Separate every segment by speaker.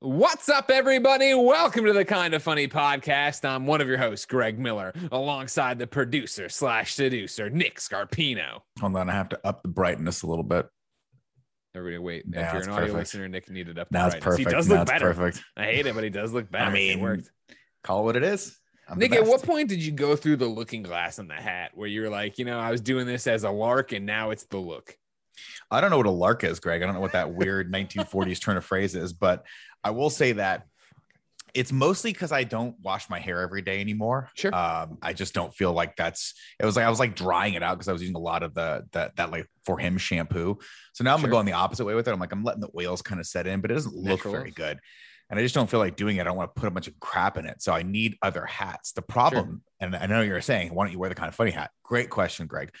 Speaker 1: What's up, everybody? Welcome to the Kind of Funny podcast. I'm one of your hosts, Greg Miller, alongside the producer slash seducer, Nick Scarpino.
Speaker 2: Hold on, I have to up the brightness a little bit.
Speaker 1: Everybody, wait.
Speaker 2: Yeah,
Speaker 1: if you're an audio
Speaker 2: perfect.
Speaker 1: listener, Nick needed up.
Speaker 2: Now it's
Speaker 1: brightness.
Speaker 2: perfect.
Speaker 1: He does
Speaker 2: Now
Speaker 1: look better.
Speaker 2: perfect.
Speaker 1: I hate it, but he does look better.
Speaker 2: I mean, it
Speaker 1: worked.
Speaker 2: Call it what it is. I'm
Speaker 1: Nick, at what point did you go through the looking glass and the hat where you were like, you know, I was doing this as a lark and now it's the look?
Speaker 2: I don't know what a lark is, Greg. I don't know what that weird 1940s turn of phrase is, but I will say that it's mostly because I don't wash my hair every day anymore.
Speaker 1: Sure.
Speaker 2: Um, I just don't feel like that's. It was like I was like drying it out because I was using a lot of the that that like for him shampoo. So now I'm
Speaker 1: Sure.
Speaker 2: going the opposite way with it. I'm like I'm letting the oils kind of set in, but it doesn't look
Speaker 1: Natural.
Speaker 2: very good. And I just don't feel like doing it. I don't want to put a bunch of crap in it. So I need other hats. The problem, and I know you're saying, why don't you wear the kind of funny hat? Great question, Greg.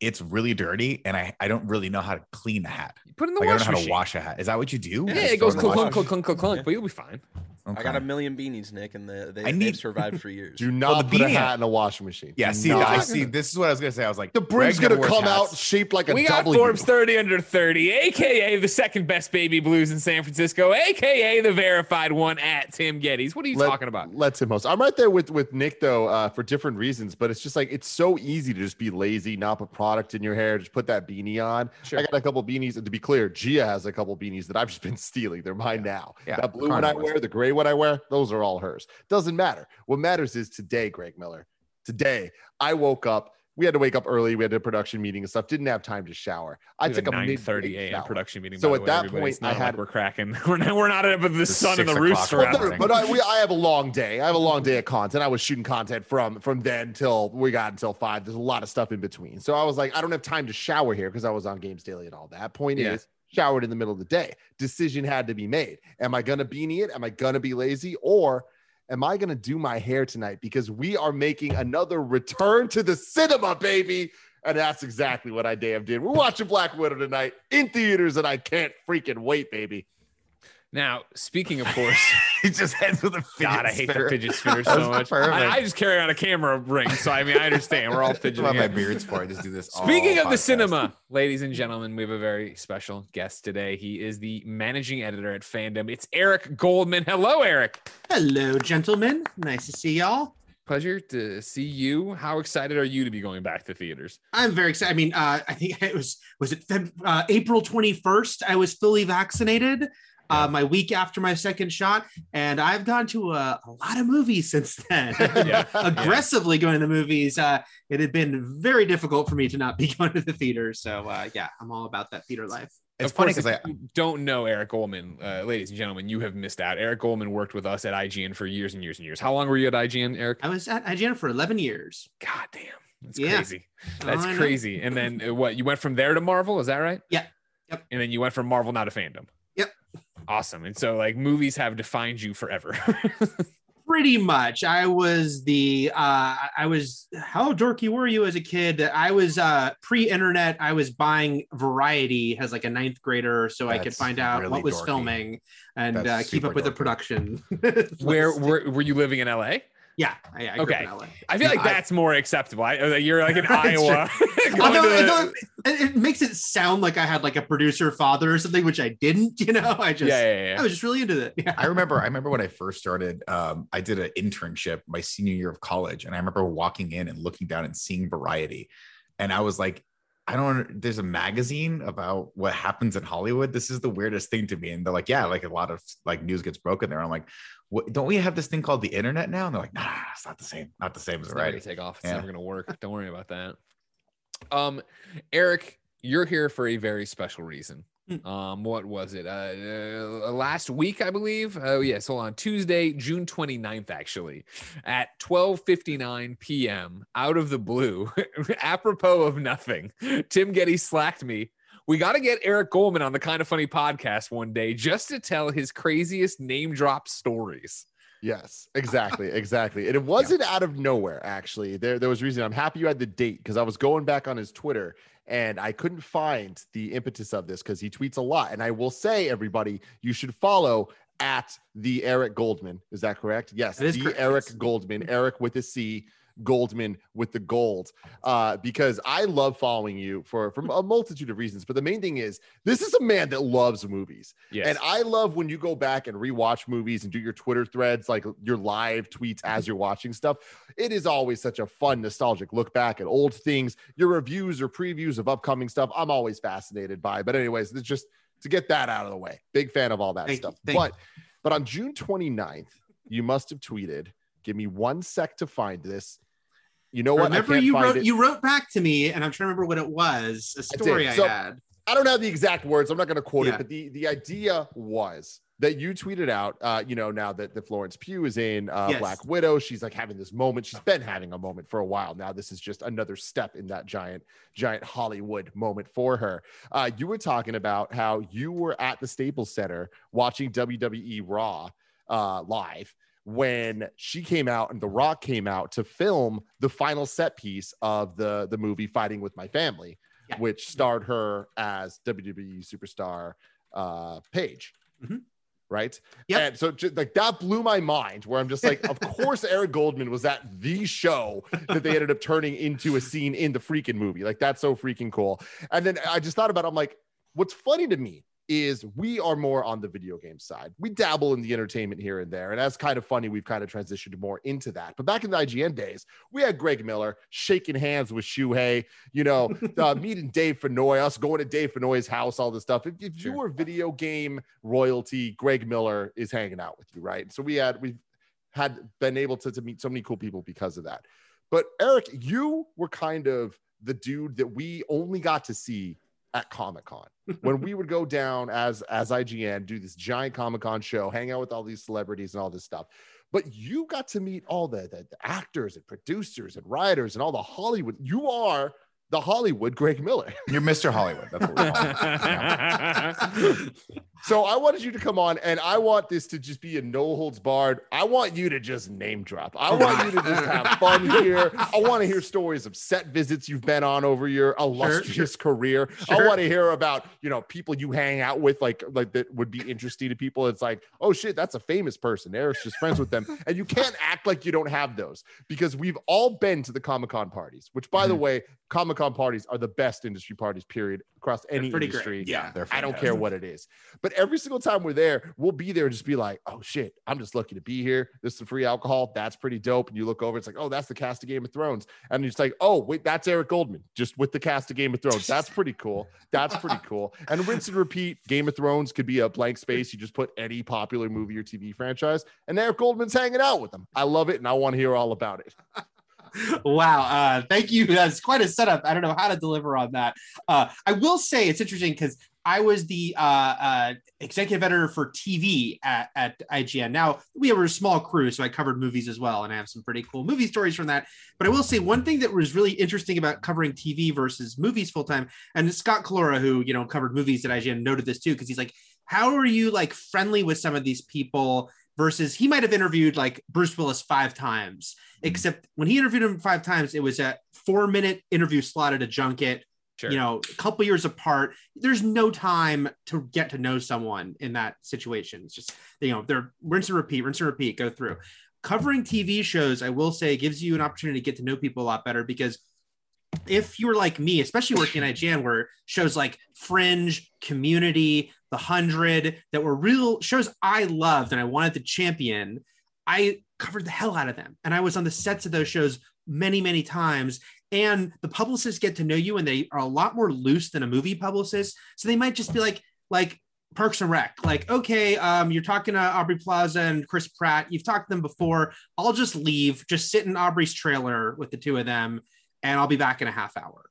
Speaker 2: It's really dirty, and I, I don't really know how to clean a hat.
Speaker 1: You put in the
Speaker 2: Like I don't
Speaker 1: wash
Speaker 2: know how to wash a hat. Is that what you do?
Speaker 1: Yeah,
Speaker 2: You just
Speaker 1: it goes
Speaker 2: throw in the
Speaker 1: clunk, clunk, clunk, clunk, clunk,
Speaker 3: Yeah.
Speaker 1: but you'll be fine.
Speaker 3: I got a million beanies, Nick, and the, they,
Speaker 2: I need-
Speaker 3: they've survived for years.
Speaker 4: Do not
Speaker 2: Well, the
Speaker 4: put a hat in a washing machine.
Speaker 2: Yeah, see,
Speaker 4: not.
Speaker 2: I see. This is what I was gonna say. I was like,
Speaker 4: The brim's
Speaker 2: Greg
Speaker 4: gonna
Speaker 2: wears
Speaker 4: come out
Speaker 2: hats.
Speaker 4: shaped like a
Speaker 1: we got
Speaker 4: W.
Speaker 1: Forbes 30 under 30, aka the second best baby blues in San Francisco, aka the verified one at Tim Gettys. What are you
Speaker 4: Let-
Speaker 1: talking about?
Speaker 4: Let Tim host. I'm right there with with Nick though, uh, for different reasons. But it's just like it's so easy to just be lazy, not put product in your hair, just put that beanie on.
Speaker 1: Sure.
Speaker 4: I got a couple beanies, and to be clear, Gia has a couple beanies that I've just been stealing. They're mine now.
Speaker 2: Yeah,
Speaker 4: that blue one I wear, the gray one I wear, those are all hers. Doesn't matter. What matters is today, Greg Miller. Today, I woke up. We had to wake up early. We had a production meeting and stuff. Didn't have time to shower. I took a
Speaker 1: 9 30 a.m.
Speaker 4: shower.
Speaker 1: production meeting.
Speaker 4: So
Speaker 1: by
Speaker 4: at
Speaker 1: the way,
Speaker 4: that point,
Speaker 1: it's not
Speaker 4: I
Speaker 1: like
Speaker 4: had-
Speaker 1: we're cracking. We're not, we're not up with the
Speaker 2: It's
Speaker 1: sun and the
Speaker 2: six
Speaker 1: rooster.
Speaker 2: o'clock
Speaker 1: out.
Speaker 4: But I, we, I have a long day. I have a long day of content. I was shooting content from from then till we got until five. There's a lot of stuff in between. So I was like, I don't have time to shower here because I was on Games Daily and all that. Point
Speaker 1: Yeah.
Speaker 4: is, showered in the middle of the day. Decision had to be made. Am I gonna beanie it? Am I gonna be lazy? Or am I gonna do my hair tonight? Because we are making another return to the cinema, baby. And that's exactly what I damn did. We're watching Black Widow tonight in theaters, and I can't freaking wait, baby.
Speaker 1: Now, speaking of course,
Speaker 2: he just heads with a fidget
Speaker 1: God, I hate the
Speaker 2: spinner.
Speaker 1: fidget spinner so much. I, I just carry on a camera ring, so I mean, I understand. We're all
Speaker 2: That's
Speaker 1: fidgeting.
Speaker 2: what my beard's for. I just do this.
Speaker 1: Speaking
Speaker 2: all
Speaker 1: of the cinema, ladies and gentlemen, we have a very special guest today. He is the managing editor at Fandom. It's Eric Goldman. Hello, Eric.
Speaker 5: Hello, gentlemen. Nice to see y'all.
Speaker 1: Pleasure to see you. How excited are you to be going back to theaters?
Speaker 5: I'm very excited. I mean, uh, I think it was was it Feb- uh, April 21st. I was fully vaccinated. Uh, my week after my second shot, and I've gone to a, a lot of movies since then.
Speaker 1: Yeah.
Speaker 5: Aggressively going to the movies. Uh, it had been very difficult for me to not be going to the theater. So uh, yeah, I'm all about that theater life.
Speaker 2: It's
Speaker 1: of
Speaker 2: funny because I
Speaker 1: don't know Eric Goldman, uh, ladies and gentlemen, you have missed out. Eric Goldman worked with us at IGN for years and years and years. How long were you at IGN, Eric?
Speaker 5: I was at IGN for 11 years.
Speaker 1: God damn, that's
Speaker 5: Yeah.
Speaker 1: crazy. That's
Speaker 5: I know.
Speaker 1: crazy. And then uh, what? You went from there to Marvel? Is that right?
Speaker 5: Yeah. Yep.
Speaker 1: And then you went from Marvel now to Fandom.
Speaker 5: Yep.
Speaker 1: Awesome. And so, like, movies have defined you forever.
Speaker 5: pretty much i was the uh i was how dorky were you as a kid i was uh pre-internet i was buying variety as like a ninth grader so i could find out
Speaker 2: really
Speaker 5: what was
Speaker 2: dorky.
Speaker 5: filming and uh, keep
Speaker 2: super
Speaker 5: up with the production
Speaker 1: Where were, were you living in LA?
Speaker 5: Yeah I, I grew
Speaker 1: Okay.
Speaker 5: up in LA.
Speaker 1: I feel like
Speaker 5: I-
Speaker 1: that's more acceptable. I, uh, you're like in Iowa. going
Speaker 5: Although,
Speaker 1: to the-
Speaker 5: although it, it makes it sound like I had like a producer father or something, which I didn't. You know, I just
Speaker 1: yeah, yeah, yeah.
Speaker 5: I was just really into it. Yeah.
Speaker 2: I remember I remember when I first started, um, I did an internship my senior year of college, and I remember walking in and looking down and seeing Variety, and I was like, I don't. There's a magazine about what happens in Hollywood. This is the weirdest thing to me. And they're like, yeah, like a lot of like news gets broken there. I'm like, what, don't we have this thing called the internet now? And they're like, nah, it's not the same. Not the same as
Speaker 1: It's never take off. It's
Speaker 2: Yeah.
Speaker 1: never gonna work. Don't worry about that. Um, Eric, you're here for a very special reason.
Speaker 5: Hmm.
Speaker 1: Um, what was it? Uh, uh, last week, I believe. Oh, yes. Hold on. Tuesday, June 29th, actually, at 12:59 p.m. Out of the blue, apropos of nothing, Tim Getty slacked me. We got to get Eric Goldman on the Kind of Funny podcast one day just to tell his craziest name drop stories.
Speaker 4: Yes, exactly, exactly. And it wasn't out of nowhere, actually. There, there was reason. I'm happy you had the date because I was going back on his Twitter and I couldn't find the impetus of this because he tweets a lot. And I will say, everybody, you should follow at the Eric Goldman. Is that correct? Yes,
Speaker 5: That
Speaker 4: the
Speaker 5: correct,
Speaker 4: Eric. Goldman. Eric with a C. Goldman with the gold uh, because I love following you for for a multitude of reasons. But the main thing is this is a man that loves movies,
Speaker 1: Yes.
Speaker 4: and I love when you go back and rewatch movies and do your Twitter threads, like your live tweets as you're watching stuff. It is always such a fun, nostalgic look back at old things, your reviews or previews of upcoming stuff. I'm always fascinated by. But anyways, it's just to get that out of the way. Big fan of all that
Speaker 5: Thank
Speaker 4: stuff. But but on June 29th, you must have tweeted. Give me one sec to find this. You know what? I
Speaker 5: Remember you wrote
Speaker 4: it.
Speaker 5: you wrote back to me, and I'm trying to remember what it was. A story I,
Speaker 4: So-
Speaker 5: had.
Speaker 4: I don't have the exact words. I'm not going to quote
Speaker 5: Yeah.
Speaker 4: it, but the the idea was that you tweeted out. Uh, you know, now that the Florence Pugh is in uh,
Speaker 5: Yes.
Speaker 4: Black Widow, she's like having this moment. She's been having a moment for a while now. This is just another step in that giant, giant Hollywood moment for her. Uh, you were talking about how you were at the Staples Center watching WWE Raw uh, live when she came out and The Rock came out to film the final set piece of the the movie Fighting with My Family,
Speaker 5: Yeah.
Speaker 4: which starred her as WWE superstar uh, Paige.
Speaker 5: Mhm.
Speaker 4: Right.
Speaker 5: Yep.
Speaker 4: And so, like, that blew my mind. Where I'm just like, of course, Eric Goldman was at the show that they ended up turning into a scene in the freaking movie. Like, that's so freaking cool. And then I just thought about, it, I'm like, what's funny to me is we are more on the video game side. We dabble in the entertainment here and there. And that's kind of funny. We've kind of transitioned more into that. But back in the IGN days, we had Greg Miller shaking hands with Shuhei, you know, uh, meeting Dave Fennoy, us going to Dave Fennoy's house, all this stuff. If, if you were video game royalty, Greg Miller is hanging out with you, right? So we had, we've had been able to, to meet so many cool people because of that. But Eric, you were kind of the dude that we only got to see at Comic Con when we would go down as as IGN, do this giant Comic Con show, hang out with all these celebrities and all this stuff. But you got to meet all the, the, the actors and producers and writers and all the Hollywood. You are the Hollywood Greg Miller.
Speaker 2: You're Mr. Hollywood. That's what we're calling. Yeah.
Speaker 4: So I wanted you to come on, and I want this to just be a no holds barred. I want you to just name drop. I oh, want you to just have fun here. I want to hear stories of set visits you've been on over your illustrious career. I want to hear about you know people you hang out with, like like that would be interesting to people. It's like, oh shit, that's a famous person. Eric's just friends with them, and you can't act like you don't have those because we've all been to the Comic Con parties. Which, by the mm-hmm. way, Comic Con parties are the best industry parties. Period across any industry.
Speaker 5: great.
Speaker 2: Yeah, they're
Speaker 4: I don't care what it is. But every single time we're there, we'll be there and just be like, oh shit, I'm just lucky to be here. This is some free alcohol. That's pretty dope. And you look over, it's like, oh, that's the cast of Game of Thrones. And it's like, oh, wait, that's Eric Goldman, just with the cast of Game of Thrones. That's pretty cool. That's pretty cool. And rinse and repeat, Game of Thrones could be a blank space. You just put any popular movie or TV franchise, and Eric Goldman's hanging out with them. I love it, and I want to hear all about it.
Speaker 5: Wow uh thank you. That's quite a setup. I don't know how to deliver on that. Uh i will say it's interesting because i was the uh, uh executive editor for tv at, at ign now we have a small crew so i covered movies as well and i have some pretty cool movie stories from that. But i will say one thing that was really interesting about covering tv versus movies full time and Scott Collura who you know covered movies at ign noted this too because he's like how are you like friendly with some of these people versus he might have interviewed like bruce willis five times mm-hmm. except when he interviewed him five times, it was a four minute interview slot at a junket,
Speaker 1: Sure.
Speaker 5: you know, a couple years apart. There's no time to get to know someone in that situation. It's just, you know, they're rinse and repeat, rinse and repeat, go through. Covering TV shows, I will say, gives you an opportunity to get to know people a lot better because if you were like me, especially working at IGN, where shows like Fringe, Community, The Hundred, that were real shows I loved and I wanted to champion, I covered the hell out of them. And I was on the sets of those shows many, many times. And the publicists get to know you and they are a lot more loose than a movie publicist. So they might just be like, like, Parks and Rec, like, okay, um, you're talking to Aubrey Plaza and Chris Pratt. You've talked to them before. I'll just leave, just sit in Aubrey's trailer with the two of them, and I'll be back in a half hour.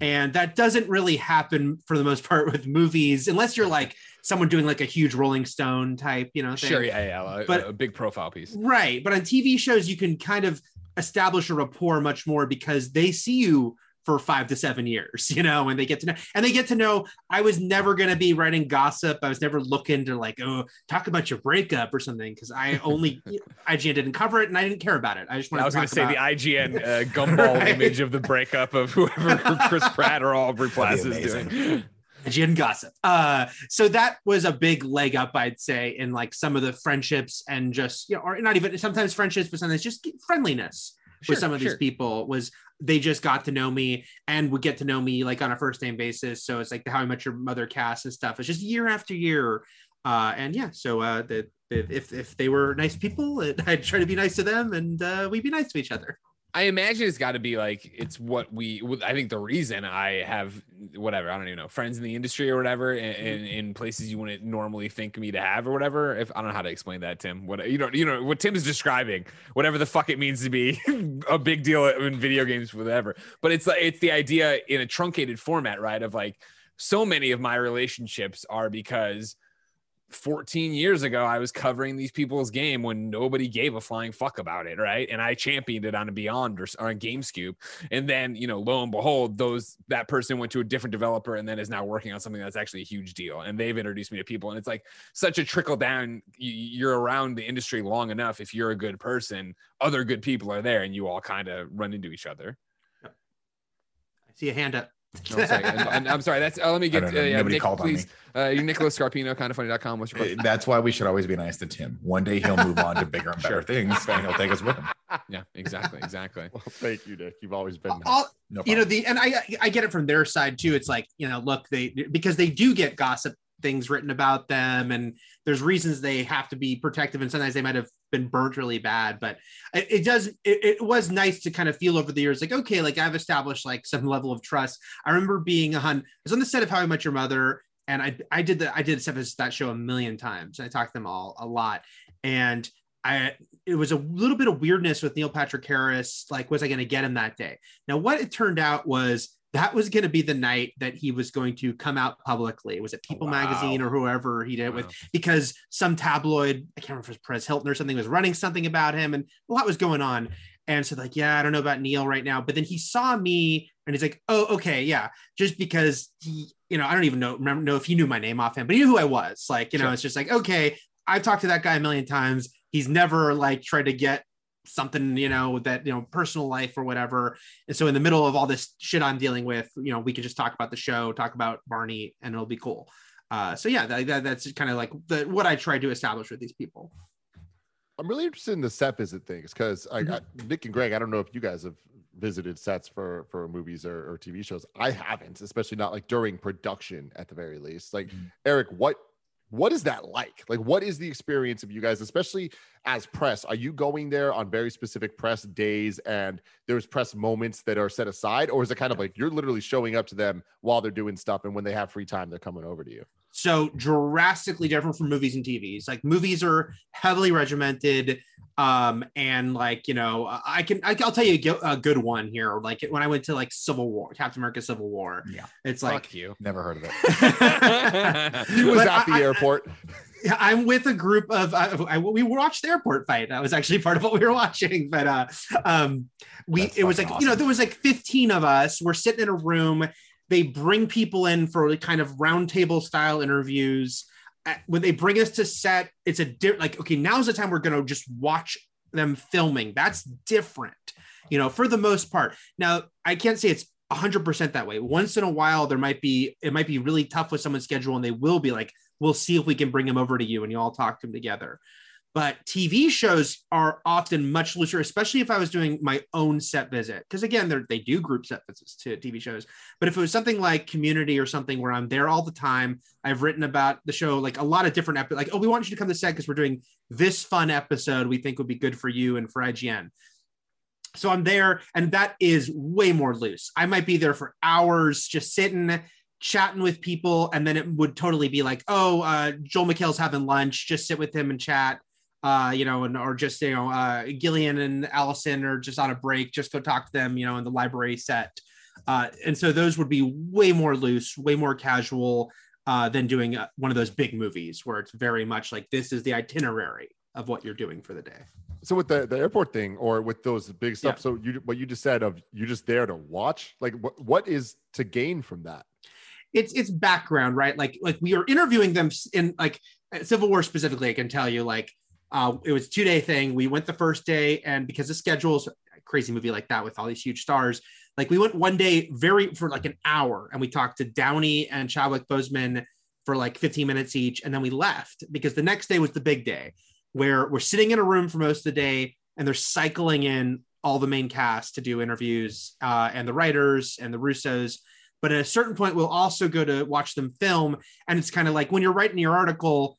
Speaker 5: And that doesn't really happen for the most part with movies, unless you're like someone doing like a huge Rolling Stone type, you know. Thing.
Speaker 1: Sure, yeah, yeah,
Speaker 5: But-
Speaker 1: a big profile piece.
Speaker 5: Right. But on TV shows, you can kind of establish a rapport much more because they see you for five to seven years, you know, and they get to know, and they get to know I was never going to be writing gossip. I was never looking to like, oh, talk about your breakup or something because I only, IGN didn't cover it and I didn't care about it. I just wanted
Speaker 1: I was
Speaker 5: to
Speaker 1: going to say
Speaker 5: about,
Speaker 1: the IGN uh, gumball
Speaker 5: Right.
Speaker 1: image of the breakup of whoever Chris Pratt or Aubrey Plaza is doing.
Speaker 5: IGN gossip. Uh, so that was a big leg up, I'd say, in like some of the friendships and just, you know, or not even sometimes friendships, but sometimes just friendliness
Speaker 1: Sure,
Speaker 5: with some of these people was they just got to know me and would get to know me like on a first name basis. So it's like the How I Met Your Mother cast and stuff. It's just year after year. Uh, and yeah, so uh, the, the, if if they were nice people, I'd try to be nice to them, and uh, we'd be nice to each other.
Speaker 1: I imagine it's got to be like it's what we. I think the reason I have whatever I don't even know friends in the industry or whatever, in, mm-hmm. in, in places you wouldn't normally think me to have or whatever. If I don't know how to explain that, Tim. What you know, you know what Tim is describing, whatever the fuck it means to be a big deal in video games, whatever. But it's like it's the idea in a truncated format, right? Of like so many of my relationships are because 14 years ago, I was covering these people's game when nobody gave a flying fuck about it, right? And I championed it on a Beyond or, or on GameScoop, and then you know, lo and behold, those that person went to a different developer and then is now working on something that's actually a huge deal, and they've introduced me to people, and it's like such a trickle down. You, you're around the industry long enough. If you're a good person, other good people are there, and you all kind of run into each other.
Speaker 5: I see a hand up.
Speaker 1: No, I'm sorry. And- and I'm sorry. That's uh, let me get uh, yeah,
Speaker 2: Nobody
Speaker 1: Nick,
Speaker 2: called on
Speaker 1: please. Uh, you Nicholas Scarpino, kind of funny.com. What's your question?
Speaker 2: That's why we should always be nice to Tim. One day he'll move on to bigger and better
Speaker 1: Sure.
Speaker 2: things, and he'll take us with him.
Speaker 1: Yeah, exactly, exactly.
Speaker 4: Well, thank you, Nick. You've always been. nice.
Speaker 5: All,
Speaker 2: No
Speaker 5: you know the and I I get it from their side too. It's like you know, look, they because they do get gossip things written about them, and there's reasons they have to be protective, and sometimes they might have been burnt really bad. But it, it does it, it was nice to kind of feel over the years like okay, like I've established like some level of trust. I remember being on I was on the set of How I Met Your Mother, and I I did the I did stuff as that show a million times. I talked to them all a lot, and I it was a little bit of weirdness with Neil Patrick Harris. Like, was I going to get him that day? Now, what it turned out was that was going to be the night that he was going to come out publicly. Was it oh, People
Speaker 2: Wow.
Speaker 5: Magazine or whoever he did it with? Because some tabloid, I can't remember if it was Perez Hilton or something, was running something about him, and a lot was going on. And so, like, yeah, I don't know about Neil right now. But then he saw me, and he's like, "Oh, okay, yeah." Just because he, you know, I don't even know remember know if he knew my name offhand, but he knew who I was. Like, you know,
Speaker 1: Sure.
Speaker 5: it's just like, okay, I've talked to that guy a million times. He's never like tried to get something, you know, that, you know, personal life or whatever. And so in the middle of all this shit I'm dealing with, you know, we can just talk about the show, talk about Barney, and it'll be cool. Uh, so yeah, that, that- that's kind of like the, what I try to establish with these people.
Speaker 4: I'm really interested in the set visit things because I,
Speaker 5: Mm-hmm.
Speaker 4: Nick and Greg, I don't know if you guys have visited sets for for movies or, or TV shows. I haven't, especially not like during production at the very least. Like
Speaker 2: Mhm.
Speaker 4: Eric, what what is that like? Like, what is the experience of you guys, especially as press? Are you going there on very specific press days and there's press moments that are set aside, or is it kind of like you're literally showing up to them while they're doing stuff, and when they have free time, they're coming over to you?
Speaker 5: So drastically different from movies and TVs. Like movies are heavily regimented, um, and like you know, I can I, will tell you a, good one here. Like when I went to like Civil War, Captain America: Civil War.
Speaker 2: Yeah.
Speaker 5: it's
Speaker 1: Fuck
Speaker 5: like
Speaker 1: you.
Speaker 2: Never heard of it.
Speaker 4: He was
Speaker 5: But
Speaker 4: at the
Speaker 5: I- I-
Speaker 4: airport.
Speaker 5: I'm with a group of I, I, we watched the airport fight. That was actually part of what we were watching. But uh, um, we
Speaker 2: That's
Speaker 5: it was like
Speaker 2: fucking
Speaker 5: you know there was like 15 of us. We're sitting in a room. They bring people in for like kind of roundtable style interviews. Uh, When they bring us to set, it's a di- like okay, now's the time we're gonna just watch them filming. That's different, you know, for the most part. Now I can't say it's 100% that way. Once in a while, there might be it might be really tough with someone's schedule, and they will be like, we'll see if we can bring him over to you and you all talk to him together. But TV shows are often much looser, especially if I was doing my own set visit. Because again, they're- do group set visits to TV shows. But if it was something like Community or something where I'm there all the time, I've written about the show like a lot of different episodes. Like, oh, we want you to come to set because we're doing this fun episode we think would be good for you and for IGN. So I'm there, and that is way more loose. I might be there for hours just sitting, chatting with people, and then it would totally be like, oh, uh, Joel McHale's having lunch, just sit with him and chat. Uh, you know, and or just you know, uh, Gillian and Alison are just on a break, just go talk to them, you know, in the library set. Uh, and so those would be way more loose, way more casual uh, than doing uh, one of those big movies where it's very much like this is the itinerary of what you're doing for the day.
Speaker 4: So with the, the airport thing or with those big stuff,
Speaker 5: Yeah.
Speaker 4: so you what you just said of you just there to watch, like what what is to gain from that?
Speaker 5: it's it's background, right? Like like we are interviewing them in like uh, Civil War specifically. I can tell you, like uh, it was two day thing. We went the first day, and because the schedules, crazy movie like that with all these huge stars, like we went one day very for like an hour, and we talked to Downey and Chadwick Boseman for like 15 minutes each, and then we left because the next day was the big day, where we're sitting in a room for most of the day, and they're cycling in all the main cast to do interviews uh, and the writers and the Russos. But at a certain point, we'll also go to watch them film. And it's kind of like when you're writing your article,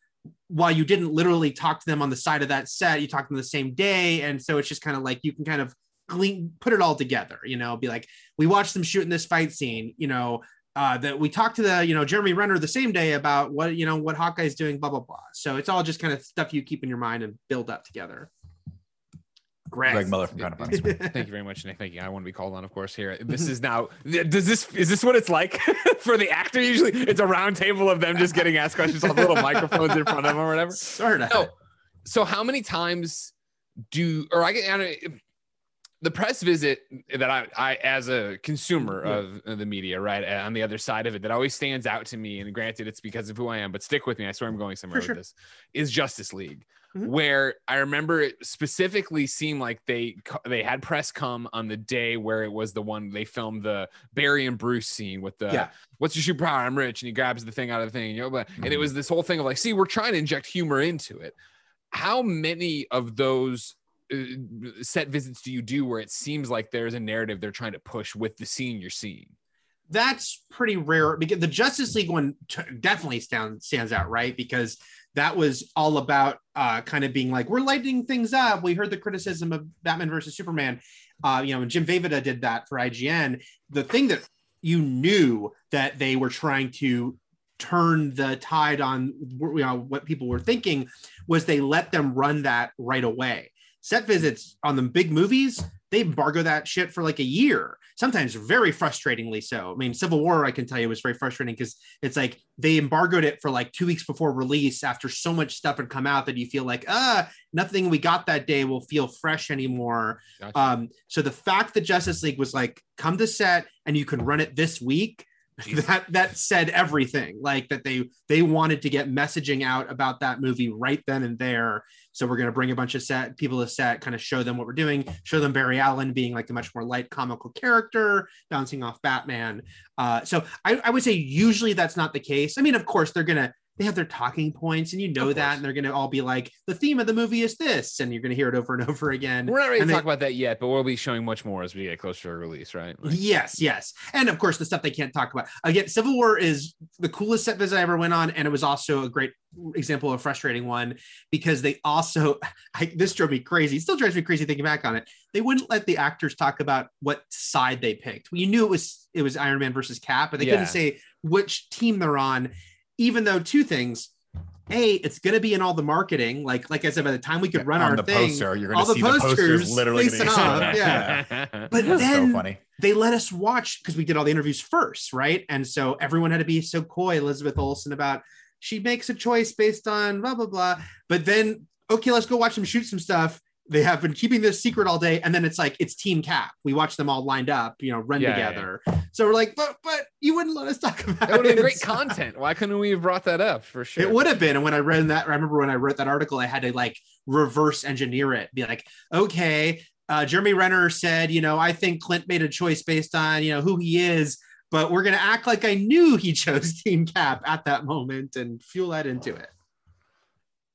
Speaker 5: while you didn't literally talk to them on the side of that set, you talked to them the same day. And so it's just kind of like you can kind of glean, put it all together, you know, be like, we watched them shooting this fight scene, you know, uh, that we talked to the, you know, Jeremy Renner the same day about what, you know, what Hawkeye's doing, blah, blah, blah. So it's all just kind of stuff you keep in your mind and build up together. Greg.
Speaker 2: Greg Miller from Kind of Funny.
Speaker 1: Thank you very much, Nick. Thank you. I want to be called on, of course. Here, this is now. Does this is this what it's like for the actor? Usually, it's a round table of them just getting asked questions on little microphones in front of them or whatever.
Speaker 5: sort of.
Speaker 1: No. So, how many times do or I get the press visit that I, I as a consumer of, of the media, right uh, on the other side of it, that always stands out to me. And granted, it's because of who I am, but stick with me. I swear I'm going somewhere
Speaker 5: For
Speaker 1: with this. Is Justice League
Speaker 5: Mhm.
Speaker 1: where I remember it specifically seemed like they they had press come on the day where it was the one they filmed the Barry and Bruce scene with the
Speaker 5: Yeah.
Speaker 1: what's your superpower? I'm rich, and he grabs the thing out of the thing, you know. But and it
Speaker 2: Mhm.
Speaker 1: was this whole thing of like, see, we're trying to inject humor into it. How many of those uh, set visits do you do where it seems like there's a narrative they're trying to push with the scene you're seeing?
Speaker 5: That's pretty rare because the Justice League one t- definitely stands stands out, right? Because that was all about uh, kind of being like we're lighting things up. We heard the criticism of Batman versus Superman. Uh, you know, Jim Vejvoda did that for IGN. The thing that you knew that they were trying to turn the tide on you know what people were thinking was they let them run that right away set visits on the big movies they embargo that shit for like a year sometimes very frustratingly so i mean civil war i can tell you was very frustrating because it's like they embargoed it for like two weeks before release after so much stuff had come out that you feel like ah nothing we got that day will feel fresh anymore
Speaker 1: Gotcha.
Speaker 5: um so the fact that justice league was like come to set and you can run it this week. that that said everything like that they they wanted to get messaging out about that movie right then and there. So we're going to bring a bunch of set people to set kind of show them what we're doing show them barry allen being like a much more light comical character bouncing off batman. Uh, so I, I would say usually that's not the case. I mean of course they're going to they have their talking points and you know that and they're going to all be like the theme of the movie is this and you're going to hear it over and over again
Speaker 1: We're not ready to
Speaker 5: they-
Speaker 1: talk about that yet, but we'll be showing much more as we get closer to release, right? Like-
Speaker 5: Yes, yes. And of course, the stuff they can't talk about. Again, Civil War is the coolest set visit I ever went on. And it was also a great example of a frustrating one because they also, I, this drove me crazy. It still drives me crazy thinking back on it. They wouldn't let the actors talk about what side they picked. You knew it was it was Iron Man versus Cap, but they
Speaker 1: Yeah.
Speaker 5: couldn't say which team they're on, even though two things. A, it's going to be in all the marketing. Like, like I said, by the time we could run
Speaker 2: on
Speaker 5: our
Speaker 2: the
Speaker 5: thing,
Speaker 2: poster, you're
Speaker 5: all
Speaker 2: going to
Speaker 5: the
Speaker 2: see the posters
Speaker 5: posters
Speaker 2: literally
Speaker 5: facing
Speaker 2: gonna
Speaker 5: off, yeah. But then
Speaker 2: so funny.
Speaker 5: they let us watch because we did all the interviews first, right? And so everyone had to be so coy, Elizabeth Olsen, about she makes a choice based on blah blah blah. But then, okay, let's go watch them shoot some stuff. They have been keeping this secret all day, and then it's like it's Team Cap. We watch them all lined up, you know, run
Speaker 1: Yeah, yeah,
Speaker 5: together. So we're like, but but you wouldn't let us talk about
Speaker 1: That would have been great content. Why couldn't we have brought that up for sure?
Speaker 5: It would have been. And when I read that, I remember when I wrote that article, I had to like reverse engineer it, be like, okay, uh, Jeremy Renner said, you know, I think Clint made a choice based on, you know, who he is, but we're going to act like I knew he chose Team Cap at that moment and fuel that into it.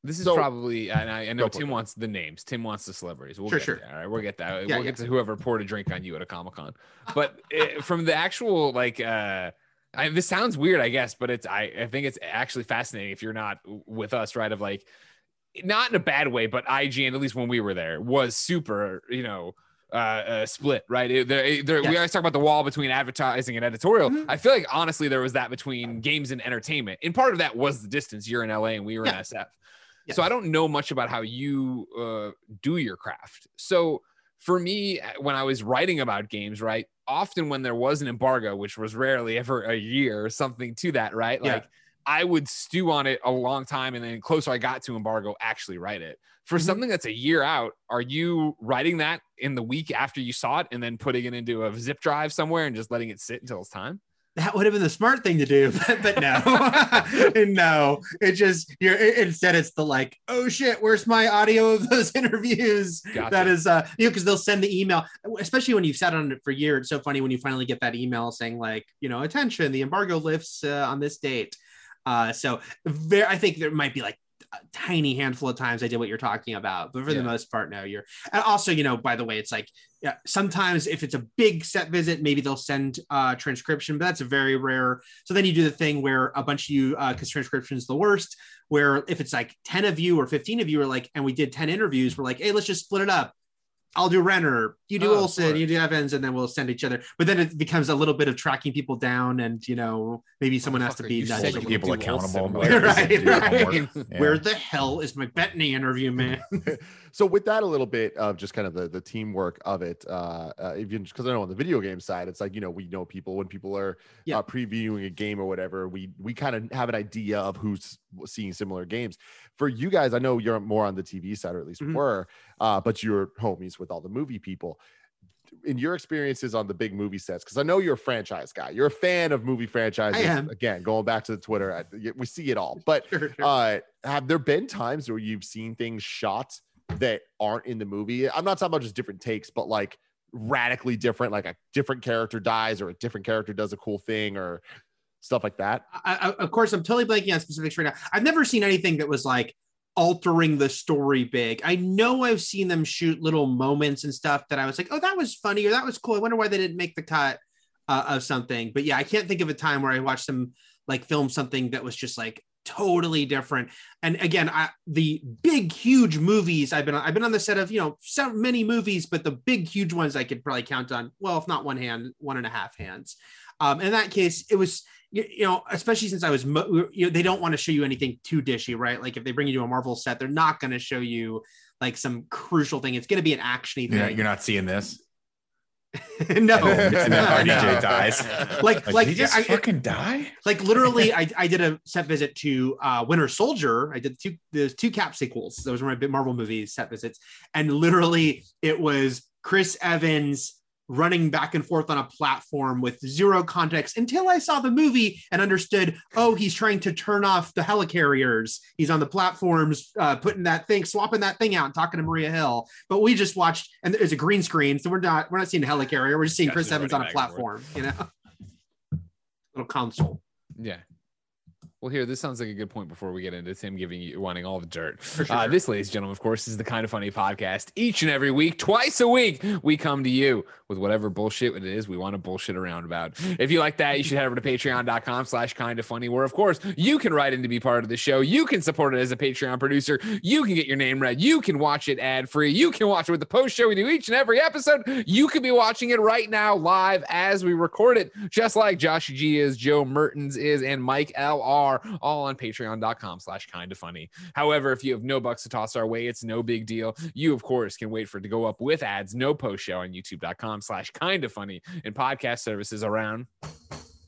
Speaker 1: This is
Speaker 4: So-
Speaker 1: probably, and I, I know Tim wants the names. Tim wants the celebrities. We'll
Speaker 5: Sure,
Speaker 1: get
Speaker 5: sure.
Speaker 1: All right, we'll get that.
Speaker 5: Yeah,
Speaker 1: we'll
Speaker 5: yeah.
Speaker 1: get to whoever poured a drink on you at a Comic Con. But eh, from the actual, like, uh, I, this sounds weird, I guess, but it's I, I think it's actually fascinating if you're not with us, right? Of like, not in a bad way, but IGN, at least when we were there, was super, you know, uh, uh split, right? It- there- there- We always talk about the wall between advertising and editorial.
Speaker 5: Mhm.
Speaker 1: I feel like honestly, there was that between games and entertainment, and part of that was the distance. You're in LA and we were in SF,
Speaker 5: Yeah.
Speaker 1: so I don't know much about how you uh, do your craft. So for me, when I was writing about games, right, often when there was an embargo, which was rarely ever a year or something to that, right,
Speaker 5: Yeah.
Speaker 1: like. I would stew on it a long time, and then closer I got to embargo, actually write it. For
Speaker 5: Mhm.
Speaker 1: something that's a year out, are you writing that in the week after you saw it, and then putting it into a zip drive somewhere and just letting it sit until it's time?
Speaker 5: That would have been the smart thing to do, but, but no, no. It just you're it- instead it's the like, oh shit, where's my audio of those interviews?
Speaker 1: Gotcha.
Speaker 5: That is, uh, you know, because they'll send the email, especially when you've sat on it for a year. It's so funny when you finally get that email saying like, you know, attention, the embargo lifts uh, on this date. Uh, so very, I think there might be like a tiny handful of times I did what you're talking about, but for
Speaker 1: Yeah.
Speaker 5: the most part, no. You're and also, you know, by the way, it's like yeah, sometimes if it's a big set visit, maybe they'll send uh, transcription, but that's a very rare. So then you do the thing where a bunch of you, because transcription is the worst, where if it's like 10 of you or 15 of you are like, and we did 10 interviews, we're like, hey, let's just split it up. I'll do Renner, you do
Speaker 1: Oh, Olsen,
Speaker 5: you do Evans, and then we'll send each other. But then it becomes a little bit of tracking people down, and you know, maybe someone has to be
Speaker 1: you
Speaker 5: nudged
Speaker 1: said
Speaker 2: Holding
Speaker 1: you
Speaker 5: little.
Speaker 1: would
Speaker 2: people accountable.
Speaker 5: Right, right.
Speaker 2: Yeah.
Speaker 5: Where the hell is my Bettany interview, man?
Speaker 4: so with that a little bit of just kind of the, the teamwork of it uh, uh even because i know on the video game side it's like you know we know people when people are
Speaker 5: Yeah.
Speaker 4: uh, previewing a game or whatever we we kind of have an idea of who's seeing similar games for you guys i know you're more on the tv side or at least
Speaker 5: Mhm.
Speaker 4: were uh but you're homies with all the movie people in your experiences on the big movie sets because i know you're a franchise guy you're a fan of movie franchises
Speaker 5: am.
Speaker 4: again going back to the twitter I, we see it all but
Speaker 5: Sure, sure.
Speaker 4: uh have there been times where you've seen things shot that aren't in the movie i'm not talking about just different takes but like radically different like a different character dies or a different character does a cool thing or stuff like that
Speaker 5: I, of course, I'm totally blanking on specifics right now. I've never seen anything that was like altering the story big. I know I've seen them shoot little moments and stuff that I was like, oh, that was funny or that was cool. I wonder why they didn't make the cut uh, of something. But yeah, I can't think of a time where I watched them like film something that was just like totally different. And again, I, the big, huge movies I've been on, I've been on the set of, you know, so many movies, but the big, huge ones I could probably count on, well, if not one hand, one and a half hands. Um, in that case, it was, you, you know, especially since I was, mo- you know, they don't want to show you anything too dishy, right? Like if they bring you to a Marvel set, they're not going to show you like some crucial thing. It's going to be an actiony
Speaker 2: You're not, you're not seeing this.
Speaker 5: no,
Speaker 2: And then- and
Speaker 5: No.
Speaker 2: RDJ dies.
Speaker 5: like,
Speaker 2: Like,
Speaker 5: like,
Speaker 2: just
Speaker 5: I-
Speaker 2: fucking die?
Speaker 5: like literally, I, I did a set visit to uh, Winter Soldier. I did two, there's two cap sequels. Those were my Marvel movies set visits, and literally it was Chris Evans running back and forth on a platform with zero context until I saw the movie and understood. Oh, he's trying to turn off the helicarriers. He's on the platforms, uh, putting that thing, swapping that thing out, and talking to Maria Hill. But we just watched, and there's a green screen, so we're not we're not seeing a helicarrier. We're just seeing Chris Evans on a
Speaker 1: running back and
Speaker 5: platform. You know, little console.
Speaker 1: Yeah. Well, here, this sounds like a good point before we get into Tim giving you wanting all the dirt.
Speaker 5: sure.
Speaker 1: Uh, this, ladies and gentlemen, of course, is the kind of funny podcast. Each and every week, twice a week, we come to you with whatever bullshit it is we want to bullshit around about. If you like that, you should head over to patreon.com slash kind of funny, where of course you can write in to be part of the show. You can support it as a Patreon producer. You can get your name read. You can watch it ad free. You can watch it with the post show we do each and every episode. You could be watching it right now live as we record it, just like Josh G is, Joe Mertens is, and Mike LR, all on patreon.com slash kind of funny. However, if you have no bucks to toss our way, it's no big deal. You, of course, can wait for it to go up with ads, no post show on youtube.com slash kind of funny and podcast services around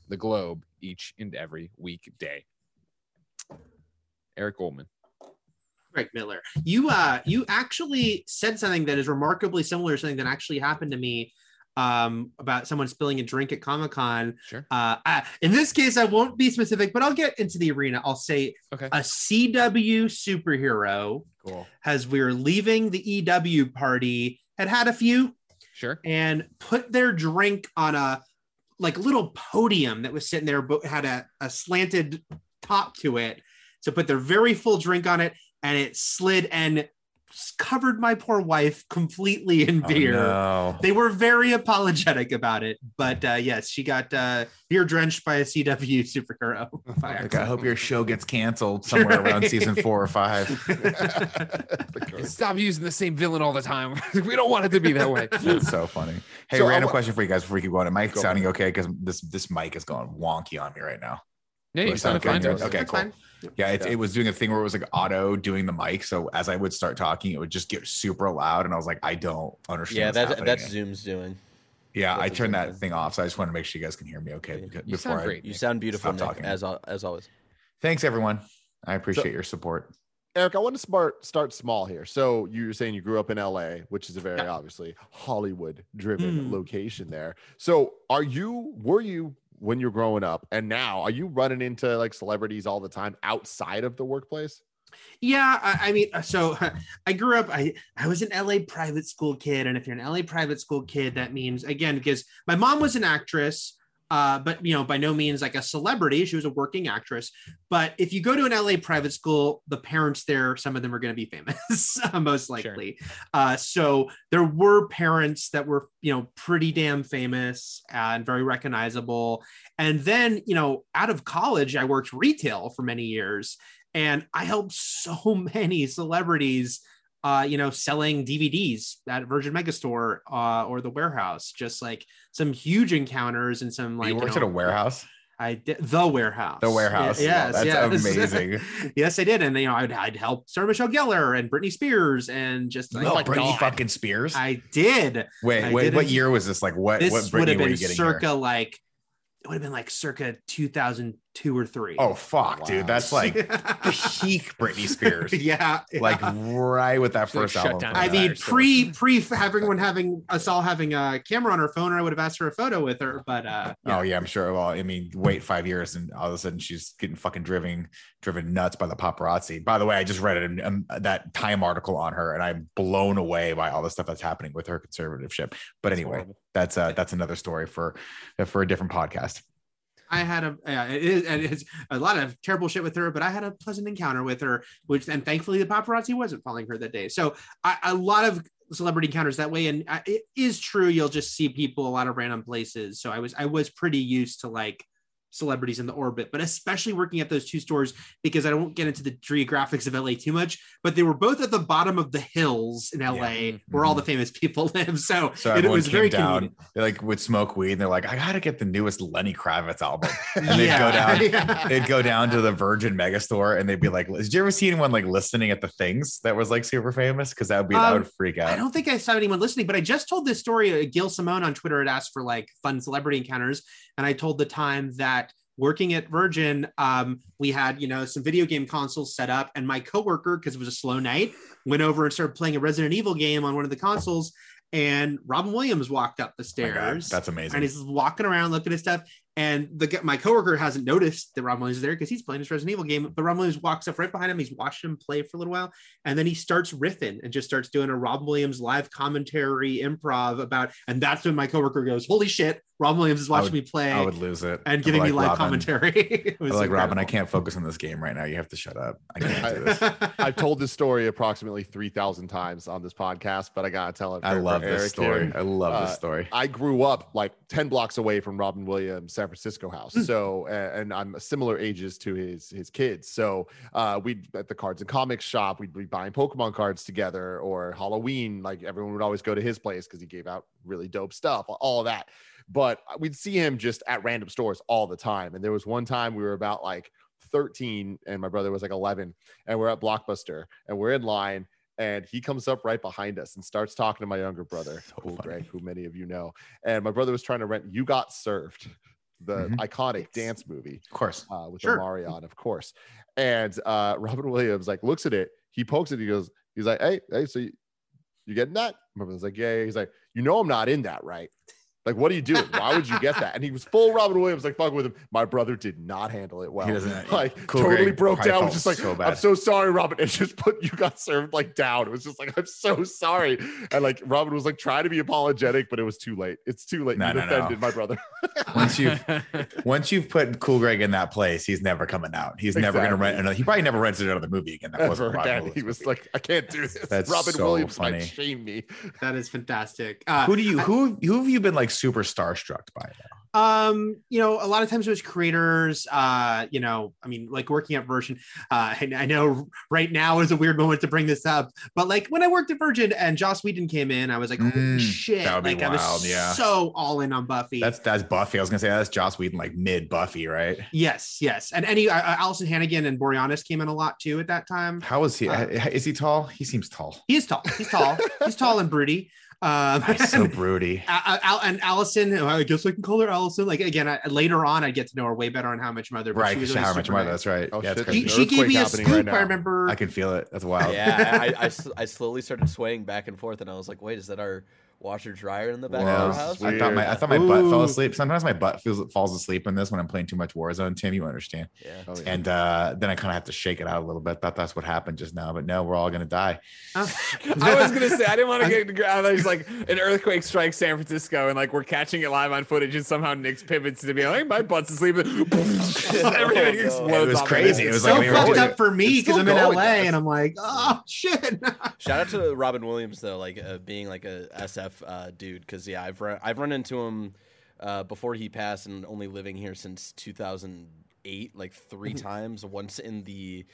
Speaker 1: the globe each and every weekday. Eric Goldman.
Speaker 5: Greg Miller. You uh you actually said something that is remarkably similar to something that actually happened to me um about someone spilling a drink at Comic-Con.
Speaker 1: Sure.
Speaker 5: Uh I, in this case I won't be specific, but I'll get into the arena. I'll say
Speaker 1: Okay.
Speaker 5: a CW superhero
Speaker 1: Cool.
Speaker 5: as we were leaving the EW party had had a few
Speaker 1: Sure.
Speaker 5: and put their drink on a like little podium that was sitting there but had a, a slanted top to it so put their very full drink on it and it slid and covered my poor wife completely in
Speaker 2: Oh,
Speaker 5: beer
Speaker 2: no.
Speaker 5: they were very apologetic about it but uh yes she got uh beer drenched by a cw superhero by
Speaker 2: Like, I hope your show gets canceled somewhere around season four or five.
Speaker 1: Stop using the same villain all the time. we don't want it to be that way.
Speaker 2: That's so funny. Hey,
Speaker 4: So,
Speaker 2: random
Speaker 4: uh,
Speaker 2: question for you guys before we keep going. Am I
Speaker 4: Go
Speaker 2: sounding okay? Because this this mic is going wonky on me right now.
Speaker 1: Yeah,
Speaker 2: Do I
Speaker 1: you
Speaker 2: sound
Speaker 1: sounded fine.
Speaker 2: good?
Speaker 1: to us.
Speaker 2: Okay, cool.
Speaker 5: fine.
Speaker 2: Yeah, it,
Speaker 4: Yeah.
Speaker 2: it was doing a thing where it was like auto doing the mic. So as I would start talking, it would just get super loud, and I was like, I don't understand.
Speaker 3: Yeah,
Speaker 2: what's
Speaker 3: that's that's Zoom's doing.
Speaker 2: yeah. I turned that
Speaker 3: doing.
Speaker 2: thing off, so I just want to make sure you guys can hear me okay
Speaker 3: You
Speaker 2: beca-
Speaker 1: You
Speaker 2: before
Speaker 1: sound
Speaker 2: I.
Speaker 1: great.
Speaker 3: You sound beautiful,
Speaker 2: Stop
Speaker 3: Nick,
Speaker 2: talking.
Speaker 3: as as always.
Speaker 2: Thanks, everyone. I appreciate your support.
Speaker 4: Eric, I want to start start small here. So you were saying you grew up in LA, which is a very
Speaker 5: Yeah.
Speaker 4: obviously Hollywood driven
Speaker 5: Mm.
Speaker 4: location there. So are you were you when you're growing up and now are you running into like celebrities all the time outside of the workplace?
Speaker 5: Yeah, I, I mean, uh, so I grew up. I I was an LA private school kid, and if you're an LA private school kid, that means again because my mom was an actress. Uh, but you know, by no means like a celebrity. She was a working actress. But if you go to an LA private school, the parents there, some of them are going to be famous, most likely. Uh, so there were parents that were, you know, pretty damn famous and very recognizable. And then, you know, out of college, I worked retail for many years, and I helped so many celebrities uh, you know, selling DVDs at Virgin Megastore uh, or the warehouse. Just like some huge encounters and some like
Speaker 2: you
Speaker 5: you
Speaker 2: worked
Speaker 5: know,
Speaker 2: at a warehouse.
Speaker 5: I did the warehouse.
Speaker 2: The warehouse.
Speaker 5: Yes,
Speaker 2: That's
Speaker 5: yes.
Speaker 2: amazing.
Speaker 5: yes, I did, and you know, I'd, I'd help Sarah Michelle Gellar and Britney Spears, and just like, oh my
Speaker 2: Britney
Speaker 5: God.
Speaker 2: fucking Spears.
Speaker 5: I did.
Speaker 2: wait,
Speaker 5: I
Speaker 2: wait, what
Speaker 5: didn't-
Speaker 2: year was this? Like what?
Speaker 5: This
Speaker 2: what
Speaker 5: would have been
Speaker 2: you
Speaker 5: circa
Speaker 2: here?
Speaker 5: like it would have been like circa 2002 or three.
Speaker 2: Oh fuck,
Speaker 4: Wow.
Speaker 2: dude, that's like peak Britney Spears.
Speaker 5: yeah,
Speaker 2: Like right with that
Speaker 1: It's like
Speaker 2: first
Speaker 1: shut
Speaker 2: album.
Speaker 5: I mean,
Speaker 1: Fire still.
Speaker 5: pre pre everyone having us all having a camera on our phone, or I would have asked for a photo with her. But uh, yeah.
Speaker 2: Oh yeah, I'm sure. Well, I mean, wait five years and all of a sudden she's getting fucking driven driven nuts by the paparazzi. By the way, I just read an, um, that Time article on her, and I'm blown away by all the stuff that's happening with her conservativeship. But anyway,
Speaker 1: horrible.
Speaker 2: that's uh that's another story for for a different podcast.
Speaker 5: I had a yeah, it is and it's a lot of terrible shit with her, but I had a pleasant encounter with her, which and thankfully the paparazzi wasn't following her that day. So I, a lot of celebrity encounters that way, and I, it is true. You'll just see people a lot of random places. So I was I was pretty used to like celebrities in the orbit, but especially working at those two stores because I won't get into the geographics of LA too much, but they were both at the bottom of the hills in LA
Speaker 2: Yeah.
Speaker 5: where all the famous people live. So,
Speaker 2: So
Speaker 5: it, was very
Speaker 2: down.
Speaker 5: convenient.
Speaker 2: They like would smoke weed, and they're like, I gotta get the newest Lenny Kravitz album. And they'd
Speaker 5: Yeah.
Speaker 2: go down.
Speaker 5: Yeah.
Speaker 2: They'd go down to the Virgin Megastore, and they'd be like, "Did you ever see anyone like listening at the things that was like super famous? Because that would be that
Speaker 5: Um,
Speaker 2: would freak out.
Speaker 5: I don't think I saw anyone listening, but I just told this story. Uh, Gail Simone on Twitter had asked for like fun celebrity encounters, and I told the time that working at Virgin, um, we had you know some video game consoles set up, and my coworker, because it was a slow night, went over and started playing a Resident Evil game on one of the consoles, and Robin Williams walked up the
Speaker 2: Oh God,
Speaker 5: stairs.
Speaker 2: that's amazing.
Speaker 5: and he's walking around looking at stuff. And the g- my coworker hasn't noticed that Robin Williams is there because he's playing his Resident Evil game. But Robin Williams walks up right behind him. He's watching him play for a little while, and then he starts riffing and just starts doing a Rob Williams live commentary improv about. And that's when my coworker goes, "Holy shit! Robin Williams is watching
Speaker 2: would-
Speaker 5: me play
Speaker 2: I would lose it.
Speaker 5: and giving
Speaker 2: be
Speaker 5: me live
Speaker 2: Robin,
Speaker 5: commentary." It
Speaker 2: I
Speaker 5: was
Speaker 2: was like Robin, I can't focus on this game right now. You have to shut up. I can't do this.
Speaker 4: I've told this story approximately 3,000 times on this podcast, but I got to tell it.
Speaker 2: I love this
Speaker 4: Eric
Speaker 2: story.
Speaker 4: here.
Speaker 2: I love
Speaker 4: Uh,
Speaker 2: this story.
Speaker 4: I grew up like 10 blocks away from Robin Williams' San Francisco house.
Speaker 2: Hmm.
Speaker 4: So, and I'm similar ages to his his kids. So, uh, we'd at the cards and comics shop, we'd be buying Pokemon cards together or Halloween. Like everyone would always go to his place because he gave out really dope stuff, all that. But we'd see him just at random stores all the time. And there was one time we were about like 13 and my brother was like 11 and we're at Blockbuster and we're in line and he comes up right behind us and starts talking to my younger brother,
Speaker 2: So.
Speaker 4: Greg, who many of you know. And my brother was trying to rent You Got Served, the
Speaker 2: Mhm.
Speaker 4: iconic dance movie
Speaker 2: Of course.
Speaker 4: uh, with
Speaker 5: Sure.
Speaker 4: Omarion, of course. And uh, Robin Williams like looks at it, he pokes it, he goes, he's like, hey, hey, so you, you getting that? My brother's like, yeah, yeah. He's like, you know, I'm not in that, right? Like, what are you doing? Why would you get that? And he was full Robin Williams, like fucking with him. My brother did not handle it well.
Speaker 2: He doesn't-
Speaker 4: like
Speaker 2: Cool
Speaker 4: totally
Speaker 2: Greg
Speaker 4: broke down. Was just like,
Speaker 2: so
Speaker 4: I'm so sorry, Robin. And just put you got served like down. It was just like, I'm so sorry. And like Robin was like trying to be apologetic, but it was too late. It's too late.
Speaker 2: No,
Speaker 4: you
Speaker 2: no, no.
Speaker 4: offended my brother.
Speaker 2: Once you once you've put Cool Greg in that place, he's never coming out. He's never going to rent another. He probably never rented another movie again. That wasn't
Speaker 4: Ever
Speaker 2: Robin
Speaker 4: again.
Speaker 2: Williams
Speaker 4: He was
Speaker 2: movie.
Speaker 4: like, I can't do this.
Speaker 2: That's
Speaker 4: Robin
Speaker 2: so
Speaker 4: Williams
Speaker 2: funny.
Speaker 4: might shame me.
Speaker 5: that is fantastic. Uh,
Speaker 2: who do you who who have you been like super starstruck by? it?
Speaker 5: um you know a lot of times it was creators uh you know i mean like working at virgin uh and i know right now is a weird moment to bring this up but like when i worked at virgin and joss whedon came in i was like
Speaker 2: Mm,
Speaker 5: shit
Speaker 2: that would be
Speaker 5: like i was
Speaker 2: yeah.
Speaker 5: so all in on buffy
Speaker 2: That's that's Buffy. I was gonna say that's Joss Whedon, like mid Buffy, right?
Speaker 5: yes yes and any uh, uh, alyson hannigan and boreanaz came in a lot too at that time
Speaker 2: How is he?
Speaker 5: Uh,
Speaker 2: is he tall? He seems tall.
Speaker 5: he is tall he's tall he's tall and broody um
Speaker 2: He's so broody.
Speaker 5: Al- Al- and Alyson, I guess I can call her Alyson. Like again, I, later on, I get to know her way better on How Much Mother.
Speaker 2: Right,
Speaker 5: she was
Speaker 2: because how much
Speaker 5: super
Speaker 2: money?
Speaker 5: nice.
Speaker 2: That's right.
Speaker 4: Oh,
Speaker 2: yeah, it's
Speaker 4: shit.
Speaker 5: She, she gave me a
Speaker 4: earthquake happening right
Speaker 5: I remember.
Speaker 2: I can feel it. That's wild.
Speaker 3: Yeah, I, I slowly started swaying back and forth, and I was like, "Wait, is that our washer dryer in the back
Speaker 2: Wow.
Speaker 3: of our house.
Speaker 2: I thought my I thought my butt fell asleep. Sometimes my butt feels falls asleep in this when I'm playing too much Warzone. Tim, you understand?
Speaker 3: Yeah.
Speaker 4: Oh, yeah.
Speaker 2: And uh, then I kind of have to shake it out a little bit. Thought that's what happened just now, but no, we're all gonna die.
Speaker 1: I was gonna say I didn't want to get to ground. There's like an earthquake strikes San Francisco, and like we're catching it live on footage, and somehow Nick's pivots to be like, my butt's asleep. and Everything
Speaker 3: no.
Speaker 1: explodes.
Speaker 2: It was crazy.
Speaker 1: head.
Speaker 2: It was
Speaker 5: so
Speaker 2: like we were
Speaker 5: fucked up for me because I'm in LA
Speaker 4: guys.
Speaker 5: and I'm like, oh shit.
Speaker 3: Shout out to Robin Williams though, like uh, being like a SF uh, dude, because yeah, I've run I've run into him uh, before he passed, and only living here since 2008, like three times. Once in the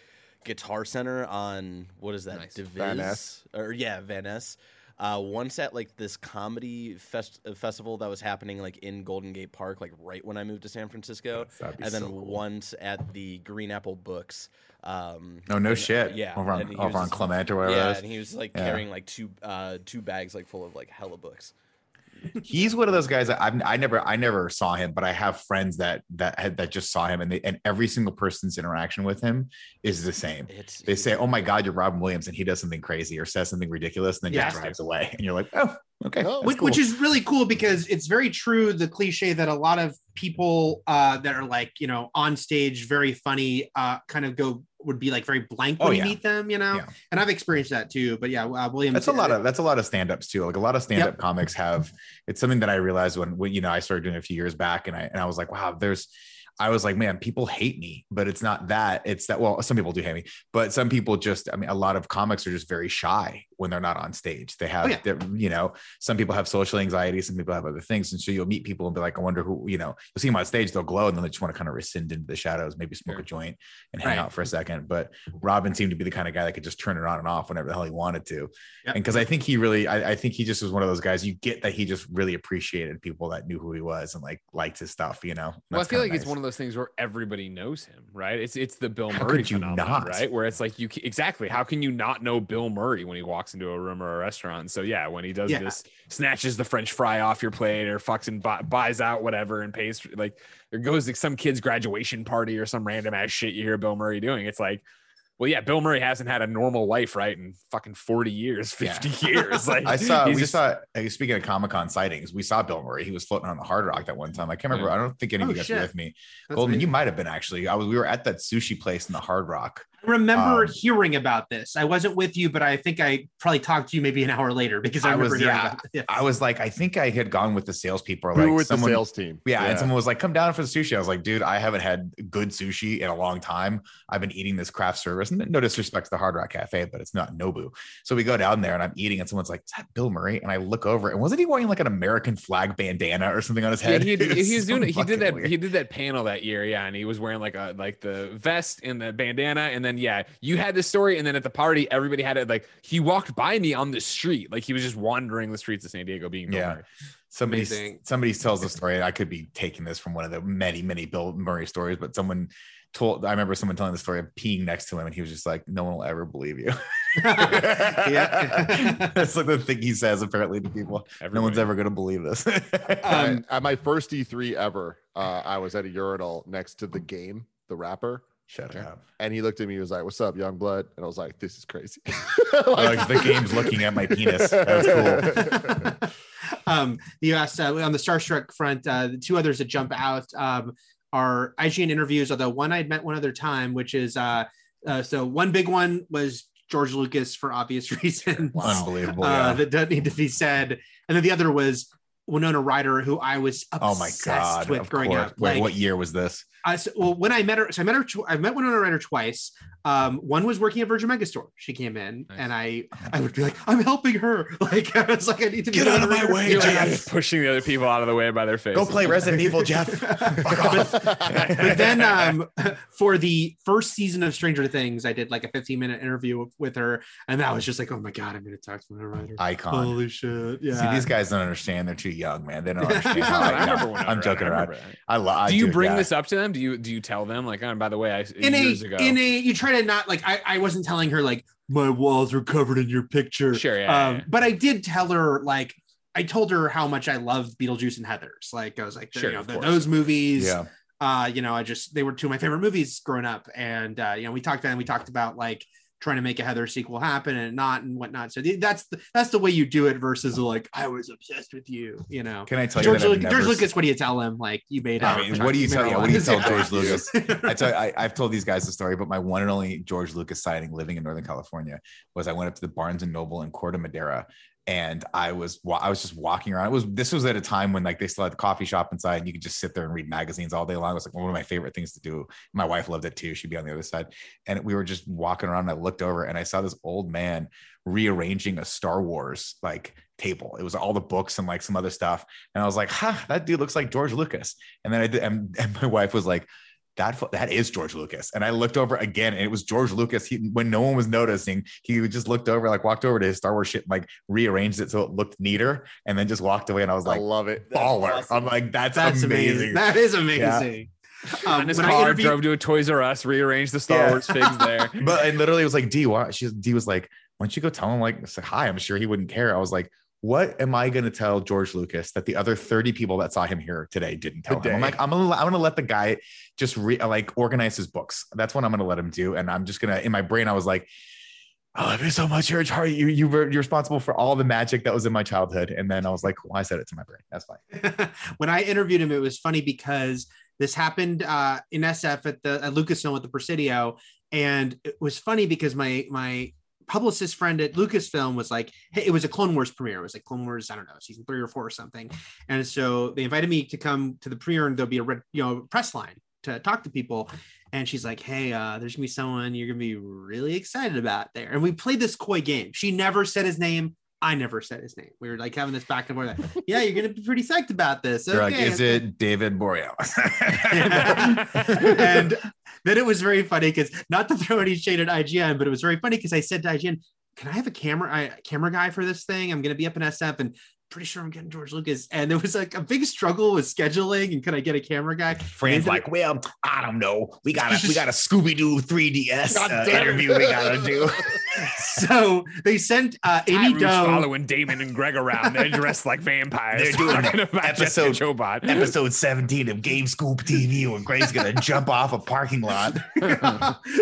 Speaker 3: Guitar Center on what is that?
Speaker 1: Nice.
Speaker 3: Deviz?
Speaker 4: Van Ness.
Speaker 3: or yeah, Van Ness. Uh, once at like this comedy fest- uh, festival that was happening like in Golden Gate Park, like right when I moved to San Francisco,
Speaker 2: That'd be
Speaker 3: and then
Speaker 2: so cool.
Speaker 3: once at the Green Apple Books. Um,
Speaker 2: Oh no
Speaker 3: and-
Speaker 2: shit!
Speaker 3: Yeah,
Speaker 2: over on over
Speaker 3: was
Speaker 2: on Clement or whatever.
Speaker 3: yeah, and he was like
Speaker 2: Yeah.
Speaker 3: carrying like two uh two bags like full of like hella books.
Speaker 2: He's one of those guys that I've, I never I never saw him, but I have friends that that had that just saw him, and they and every single person's interaction with him is the same.
Speaker 3: It's
Speaker 2: They say, "Oh my God, you're Robin Williams," and he does something crazy or says something ridiculous, and then
Speaker 5: Yeah.
Speaker 2: just drives away, and you're like, "Oh, okay."
Speaker 4: Oh,
Speaker 5: which,
Speaker 2: cool."
Speaker 5: which is really cool because it's very true the cliche that a lot of people uh, that are like you know on stage very funny uh, kind of go would be like very blank when
Speaker 2: Oh,
Speaker 5: you meet them you know
Speaker 2: Yeah.
Speaker 5: and i've experienced that too but yeah uh, william
Speaker 2: That's a lot of that's a lot of stand-ups too. Like a lot of stand-up comics have it's something that I realized when, when you know I started doing it a few years back and I and I was like, wow, there's I was like, man, people hate me, but it's not that. It's that well, some people do hate me, but some people just, I mean, a lot of comics are just very shy when they're not on stage. They have,
Speaker 5: Oh, yeah.
Speaker 2: you know, some people have social anxiety, some people have other things. And so you'll meet people and be like, I wonder who, you know, you'll see them on stage, they'll glow and then they just want to kind of rescind into the shadows, maybe smoke
Speaker 1: Sure.
Speaker 2: a joint and hang
Speaker 5: Right.
Speaker 2: out for a second. But Robin seemed to be the kind of guy that could just turn it on and off whenever the hell he wanted to.
Speaker 5: Yep.
Speaker 2: And because I think he really, I, I think he just was one of those guys. You get that he just really appreciated people that knew who he was and like liked his stuff. You know.
Speaker 1: Well, I feel like it's one of those things where everybody knows him, right? It's it's the Bill
Speaker 2: How
Speaker 1: Murray phenomenon,
Speaker 2: not?
Speaker 1: right? Where it's like you exactly how can you not know Bill Murray when he walks into a room or a restaurant? So yeah, when he does
Speaker 5: Yeah.
Speaker 1: this, snatches the French fry off your plate or fucks and bu- buys out whatever and pays like there goes like some kid's graduation party or some random ass shit you hear Bill Murray doing. It's like. Well, yeah, Bill Murray hasn't had a normal life, right? In fucking 40 years,
Speaker 2: Yeah.
Speaker 1: 50 years. Like
Speaker 2: I saw. We
Speaker 1: just-
Speaker 2: saw. Speaking of Comic Con sightings, we saw Bill Murray. He was floating on the Hard Rock that one time. I can't remember.
Speaker 1: Yeah.
Speaker 2: I don't think any of
Speaker 5: Oh,
Speaker 2: you guys
Speaker 5: shit.
Speaker 2: were with me.
Speaker 5: That's
Speaker 2: Goldman,
Speaker 5: amazing.
Speaker 2: you might have been actually. I was. We were at that sushi place in the Hard Rock.
Speaker 5: I remember
Speaker 2: Um,
Speaker 5: hearing about this. I wasn't with you, but I think I probably talked to you maybe an hour later because I,
Speaker 2: I was-
Speaker 5: hearing
Speaker 2: yeah.
Speaker 5: about.
Speaker 2: I was like, I think I had gone with the salespeople. Or
Speaker 4: We
Speaker 2: like
Speaker 4: were with
Speaker 2: someone,
Speaker 4: the sales team.
Speaker 2: Yeah, and someone was like, "Come down for the sushi." I was like, "Dude, I haven't had good sushi in a long time. I've been eating this craft service, and no disrespect to the Hard Rock Cafe, but it's not Nobu." So we go down there, and I'm eating, and someone's like, "Is that Bill Murray?" And I look over, and wasn't he wearing like an American flag bandana or something on his head?
Speaker 1: he, he,
Speaker 2: was
Speaker 1: he was
Speaker 2: so
Speaker 1: doing it. He did that.
Speaker 2: weird.
Speaker 1: He did that panel that year, yeah, and he was wearing like a like the vest and the bandana, and then yeah, you had this story, and then at the party, everybody had it. Like he walked by me on the street, like he was just wandering the streets of San Diego, being Bill
Speaker 2: Yeah.
Speaker 1: Murray.
Speaker 2: Somebody
Speaker 1: Amazing.
Speaker 2: somebody tells the story. I could be taking this from one of the many many Bill Murray stories, but someone told. I remember someone telling the story of peeing next to him, and he was just like, "No one will ever believe you."
Speaker 5: Yeah.
Speaker 2: that's like the thing he says apparently to people. No one's ever going to believe this.
Speaker 5: Um,
Speaker 4: I- at my first E3 ever, uh, I was at a urinal next to the game, the rapper,
Speaker 2: Shut up.
Speaker 4: and he looked at me. He was like, "What's up, young blood?" And I was like, "This is crazy."
Speaker 2: Like the game's looking at my penis. That's cool.
Speaker 5: um, you asked uh, on the Starstruck front, uh, the two others that jump out um, are IGN interviews, although one I'd met one other time, which is uh, uh, so one big one was George Lucas for obvious reasons.
Speaker 2: Unbelievable.
Speaker 5: uh,
Speaker 2: yeah.
Speaker 5: that doesn't need to be said. And then the other was Winona Ryder, who I was
Speaker 2: Oh my
Speaker 5: obsessed
Speaker 2: god!
Speaker 5: with growing
Speaker 2: course.
Speaker 5: up.
Speaker 2: Wait,
Speaker 5: Like,
Speaker 2: what year was this?
Speaker 5: I, so, well, when I met her, so I met her. Tw- I met Winona Ryder twice. Um, one was working at Virgin Megastore. She came in,
Speaker 1: Nice.
Speaker 5: and I, I would be like, "I'm helping her." Like I was like, "I need to be
Speaker 2: Get out of my way,
Speaker 5: Ryder.
Speaker 1: You're like,
Speaker 2: Jeff.
Speaker 1: Pushing the other people out of the way by their face.
Speaker 2: Go play Resident Evil, Jeff. Fuck off.
Speaker 5: but then um, for the first season of Stranger Things, I did like a 15 minute interview with, with her, and that was just like, "Oh my god, I'm going to talk to Winona Ryder."
Speaker 2: Icon.
Speaker 5: Holy shit! Yeah.
Speaker 2: See, these guys don't understand. They're too young, man. They don't understand. how
Speaker 1: I
Speaker 2: I,
Speaker 1: remember
Speaker 2: know.
Speaker 1: when I
Speaker 2: I'm joking
Speaker 1: it. I
Speaker 2: around. I love.
Speaker 1: Do you bring this up to them? Do you do you tell them like, oh, by the way, I
Speaker 5: in a
Speaker 1: years ago.
Speaker 5: in a you try to not like I, I wasn't telling her like my walls are covered in your picture
Speaker 1: Sure, yeah,
Speaker 5: um
Speaker 1: yeah.
Speaker 5: but i did tell her like i told her how much i loved beetlejuice and heathers like i was like
Speaker 1: Sure,
Speaker 5: you know
Speaker 1: of
Speaker 5: those movies
Speaker 2: Yeah.
Speaker 5: uh you know i just they were two of my favorite movies growing up and uh you know we talked and we talked about like trying to make a Heather sequel happen and not and whatnot. So th- that's the, that's the way you do it versus like I was obsessed with you, you know.
Speaker 2: Can I tell
Speaker 5: George,
Speaker 2: you
Speaker 5: Lu-
Speaker 2: never
Speaker 5: George Lucas, what do you tell him? Like you made
Speaker 2: I mean, what do you tell- yeah, what do you tell George Lucas? I tell I, I've told these guys the story, but my one and only George Lucas sighting living in Northern California was I went up to the Barnes and Noble in Corte Madera, and I was I was just walking around. It was this was at a time when like they still had the coffee shop inside, and you could just sit there and read magazines all day long. It was like one of my favorite things to do. My wife loved it too. She'd be on the other side, and we were just walking around. And I looked over and I saw this old man rearranging a Star Wars like table. It was all the books and like some other stuff, and I was like, "Ha, that dude looks like George Lucas." And then I did, and, and my wife was like that that is George Lucas. And I looked over again, and it was George Lucas. He, when no one was noticing, he just looked over, like walked over to his Star Wars shit, like rearranged it so it looked neater, and then just walked away. And I was like, I
Speaker 4: love it.
Speaker 3: That's
Speaker 2: baller.
Speaker 3: awesome.
Speaker 2: I'm like, that's,
Speaker 5: That's amazing.
Speaker 2: amazing.
Speaker 5: That is amazing. Um,
Speaker 1: on his car,
Speaker 5: interviewed-
Speaker 1: drove to a Toys R Us, rearranged the Star
Speaker 2: Yeah.
Speaker 1: Wars figs there.
Speaker 2: but I literally was like, D, why? She, D was like, why don't you go tell him, like, say hi? I'm sure he wouldn't care. I was like, what am I going to tell George Lucas that the other 30 people that saw him here today didn't tell him? I'm like, I'm gonna, I'm gonna let the guy just re, like organize his books. That's what I'm gonna let him do. And I'm just gonna, in my brain, I was like, I love you so much, George. How are you? You were you're responsible for all the magic that was in my childhood. And then I was like, well, I said it to my brain. That's fine.
Speaker 5: when I interviewed him, it was funny because this happened uh, in SF at the at Lucasfilm at the Presidio, and it was funny because my my publicist friend at Lucasfilm was like, "Hey, it was a Clone Wars premiere. It was like Clone Wars, I don't know, season three or four or something." And so they invited me to come to the premiere, and there'll be a red, you know press line to talk to people. And she's like, "Hey, uh, there's gonna be someone you're gonna be really excited about there." And we played this coy game. She never said his name. I never said his name. We were like having this back and forth. Like, yeah, you're gonna be pretty psyched about this.
Speaker 2: They're like, is it David Boreanaz?
Speaker 5: and then it was very funny because not to throw any shade at IGN, but it was very funny because I said to IGN, "Can I have a camera camera guy for this thing? I'm going to be up in SF and." Pretty sure I'm getting George Lucas, and there was like a big struggle with scheduling. And could I get a camera guy?
Speaker 2: Fran's like, well, I don't know. We got a we got a Scooby Doo 3DS uh, interview we gotta do.
Speaker 5: So they sent uh, Amy Doe.
Speaker 1: following Damon and Greg around. They're dressed like vampires.
Speaker 2: They're doing episode-
Speaker 1: Chobot.
Speaker 2: Episode 17 of Game Scoop TV when Greg's gonna jump off a parking lot.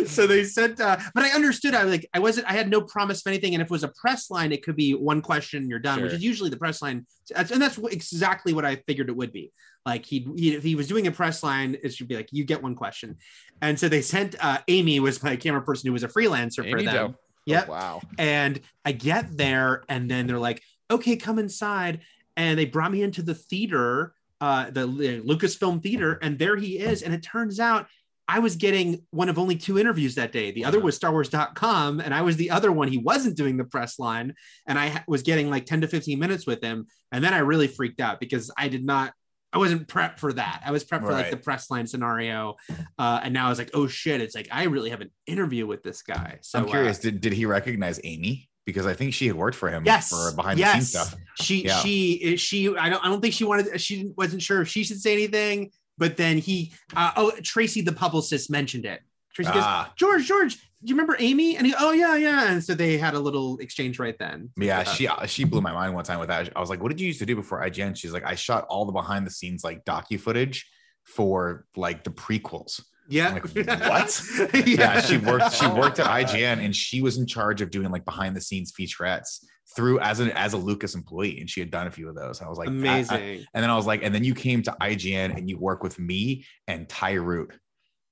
Speaker 5: so they sent uh but i understood i like i wasn't i had no promise of anything and if it was a press line it could be one question you're done which is usually the press line and that's exactly what i figured it would be like he, he if he was doing a press line it should be like you get one question and so they sent uh amy was my camera person who was a freelancer for
Speaker 1: Amy
Speaker 5: them
Speaker 1: Doe.
Speaker 5: Yep.
Speaker 4: Oh, wow.
Speaker 5: and I get there, and then they're like, "Okay, come inside." And they brought me into the theater, uh, the uh, Lucasfilm theater, and there he is. And it turns out I was getting one of only two interviews that day. The other was Star Wars.com, and I was the other one. He wasn't doing the press line, and I was getting like 10 to 15 minutes with him. And then I really freaked out because I did not. I wasn't prepped for that. I was prepped for like the press line scenario, uh, and now I was like, "Oh shit!" It's like I really have an interview with this guy. So
Speaker 2: I'm
Speaker 5: uh,
Speaker 2: curious, did, did he recognize Amy? Because I think she had worked for him
Speaker 5: yes
Speaker 2: for behind the scenes stuff.
Speaker 5: she
Speaker 2: Yeah.
Speaker 5: she she i don't i don't think she wanted she wasn't sure if she should say anything but then he uh, oh tracy the publicist mentioned it tracy goes
Speaker 2: Ah,
Speaker 5: george george do you remember amy and he oh yeah yeah and so they had a little exchange right then
Speaker 2: yeah,
Speaker 5: Uh,
Speaker 2: she she blew my mind one time with that. I was like, "What did you used to do before IGN?" She's like, "I shot all the behind the scenes like docu footage for like the prequels."
Speaker 5: yeah
Speaker 2: like, what? yeah, she worked. She worked at IGN, and she was in charge of doing like behind the scenes featurettes through as an as a Lucas employee, and she had done a few of those. I was like, I- I-
Speaker 5: amazing
Speaker 2: and then I was like, and then you came to IGN and you work with me and Ty Root.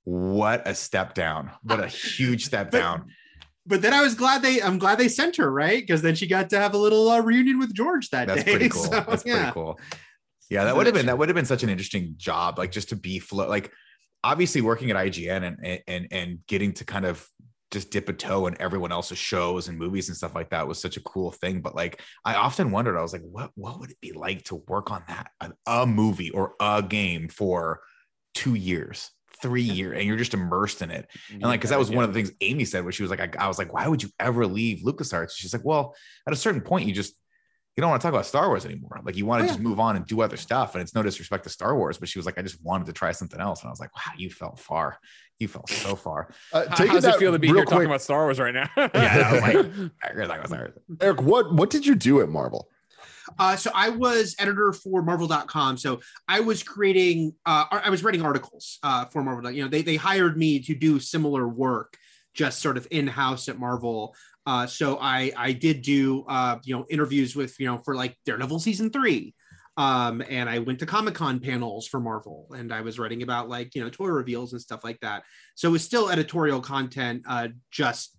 Speaker 2: What a step down! What a huge step
Speaker 5: But-
Speaker 2: down!
Speaker 5: but then i was glad they i'm glad they sent her right because then she got to have a little uh, reunion with george that
Speaker 2: That's
Speaker 5: day
Speaker 2: pretty cool.
Speaker 5: So,
Speaker 2: That's
Speaker 5: yeah.
Speaker 2: pretty cool. Yeah, that would have been that would have been such an interesting job, like just to be flow, like obviously working at IGN and and and getting to kind of just dip a toe in everyone else's shows and movies and stuff like that was such a cool thing. But like, I often wondered, I was like, what what would it be like to work on that a, a movie or a game for two years? Three years, and you're just immersed in it. And like, because that was one of the things Amy said, where she was like, I, I was like, why would you ever leave LucasArts? She's like, well, at a certain point, you just you don't want to talk about Star Wars anymore. Like you want to
Speaker 5: Oh, yeah.
Speaker 2: just move on and do other stuff. And it's no disrespect to Star Wars, but she was like, I just wanted to try something else. And I was like, wow, you fell far. You fell so far.
Speaker 4: Uh,
Speaker 1: How, how does it
Speaker 4: that
Speaker 1: feel to be
Speaker 4: real
Speaker 1: here talking about Star Wars right now?
Speaker 2: Yeah, I was like, I was like, I
Speaker 4: Eric, what what did you do at Marvel?
Speaker 5: Uh, so I was editor for Marvel.com. So I was creating, uh, I was writing articles uh, for Marvel. You know, they they hired me to do similar work just sort of in house at Marvel. Uh, so I I did do uh, you know interviews with you know for like Daredevil season three, um, and I went to Comic Con panels for Marvel, and I was writing about like you know toy reveals and stuff like that. So it was still editorial content, uh, just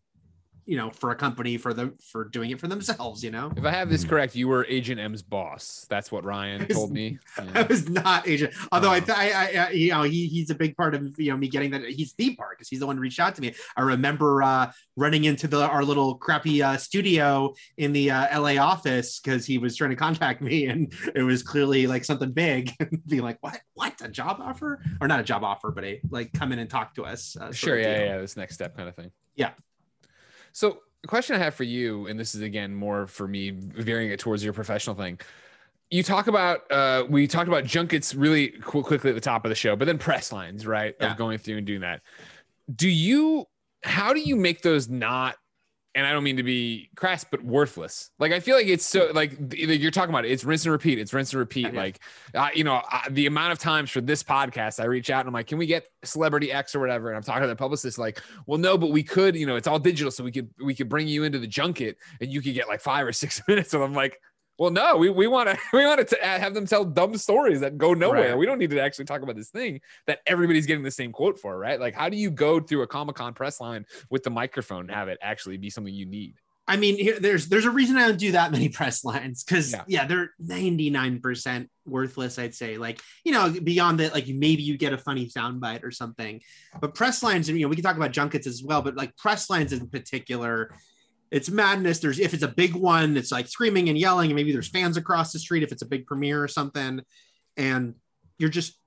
Speaker 5: you know for a company for them for doing it for themselves. You know,
Speaker 1: If I have
Speaker 2: Hmm.
Speaker 1: this correct, you were Agent M's boss. That's what Ryan told me.
Speaker 5: I was not agent. Although I,
Speaker 1: Oh.
Speaker 5: I, I, I, you know, he, he's a big part of you know me getting that. He's the part because he's the one who reached out to me. I remember uh, running into the our little crappy uh, studio in the uh, LA office because he was trying to contact me, and it was clearly like something big. be like, what, what, a job offer, or not a job offer, but a like come in and talk to us. Uh,
Speaker 1: Sure,
Speaker 5: of
Speaker 1: yeah, yeah, this next step kind of thing.
Speaker 5: Yeah.
Speaker 1: So, the question I have for you, and this is again more for me veering it towards your professional thing. You talk about uh we talked about junkets really qu- quickly at the top of the show, but then press lines, right?
Speaker 5: Yeah.
Speaker 1: Of going through and doing that. Do you how do you make those not and I don't mean to be crass, but worthless. Like I feel like it's so like you're talking about it. It's rinse and repeat. It's rinse and repeat. Like uh, you know uh, the amount of times for this podcast, I reach out and I'm like, can we get celebrity X or whatever? And I'm talking to the publicist, like, well, no, but we could. You know, it's all digital, so we could we could bring you into the junket and you could get like five or six minutes. And I'm like. Well, no, we, we want to we want to have them tell dumb stories that go nowhere.
Speaker 5: Right.
Speaker 1: We don't need to actually talk about this thing that everybody's getting the same quote for, right? Like, how do you go through a Comic Con press line with the microphone and have it actually be something you need?
Speaker 5: I mean, here, there's there's a reason I don't do that many press lines because
Speaker 1: Yeah.
Speaker 5: yeah. they're 99% worthless. I'd say like you know beyond that, like maybe you get a funny soundbite or something, but press lines and you know we can talk about junkets as well, but like press lines in particular, it's madness. There's if it's a big one, it's like screaming and yelling, and maybe there's fans across the street if it's a big premiere or something, and you're just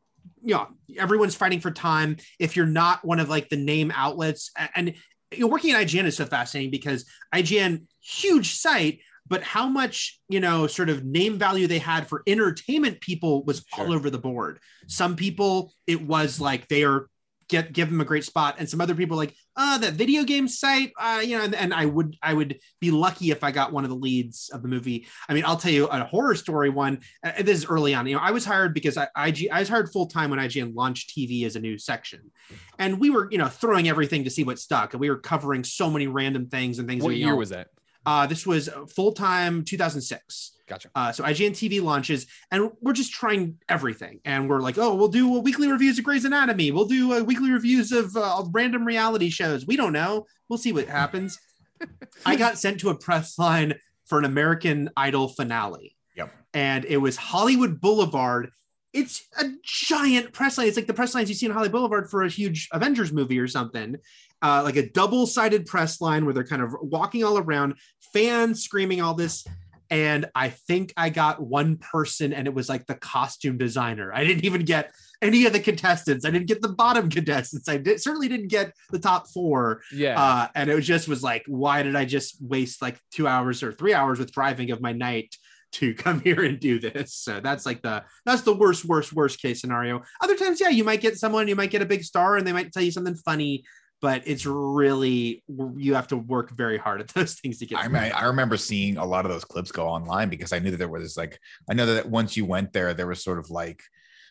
Speaker 5: you know everyone's fighting for time. If you're not one of like the name outlets and you know, working at IGN is so fascinating because IGN, huge site, but how much, you know, sort of name value they had for entertainment people was all over the board. Some people, it was like they are get give them a great spot, and some other people like, uh, that video game site, uh, you know, and, and I would I would be lucky if I got one of the leads of the movie. I mean, I'll tell you a horror story one. Uh, this is early on. You know, I was hired because I IG I was hired full time when IGN launched TV as a new section and we were you know throwing everything to see what stuck and we were covering so many random things and things
Speaker 1: What year
Speaker 5: know,
Speaker 1: was that?
Speaker 5: Uh this was full-time 2006
Speaker 1: Gotcha.
Speaker 5: uh, so IGN TV launches, and we're just trying everything. And we're like, oh, we'll do a weekly reviews of Grey's Anatomy. We'll do uh, weekly reviews of uh, random reality shows. We don't know. We'll see what happens. I got sent to a press line for an American Idol finale.
Speaker 2: Yep.
Speaker 5: And it was Hollywood Boulevard. It's a giant press line. It's like the press lines you see in Hollywood Boulevard for a huge Avengers movie or something. Uh, like a double-sided press line where they're kind of walking all around, fans screaming all this and I think I got one person, and it was like the costume designer. I didn't even get any of the contestants. I didn't get the bottom contestants. I did, certainly didn't get the top four.
Speaker 1: Yeah.
Speaker 5: Uh, and it was just was like, why did I just waste like two hours or three hours with driving of my night to come here and do this? So that's like the that's the worst, worst, worst case scenario. Other times, yeah, you might get someone, you might get a big star, and they might tell you something funny. But it's really you have to work very hard at those things to get.
Speaker 2: I. I I remember seeing a lot of those clips go online because I knew that there was like I know that once you went there, there was sort of like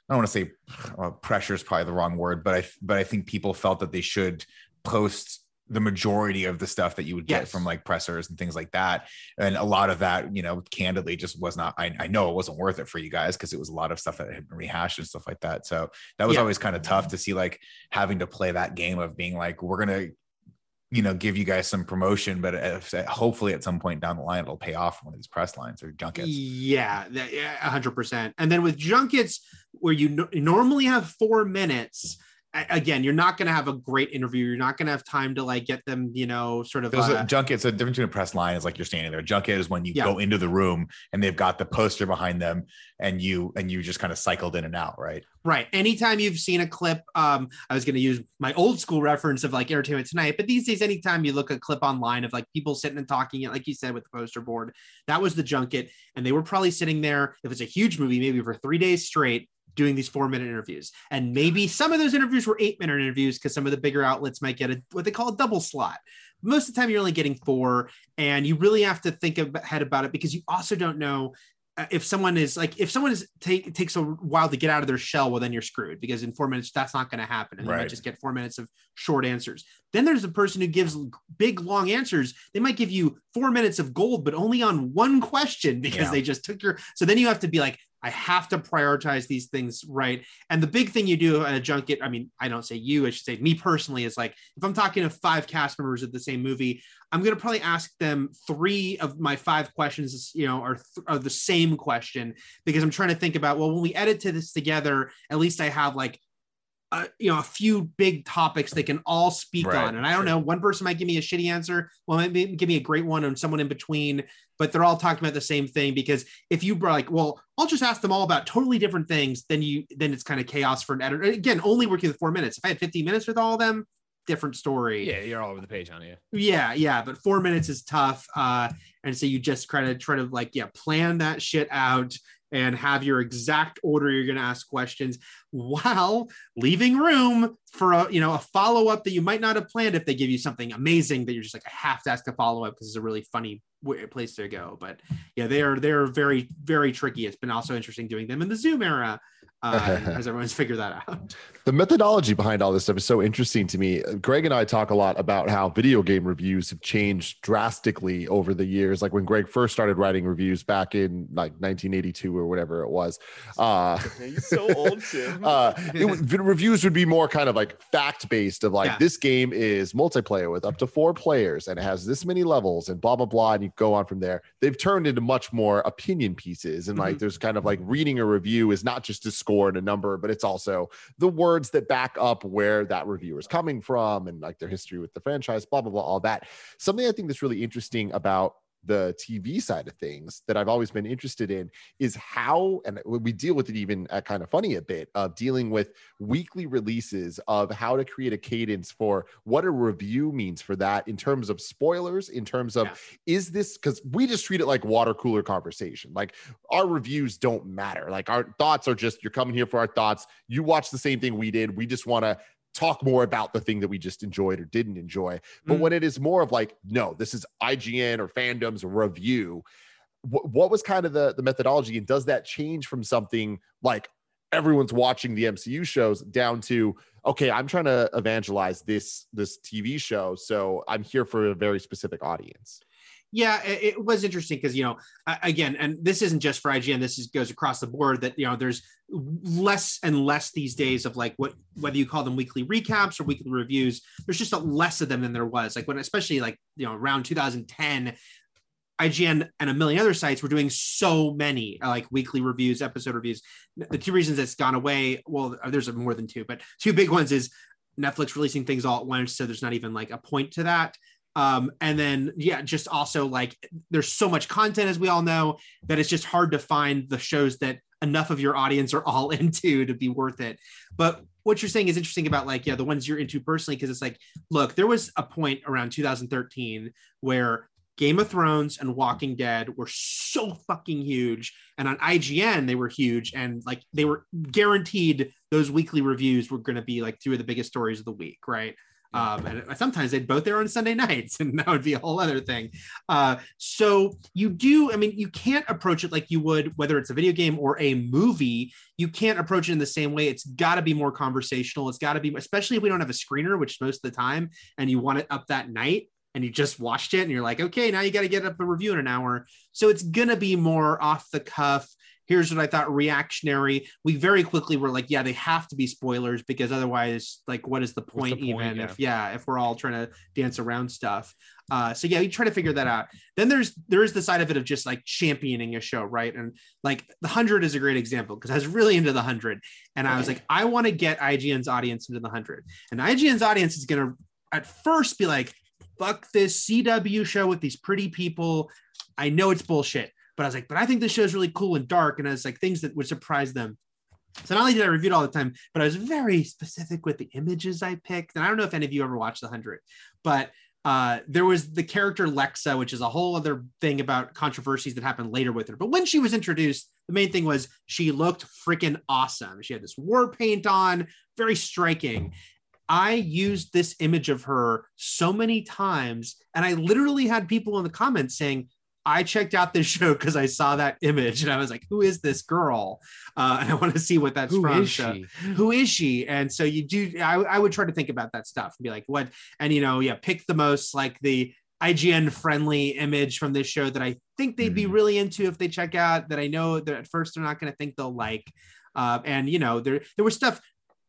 Speaker 2: I don't want to say uh, pressure is probably the wrong word, but I but I think people felt that they should post the majority of the stuff that you would get
Speaker 5: Yes.
Speaker 2: from like pressers and things like that, and a lot of that, you know, candidly just was not. I, I know it wasn't worth it for you guys because it was a lot of stuff that had been rehashed and stuff like that. So that was
Speaker 5: Yeah.
Speaker 2: always kind of tough to see like having to play that game of being like we're gonna you know, give you guys some promotion, but if, hopefully at some point down the line it'll pay off one of these press lines or junkets.
Speaker 5: Yeah, that- yeah, a hundred percent. And then with junkets, where you no- normally have four minutes, again, you're not going to have a great interview. You're not going to have time to like get them, you know, sort of.
Speaker 2: Those
Speaker 5: uh,
Speaker 2: are junkets. A difference between a press line is like you're standing there. Junket is when you
Speaker 5: Yeah.
Speaker 2: go into the room and they've got the poster behind them, and you and you just kind of cycled in and out, right?
Speaker 5: Right. Anytime you've seen a clip, um, I was going to use my old school reference of like Entertainment Tonight, but these days, anytime you look a clip online of like people sitting and talking, like you said with the poster board, that was the junket, and they were probably sitting there. If it's a huge movie, maybe for three days straight. Doing these four minute interviews, and maybe some of those interviews were eight minute interviews because some of the bigger outlets might get a what they call a double slot. Most of the time, you're only getting four, and you really have to think ahead about it because you also don't know uh, if someone is like if someone is take takes a while to get out of their shell well then you're screwed because in four minutes that's not going to happen and they might just get four minutes of short answers then there's a person who gives big long answers they might give you four minutes of gold but only on one question because
Speaker 2: Yeah.
Speaker 5: they just took your so then you have to be like i have to prioritize these things right. And the big thing you do at a junket i mean i don't say you i should say me personally is like if i'm talking to five cast members of the same movie i'm going to probably ask them three of my five questions you know are, th- are the same question because i'm trying to think about well when we edit to this together at least i have like uh, you know a few big topics they can all speak
Speaker 2: Right,
Speaker 5: on and i don't
Speaker 2: sure.
Speaker 5: know one person might give me a shitty answer well maybe give me a great one and someone in between but they're all talking about the same thing because if you were like well i'll just ask them all about totally different things then you then it's kind of chaos for an editor again only working with four minutes if i had 15 minutes with all of them different story
Speaker 1: Yeah, you're all over the page on you.
Speaker 5: yeah yeah but four minutes is tough uh and so you just kind of try to like yeah plan that shit out and have your exact order you're going to ask questions while leaving room for a you know a follow-up that you might not have planned if they give you something amazing that you're just like i have to ask a follow-up because it's a really funny place to go. But yeah they are they're very very tricky. It's been also interesting doing them in the zoom era uh, as everyone's figured that out
Speaker 4: The methodology behind all this stuff is so interesting to me. Greg and I talk a lot about how video game reviews have changed drastically over the years. Like when Greg first started writing reviews back in like 1982 or whatever it was. Uh,
Speaker 3: He's so old, Tim.
Speaker 4: uh, it, reviews would be more kind of like fact based of like
Speaker 5: Yeah.
Speaker 4: this game is multiplayer with up to four players and it has this many levels and blah blah blah and you go on from there they've turned into much more opinion pieces and like there's kind of like reading a review is not just a score and a number but it's also the words that back up where that reviewer is coming from and like their history with the franchise blah blah blah all that. Something i think that's really interesting about the TV side of things that I've always been interested in is how, and we deal with it even uh, at kind of funny a bit of dealing with weekly releases of how to create a cadence for what a review means for that in terms of spoilers, in terms of
Speaker 5: Yeah.
Speaker 4: is this because we just treat it like water cooler conversation. Like our reviews don't matter. Like our thoughts are just you're coming here for our thoughts. You watch the same thing we did. We just want to talk more about the thing that we just enjoyed or didn't enjoy. But
Speaker 5: Mm.
Speaker 4: when it is more of like, no, this is IGN or fandom's review, wh- what was kind of the, the methodology? And does that change from something like everyone's watching the MCU shows down to, okay, I'm trying to evangelize this this TV show. So I'm here for a very specific audience.
Speaker 5: Yeah it, it was interesting because you know again and this isn't just for ign this is, goes across the board that you know there's less and less these days of like what whether you call them weekly recaps or weekly reviews there's just a less of them than there was like when especially like you know around 2010 IGN and a million other sites were doing so many uh, like weekly reviews, episode reviews. The two reasons it's gone away, well, uh, there's more than two, but two big ones is Netflix releasing things all at once, so there's not even like a point to that. Um, and then yeah, just also like there's so much content as we all know that it's just hard to find the shows that enough of your audience are all into to be worth it. But what you're saying is interesting about like yeah the ones you're into personally because it's like look there was a point around 2013 where Game of Thrones and Walking Dead were so fucking huge. And on IGN, they were huge. And like they were guaranteed those weekly reviews were going to be like two of the biggest stories of the week, right? Um, and sometimes they'd both there on Sunday nights, and that would be a whole other thing. Uh, so you do, I mean, you can't approach it like you would whether it's a video game or a movie. You can't approach it in the same way. It's got to be more conversational. It's got to be, especially if we don't have a screener, which most of the time, and you want it up that night and you just watched it and you're like, okay, now you got to get up a review in an hour. So it's going to be more off the cuff. Here's what I thought reactionary. We very quickly were like, yeah, they have to be spoilers because otherwise, like, what is the point,
Speaker 1: the point?
Speaker 5: even
Speaker 1: Yeah.
Speaker 5: if, yeah, if we're all trying to dance around stuff. Uh, so yeah, you try to figure that out. Then there's there is the side of it of just like championing a show, right? And like the hundred is a great example because I was really into the hundred, and I was like, I want to get IGN's audience into the hundred, and IGN's audience is gonna at first be like, fuck this CW show with these pretty people. I know it's bullshit, but I was like, but I think this show is really cool and dark, and it's like things that would surprise them. So not only did I review it all the time, but I was very specific with the images I picked. And I don't know if any of you ever watched The Hundred, but uh, there was the character Lexa, which is a whole other thing about controversies that happened later with her. But when she was introduced, the main thing was she looked freaking awesome. She had this war paint on, very striking. I used this image of her so many times, and I literally had people in the comments saying, I checked out this show because I saw that image and I was like, who is this girl? Uh, and I want to see what that's
Speaker 1: Who
Speaker 5: from.
Speaker 1: is
Speaker 5: So-
Speaker 1: she?
Speaker 5: who is she? And so you do, I, I would try to think about that stuff and be like, what? And, you know, yeah, pick the most like the IGN friendly image from this show that I think they'd be
Speaker 2: Mhm.
Speaker 5: really into if they check out that I know that at first they're not going to think they'll like. Uh, and, you know, there, there was stuff.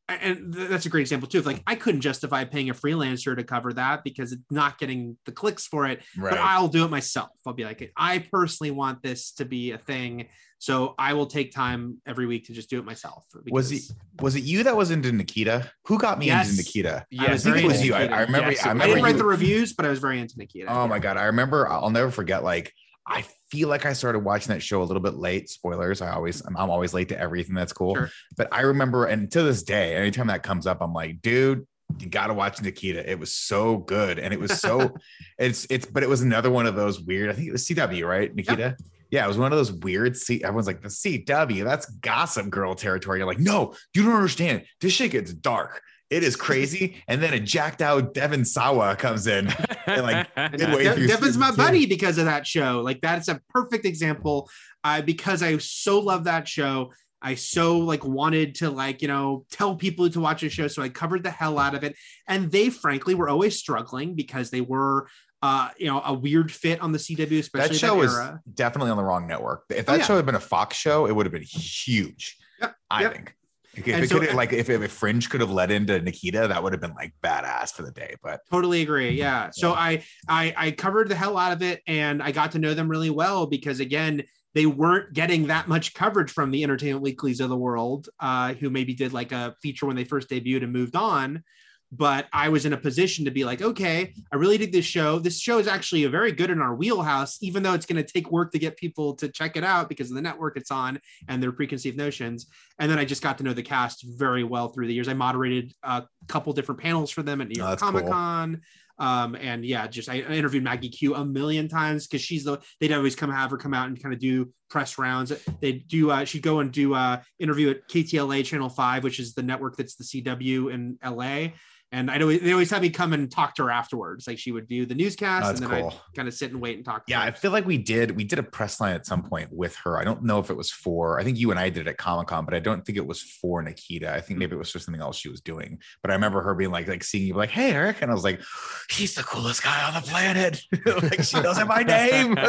Speaker 5: And that's a great example too. Of like, I couldn't justify paying a freelancer to cover that because it's not getting the clicks for it
Speaker 2: Right.
Speaker 5: but I'll do it myself. I'll be like, I personally want this to be a thing, so I will take time every week to just do it myself.
Speaker 2: was
Speaker 5: because-
Speaker 2: it was it you that was into Nikita? Who got me
Speaker 5: Yes.
Speaker 2: into Nikita?
Speaker 5: Yes, I was
Speaker 2: I think it was you. I, I remember.
Speaker 1: Yes,
Speaker 2: I
Speaker 1: it
Speaker 5: I
Speaker 2: remember
Speaker 5: didn't write the reviews, but I was very into Nikita.
Speaker 2: Oh my god, I remember. I'll never forget. Like, I feel like I started watching that show a little bit late. Spoilers. I always, I'm, I'm always late to everything. That's cool.
Speaker 5: Sure.
Speaker 2: But I remember, and to this day, anytime that comes up, I'm like, dude, you got to watch Nikita. It was so good, and it was so. it's it's, but it was another one of those weird. I think it was CW, right, Nikita. Yeah, it was one of those weird. C. Everyone's like the CW. That's Gossip Girl territory. You're like, no, you don't understand. This shit gets dark. It is crazy. and then a jacked out Devon Sawa comes in. And, like,
Speaker 5: And
Speaker 2: midway
Speaker 5: De-
Speaker 2: through
Speaker 5: Devon's my
Speaker 2: season two.
Speaker 5: buddy because of that show. Like that's a perfect example. Uh, because I so love that show. I so like wanted to like you know tell people to watch a show, so I covered the hell out of it. And they frankly were always struggling because they were uh you know a weird fit on the CW, especially
Speaker 2: that show was
Speaker 5: era.
Speaker 2: definitely on the wrong network. If
Speaker 5: Oh,
Speaker 2: that
Speaker 5: yeah.
Speaker 2: show had been a Fox show, it would have been huge.
Speaker 5: Yep,
Speaker 2: I
Speaker 5: yep.
Speaker 2: think. If
Speaker 5: And
Speaker 2: it
Speaker 5: so-
Speaker 2: could like if, if Fringe could have led into Nikita, that would have been like badass for the day. But
Speaker 5: totally agree yeah. So I, I i covered the hell out of it and i got to know them really well because again they weren't getting that much coverage from the entertainment weeklies of the world uh, who maybe did like a feature when they first debuted and moved on but i was in a position to be like okay i really dig this show this show is actually a very good in our wheelhouse even though it's going to take work to get people to check it out because of the network it's on and their preconceived notions and then i just got to know the cast very well through the years i moderated a couple different panels for them at new
Speaker 2: Oh,
Speaker 5: york
Speaker 2: cool.
Speaker 5: comic con um, and yeah, just I I interviewed Maggie Q a million times because she's the they'd always come have her come out and kind of do press rounds. They do uh, she'd go and do uh interview at KTLA Channel Five, which is the network that's the CW in LA. And I know they always have me come and talk to her afterwards. Like she would do the newscast,
Speaker 2: That's
Speaker 5: and then
Speaker 2: cool.
Speaker 5: I'd kind of sit and wait and talk. To
Speaker 2: yeah,
Speaker 5: her.
Speaker 2: I feel like we did we did a press line at some point with her. I don't know if it was for I think you and I did it at Comic Con, but I don't think it was for Nikita. I think maybe it was for something else she was doing. But I remember her being like like seeing you like, hey Eric, and I was like, he's the coolest guy on the planet. like she knows my name.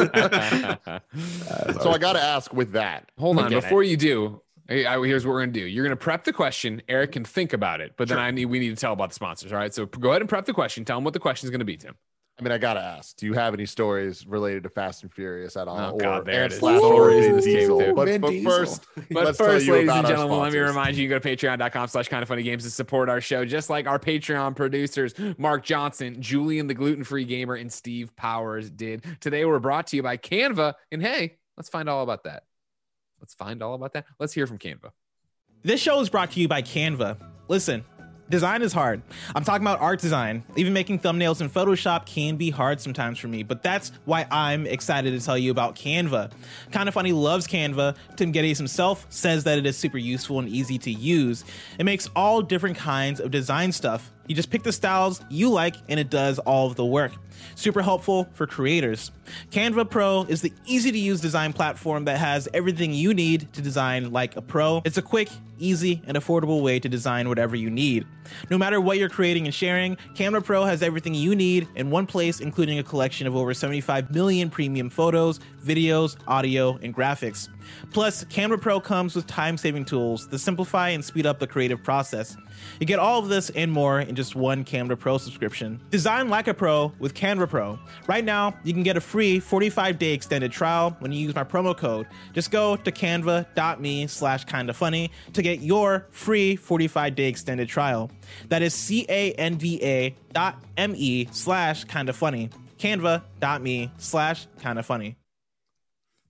Speaker 2: Uh,
Speaker 4: So I got to ask with that.
Speaker 1: Hold on,
Speaker 4: Again,
Speaker 1: before you do, hey, I- here's what we're gonna do. You're gonna prep the question. Eric can think about it, but then I need we need to tell about the sponsors. All right, so go ahead and prep the question. Tell him what the question is gonna be, Tim.
Speaker 4: I mean, I got to ask, do you have any stories related to Fast and Furious at all?
Speaker 1: Oh, God, there it is. Stories in this game,
Speaker 4: Diesel?
Speaker 1: too.
Speaker 4: But, but first,
Speaker 1: But first, ladies
Speaker 4: about
Speaker 1: and gentlemen, let me remind you, you go to patreon.com slash kind of funny games to support our show, just like our Patreon producers, Mark Johnson, Julian the gluten free gamer, and Steve Powers did. Today, we're brought to you by Canva. And hey, let's find all about that. Let's find all about that. Let's hear from Canva.
Speaker 6: This show is brought to you by Canva. Listen, design is hard. I'm talking about art design. Even making thumbnails in Photoshop can be hard sometimes for me, but that's why I'm excited to tell you about Canva. Kinda Funny loves Canva. Tim Gettys himself says that it is super useful and easy to use. It makes all different kinds of design stuff. You just pick the styles you like and it does all of the work. Super helpful for creators. Canva Pro is the easy to use design platform that has everything you need to design like a pro. It's a quick, easy, and affordable way to design whatever you need. No matter what you're creating and sharing, Canva Pro has everything you need in one place, including a collection of over 75 million premium photos, videos, audio, and graphics. Plus, Canva Pro comes with time saving tools that simplify and speed up the creative process. You get all of this and more in just one Canva Pro subscription. Design like a pro with Canva Pro. Right now, you can get a free 45-day extended trial when you use my promo code. Just go to canva.me slash kinda funny to get your free 45-day extended trial. That is C-A-N-V-A dot M-E slash kinda funny. Canva.me slash kinda funny.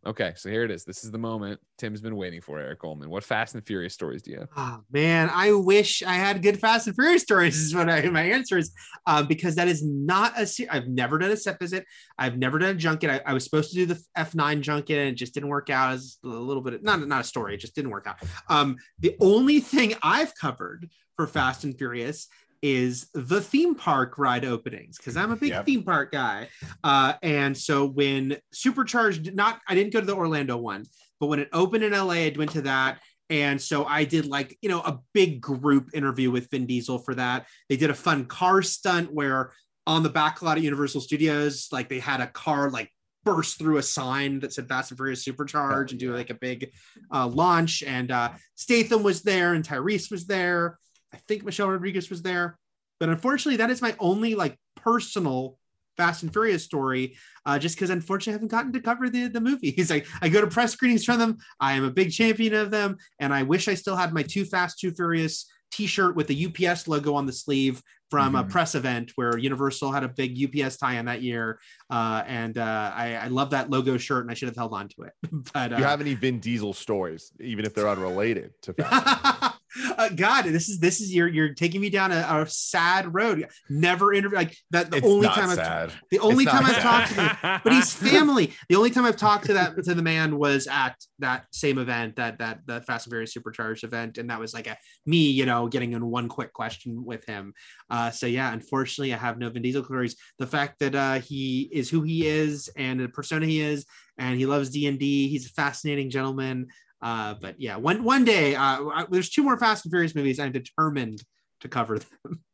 Speaker 1: Okay, so here it is. This is the moment Tim's been waiting for, Eric Goldman. What Fast and Furious stories do you have?
Speaker 5: Oh man, I wish I had good Fast and Furious stories. Is what I, my answer is, um, because that is not a. se- I've never done a set visit. I've never done a junket. I, I was supposed to do the F9 junket, and it just didn't work out. As a little bit, not not a story. It just didn't work out. Um, the only thing I've covered for Fast and Furious is the theme park ride openings because I'm a big
Speaker 2: Yep.
Speaker 5: theme park guy. Uh, and so when Supercharged, not I didn't go to the Orlando one, but when it opened in LA, I went to that. And so I did like, you know, a big group interview with Vin Diesel for that. They did a fun car stunt where on the back lot of Universal Studios, like they had a car like burst through a sign that said Fast and Furious Supercharge and do like a big uh, launch. And uh, Statham was there and Tyrese was there. I think Michelle Rodriguez was there. But unfortunately, that is my only like personal Fast and Furious story, uh, just because unfortunately I haven't gotten to cover the, the movies. Like I go to press screenings from them. I am a big champion of them. And I wish I still had my Too Fast, Too Furious t-shirt with the UPS logo on the sleeve from a
Speaker 2: Mhm.
Speaker 5: press event where Universal had a big UPS tie-in that year. Uh, and uh, I, I love that logo shirt and I should have held on to it. but
Speaker 4: Do
Speaker 5: uh,
Speaker 4: you have any Vin Diesel stories, even if they're unrelated to Fast?
Speaker 5: uh, God, this is this is you're you're taking me down a, a sad road. Never interview like that. The
Speaker 2: It's
Speaker 5: only time I've the only
Speaker 2: It's
Speaker 5: time I've talked to him, but he's family. The only time I've talked to that to the man was at that same event, that that the Fast and Furious Supercharged event, and that was like a me, you know, getting in one quick question with him. Uh, so yeah, unfortunately, I have no Vin Diesel stories. The fact that uh, he is who he is and the persona he is, and he loves D and D. He's a fascinating gentleman. Uh, but yeah, one one day, uh, I- there's two more Fast and Furious movies. I'm determined to cover them.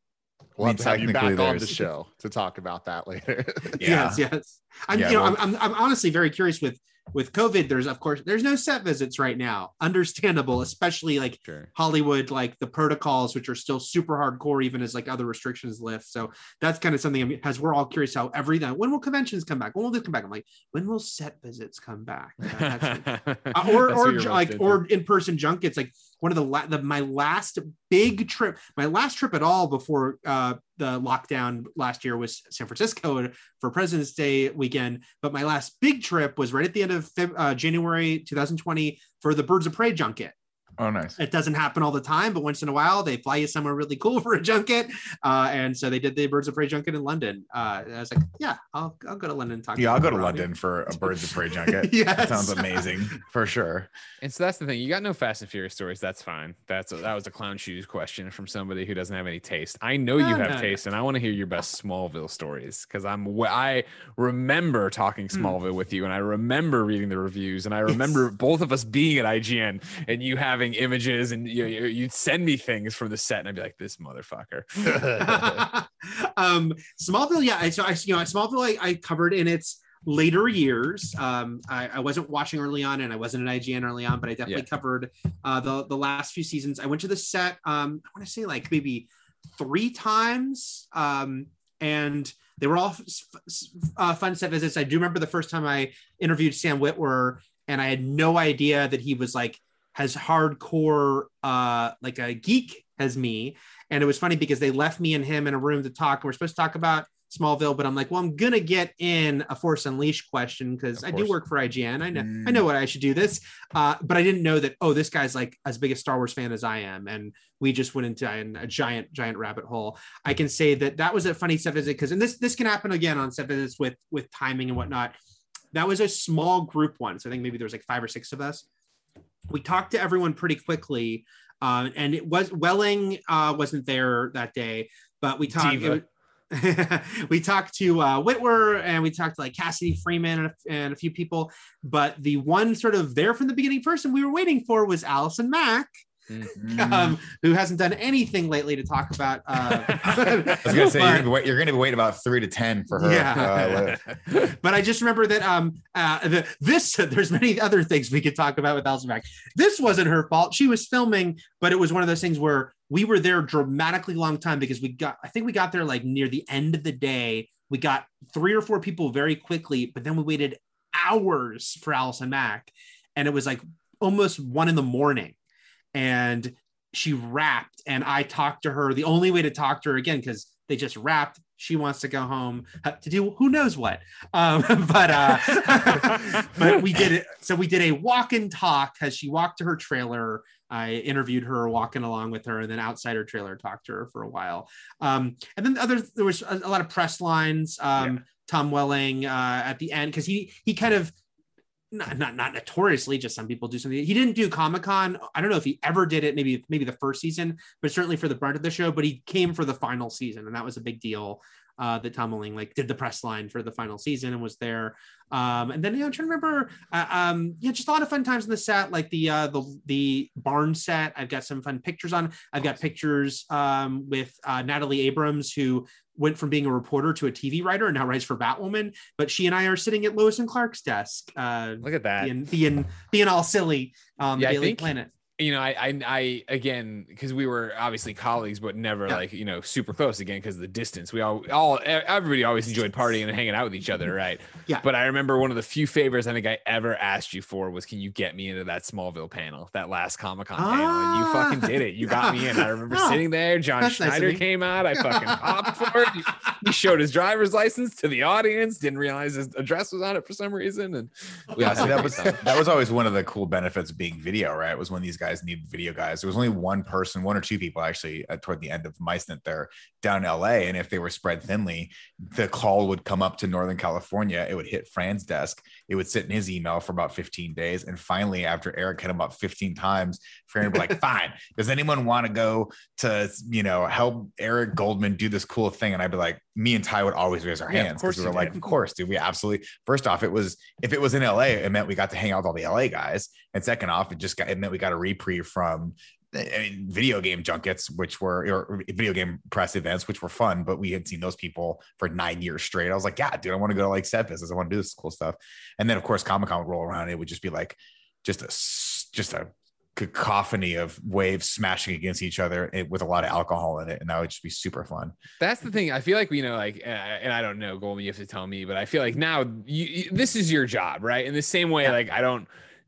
Speaker 4: We'll have
Speaker 2: mean,
Speaker 4: to have you back on the show to talk about that later.
Speaker 2: Yeah.
Speaker 5: Yes, yes. I'm,
Speaker 2: Yeah,
Speaker 5: you know,
Speaker 2: well-
Speaker 5: I'm, I'm, I'm honestly very curious with with COVID. There's of course there's no set visits right now. Understandable, especially like
Speaker 1: Sure.
Speaker 5: Hollywood, like the protocols, which are still super hardcore, even as like other restrictions lift. So that's kind of something. As we're all curious how everything. When will conventions come back? When will this come back? I'm like, when will set visits come back? Uh, uh, or or
Speaker 1: what you're
Speaker 5: ju-
Speaker 1: most
Speaker 5: like or in person junkets like one of the, la- the my last big trip my last trip at all before uh the lockdown last year was San Francisco for President's Day weekend. But my last big trip was right at the end of Feb- uh, January 2020 for the Birds of Prey junket
Speaker 2: Oh, nice.
Speaker 5: it doesn't happen all the time, but once in a while they fly you somewhere really cool for a junket. Uh, and so they did the Birds of Prey junket in London. Uh, I was like, yeah, I'll, I'll go to London and talk.
Speaker 2: Yeah, I'll go to
Speaker 5: Robbie.
Speaker 2: London for a Birds of Prey junket.
Speaker 5: yeah,
Speaker 2: That sounds amazing for sure.
Speaker 1: And so that's the thing. You got no Fast and Furious stories. That's fine. That's a, that was a clown shoes question from somebody who doesn't have any taste. I know you have
Speaker 5: no, no.
Speaker 1: taste, and I want to hear your best Smallville stories because I'm w- I remember talking
Speaker 5: Hmm.
Speaker 1: Smallville with you, and I remember reading the reviews, and I remember both of us being at IGN and you having images, and you, you you'd send me things from the set, and I'd be like, "This motherfucker."
Speaker 5: um, Smallville, yeah. I- So I, you know, Smallville, I, I covered in its later years. Um, I, I wasn't watching early on, and I wasn't an IGN early on, but I definitely
Speaker 1: Yeah.
Speaker 5: covered uh, the the last few seasons. I went to the set. Um, I want to say like maybe three times, um, and they were all f- f- uh, fun set visits. I do remember the first time I interviewed Sam Witwer, and I had no idea that he was like as hardcore uh, like a geek as me. And it was funny because they left me and him in a room to talk. And we're supposed to talk about Smallville, but I'm like, well, I'm gonna get in a Force Unleashed question because I do work for IGN. I know
Speaker 2: Mm.
Speaker 5: I know what I should do this. Uh, but I didn't know that, oh, this guy's like as big a Star Wars fan as I am. And we just went into a, a giant, giant rabbit hole. I can say that that was a funny set visit because, and this this can happen again on set visits with with timing and whatnot. That was a small group one. So I think maybe there was like five or six of us. We talked to everyone pretty quickly. Uh, and it was Welling uh, wasn't there that day, but we talked.
Speaker 1: Diva.
Speaker 5: we talked to uh, Witwer and we talked to like Cassidy Freeman and a, and a few people, but the one sort of there from the beginning person we were waiting for was Allison Mack,
Speaker 2: Mm.
Speaker 5: um, who hasn't done anything lately to talk about. Uh,
Speaker 2: I was gonna say
Speaker 5: but-
Speaker 2: you're gonna, wait, you're gonna wait about three to ten for her.
Speaker 5: Yeah.
Speaker 2: Uh,
Speaker 5: but I just remember that um uh the, this there's many other things we could talk about with Allison Mack. This wasn't her fault. She was filming, but it was one of those things where we were there dramatically long time because we got I think we got there like near the end of the day. We got three or four people very quickly, but then we waited hours for Allison Mack, and it was like almost one in the morning, and she wrapped and I talked to her. The only way to talk to her again because they just wrapped. She wants to go home uh, to do who knows what. Um, but uh, but we did it. So we did a walk and talk as she walked to her trailer. I interviewed her walking along with her, and then outside her trailer talked to her for a while. Um, and then the other there was a, a lot of press lines. Um, Tom Welling uh, at the end because he he kind of not, not not notoriously, just some people do something. He didn't do Comic Con. I don't know if he ever did it. Maybe maybe the first season, but certainly for the brunt of the show. But he came for the final season, and that was a big deal. Uh, that Tom Welling like did the press line for the final season and was there. Um, and then yeah, I'm trying to remember. Uh, um, yeah, just a lot of fun times in the set, like the uh, the the barn set. I've got some fun pictures on. I've got pictures um, with uh, Natalie Abrams, who went from being a reporter to a TV writer and now writes for Batwoman. But she and I are sitting at Lois and Clark's desk, uh,
Speaker 1: Look at that.
Speaker 5: being being being all silly. Um,
Speaker 1: Yeah,
Speaker 5: Daily
Speaker 1: think-
Speaker 5: Planet.
Speaker 1: You know, I, I, I again, because we were obviously colleagues, but never
Speaker 5: Yeah.
Speaker 1: like you know super close again because of the distance. We all, all, everybody always enjoyed partying and hanging out with each other, right?
Speaker 5: Yeah.
Speaker 1: But I remember one of the few favors I think I ever asked you for was, can you get me into that Smallville panel, that last Comic Con panel, and you
Speaker 5: Ah.
Speaker 1: fucking did it. You got me in. I remember
Speaker 5: Oh,
Speaker 1: sitting there. John
Speaker 5: that's nice
Speaker 1: Schneider came out. I fucking popped for it. He, showed his driver's license to the audience. Didn't realize his address was on it for some reason, and we
Speaker 2: Yeah, that was that was always one of the cool benefits of being video, right? Was when these guys needed video guys. There was only one person, one or two people actually uh, toward the end of my stint there down in LA, and if they were spread thinly, the call would come up to Northern California. It would hit Fran's desk. It would sit in his email for about 15 days, and finally, after Eric hit him up 15 times, Fran would be like, "Fine, does anyone want to go to you know help Eric Goldman do this cool thing?" And I'd be like, me and Ty would always raise our
Speaker 1: Yeah,
Speaker 2: hands because we were
Speaker 1: you
Speaker 2: like, "Of course, dude. We absolutely." First off, it was if it was in LA, it meant we got to hang out with all the LA guys, and second off, it just got it meant we got a reprieve from I mean, video game junkets, which were or video game press events, which were fun, but we had seen those people for nine years straight. I was like, yeah, dude, I want to go to like set visits. I want to do this cool stuff. And then of course, Comic Con would roll around. It would just be like just a just a cacophony of waves smashing against each other eh, with a lot of alcohol in it, and that would just be super fun.
Speaker 1: That's the thing. I feel like you know, like, uh, and I don't know, Goldman. You have to tell me, but I feel like now you, you, this is your job, right? In the same way, like I don't,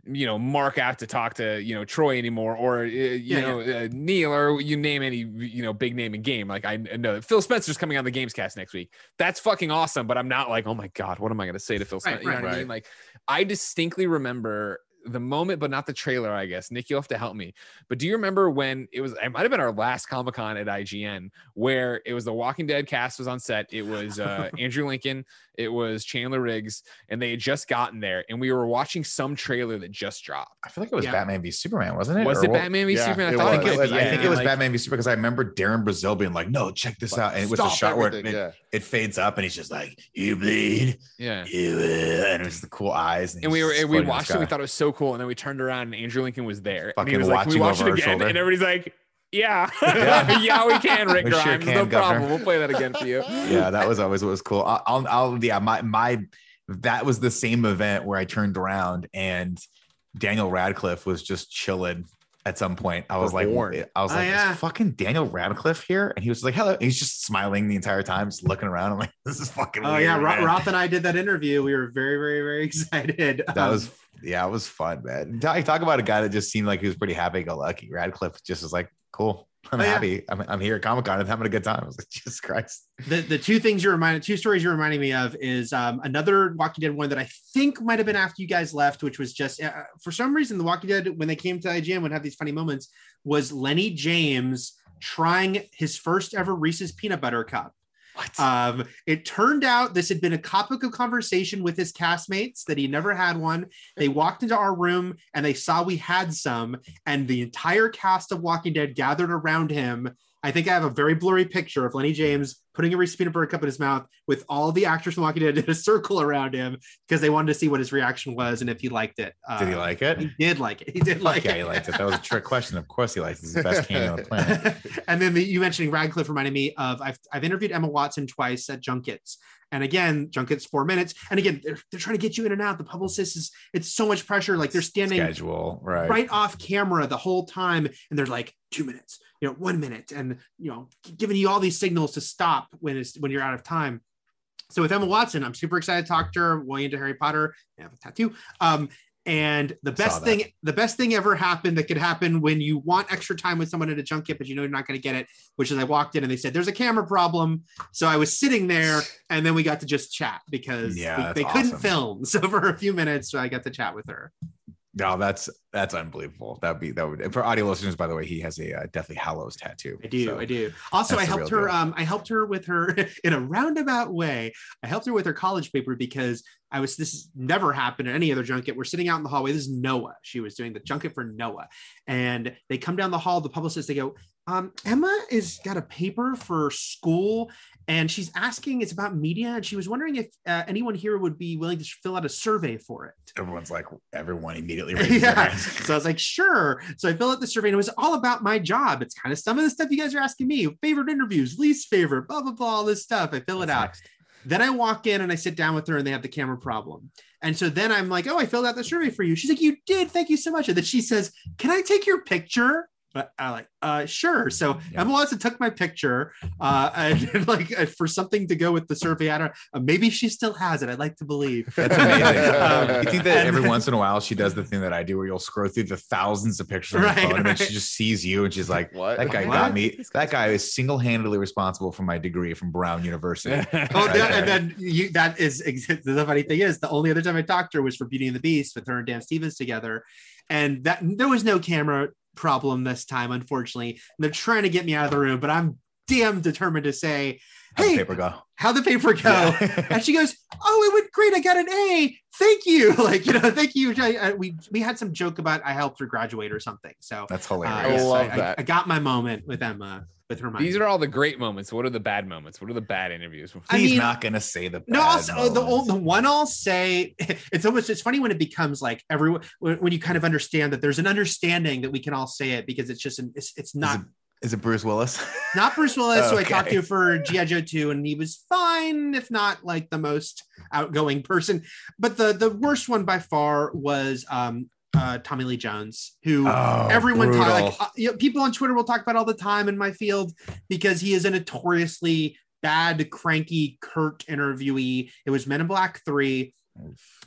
Speaker 1: you know, mark out to talk to you know Troy anymore, or uh, you
Speaker 5: Yeah,
Speaker 1: know Uh, Neil, or you name any you know big name in game. Like I know that Phil Spencer's coming on the Gamescast next week. That's fucking awesome. But I'm not like, oh my god, what am I going to say to Phil
Speaker 5: Right,
Speaker 1: Spencer? You know
Speaker 5: right,
Speaker 1: what I mean? Like I distinctly remember the moment, but not the trailer, I guess. Nick, you'll have to help me. But do you remember when it was, it might have been our last Comic Con at IGN, where it was the Walking Dead cast was on set. It was uh, Andrew Lincoln, it was Chandler Riggs, and they had just gotten there. And we were watching some trailer that just dropped.
Speaker 2: I feel like it was
Speaker 5: Yeah.
Speaker 2: Batman v Superman, wasn't it?
Speaker 1: Was
Speaker 2: Or
Speaker 1: it
Speaker 2: what-
Speaker 1: Batman v
Speaker 4: Yeah,
Speaker 1: Superman? I
Speaker 2: I
Speaker 1: thought
Speaker 2: think
Speaker 4: was.
Speaker 2: it was. I think it was
Speaker 1: like-
Speaker 2: Batman v Superman because I remember Darren Brazil being like, "No, check this out," and it was a shot where it,
Speaker 4: yeah.
Speaker 2: it fades up, and he's just like, "You bleed,
Speaker 1: Yeah.
Speaker 2: you," uh," and it was the cool eyes,
Speaker 1: And we were and we watched it. We thought it was so cool, and then we turned around and Andrew Lincoln was there. and he
Speaker 2: Fucking
Speaker 1: was like, "Can we watch it again?" And everybody's like, "Yeah,
Speaker 2: Yeah.
Speaker 1: yeah, we can, Rick
Speaker 2: We sure
Speaker 1: Grimes,
Speaker 2: can,
Speaker 1: no
Speaker 2: Governor."
Speaker 1: problem. We'll play that again for you."
Speaker 2: yeah, that was always what was cool. I'll, I'll, I'll, yeah, my, my, that was the same event where I turned around and Daniel Radcliffe was just chilling at some point. I was like. I was
Speaker 5: Oh,
Speaker 2: like,
Speaker 5: yeah.
Speaker 2: is fucking Daniel Radcliffe here? And he was like, hello. He's just smiling the entire time, just looking around. I'm like, this is fucking
Speaker 5: Oh
Speaker 2: weird,
Speaker 5: yeah. Roth and I did that interview. We were very, very, very excited.
Speaker 2: That
Speaker 5: Um,
Speaker 2: was, yeah, it was fun, man. Talk, talk about a guy that just seemed like he was pretty happy go lucky. Radcliffe just was like, cool. I'm
Speaker 5: Oh, yeah.
Speaker 2: happy. I'm, I'm here at Comic Con and having a good time. I was like, Jesus Christ.
Speaker 5: the the two things you're reminded two stories you're reminding me of is um, another Walking Dead one that I think might have been after you guys left, which was just uh, for some reason the Walking Dead when they came to IGN would have these funny moments. Was Lenny James trying his first ever Reese's peanut butter cup? Um, it turned out this had been a topic of conversation with his castmates that he never had one. They walked into our room and they saw we had some, and the entire cast of Walking Dead gathered around him. I think I have a very blurry picture of Lenny James putting a Reese's peanut butter cup in his mouth with all the actors from Walking Dead in a circle around him because they wanted to see what his reaction was and if he liked it. Uh,
Speaker 2: Did he like it?
Speaker 5: He did like it. He did like
Speaker 2: yeah,
Speaker 5: it.
Speaker 2: he liked it. That was a trick question. Of course, he liked it. The best candy on the planet.
Speaker 5: and then the, you mentioning Radcliffe reminded me of I've, I've interviewed Emma Watson twice at junkets. And again, junkets four minutes. And again, they're, they're trying to get you in and out. The publicist is it's so much pressure. Like they're standing
Speaker 2: Schedule, right?
Speaker 5: right off camera the whole time, and they're like two minutes, you know, one minute, and you know, giving you all these signals to stop when it's when you're out of time. So with Emma Watson, I'm super excited to talk to her. Way into Harry Potter, I have a tattoo. Um, and the best thing, the best thing ever happened that could happen when you want extra time with someone at a junket, but you know you're not going to get it. Which is, I walked in and they said there's a camera problem, so I was sitting there, and then we got to just chat because
Speaker 2: Yeah,
Speaker 5: we- they couldn't film. So for a few minutes, so I got to chat with her.
Speaker 2: No, that's that's unbelievable. That'd be that would for audio listeners. By the way, he has a uh, Deathly Hallows tattoo.
Speaker 5: I do,
Speaker 2: So,
Speaker 5: I do. Also, I helped her.
Speaker 2: deal.
Speaker 5: Um, I helped her with her in a roundabout way. I helped her with her college paper because I was. This has never happened at any other junket. We're sitting out in the hallway. This is Noah. She was doing the junket for Noah, and they come down the hall. The publicist. They go, um, Emma is got a paper for school, and she's asking. It's about media, and she was wondering if uh, anyone here would be willing to fill out a survey for it.
Speaker 2: Everyone's like, everyone immediately raises their
Speaker 5: yeah.
Speaker 2: hands.
Speaker 5: So I was like, sure. So I fill out the survey and it was all about my job. It's kind of some of the stuff you guys are asking me favorite interviews, least favorite, blah, blah, blah, all this stuff. I fill it out. Then I walk in and I sit down with her and they have the camera problem. And so then I'm like, oh, I filled out the survey for you. She's like, you did. Thank you so much. And then she says, can I take your picture? But I like, uh, sure. So
Speaker 2: Yeah.
Speaker 5: Emma Watson took my picture, uh, and like uh, for something to go with the survey. I don't. Uh, maybe she still has it. I'd like to believe.
Speaker 2: That's amazing.
Speaker 5: Um,
Speaker 2: you think that
Speaker 5: and-
Speaker 2: every once in a while she does the thing that I do, where you'll scroll through the thousands of pictures on
Speaker 5: Right,
Speaker 2: her phone, and then she just sees you, and she's like,
Speaker 4: What?
Speaker 2: "That guy
Speaker 5: What?
Speaker 2: got me. That guy is single-handedly responsible for my degree from Brown University."
Speaker 5: Oh,
Speaker 2: Right
Speaker 5: that, and then you, that is the funny thing is the only other time I talked to her was for Beauty and the Beast with her and Dan Stevens together, and that there was no camera problem this time, unfortunately. And they're trying to get me out of the room, but I'm damn determined to say,
Speaker 2: How'd the paper go?
Speaker 5: how'd the paper go?"
Speaker 2: Yeah.
Speaker 5: And she goes, "Oh, it went great. I got an A. Thank you." Like you know, thank you. I, I- we we had some joke about I helped her graduate or something. So
Speaker 2: That's
Speaker 5: uh,
Speaker 2: hilarious.
Speaker 4: I love
Speaker 5: I,
Speaker 4: that.
Speaker 5: I got my moment with Emma with her.
Speaker 1: These are all the great moments. What are the bad moments? What are the bad interviews?
Speaker 5: I
Speaker 2: He's
Speaker 5: mean-
Speaker 2: not gonna say the
Speaker 5: No,
Speaker 2: bad
Speaker 5: I'll, s- oh, the,
Speaker 2: moments.
Speaker 5: the one I'll say, it's almost it's funny when it becomes like everyone when, when you kind of understand that there's an understanding that we can all say it because it's just an, it's, it's not
Speaker 2: Is it Bruce Willis?
Speaker 5: not Bruce Willis, who I talked
Speaker 2: Okay.
Speaker 5: to for GI Joe 2, and he was fine, if not like the most outgoing person. But the the worst one by far was um uh Tommy Lee Jones, who
Speaker 2: Oh,
Speaker 5: everyone talk, like uh, you know, people on Twitter will talk about all the time in my field because he is a notoriously bad, cranky, curt interviewee. It was Men in Black 3.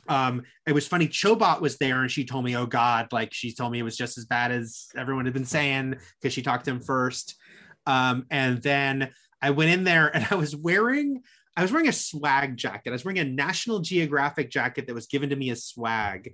Speaker 5: Um, it was funny. Chobot was there and she told me, Oh God, like she told me it was just as bad as everyone had been saying because she talked to him first. Um, and then I went in there and I was wearing I was wearing a swag jacket. I was wearing a National Geographic jacket that was given to me as swag.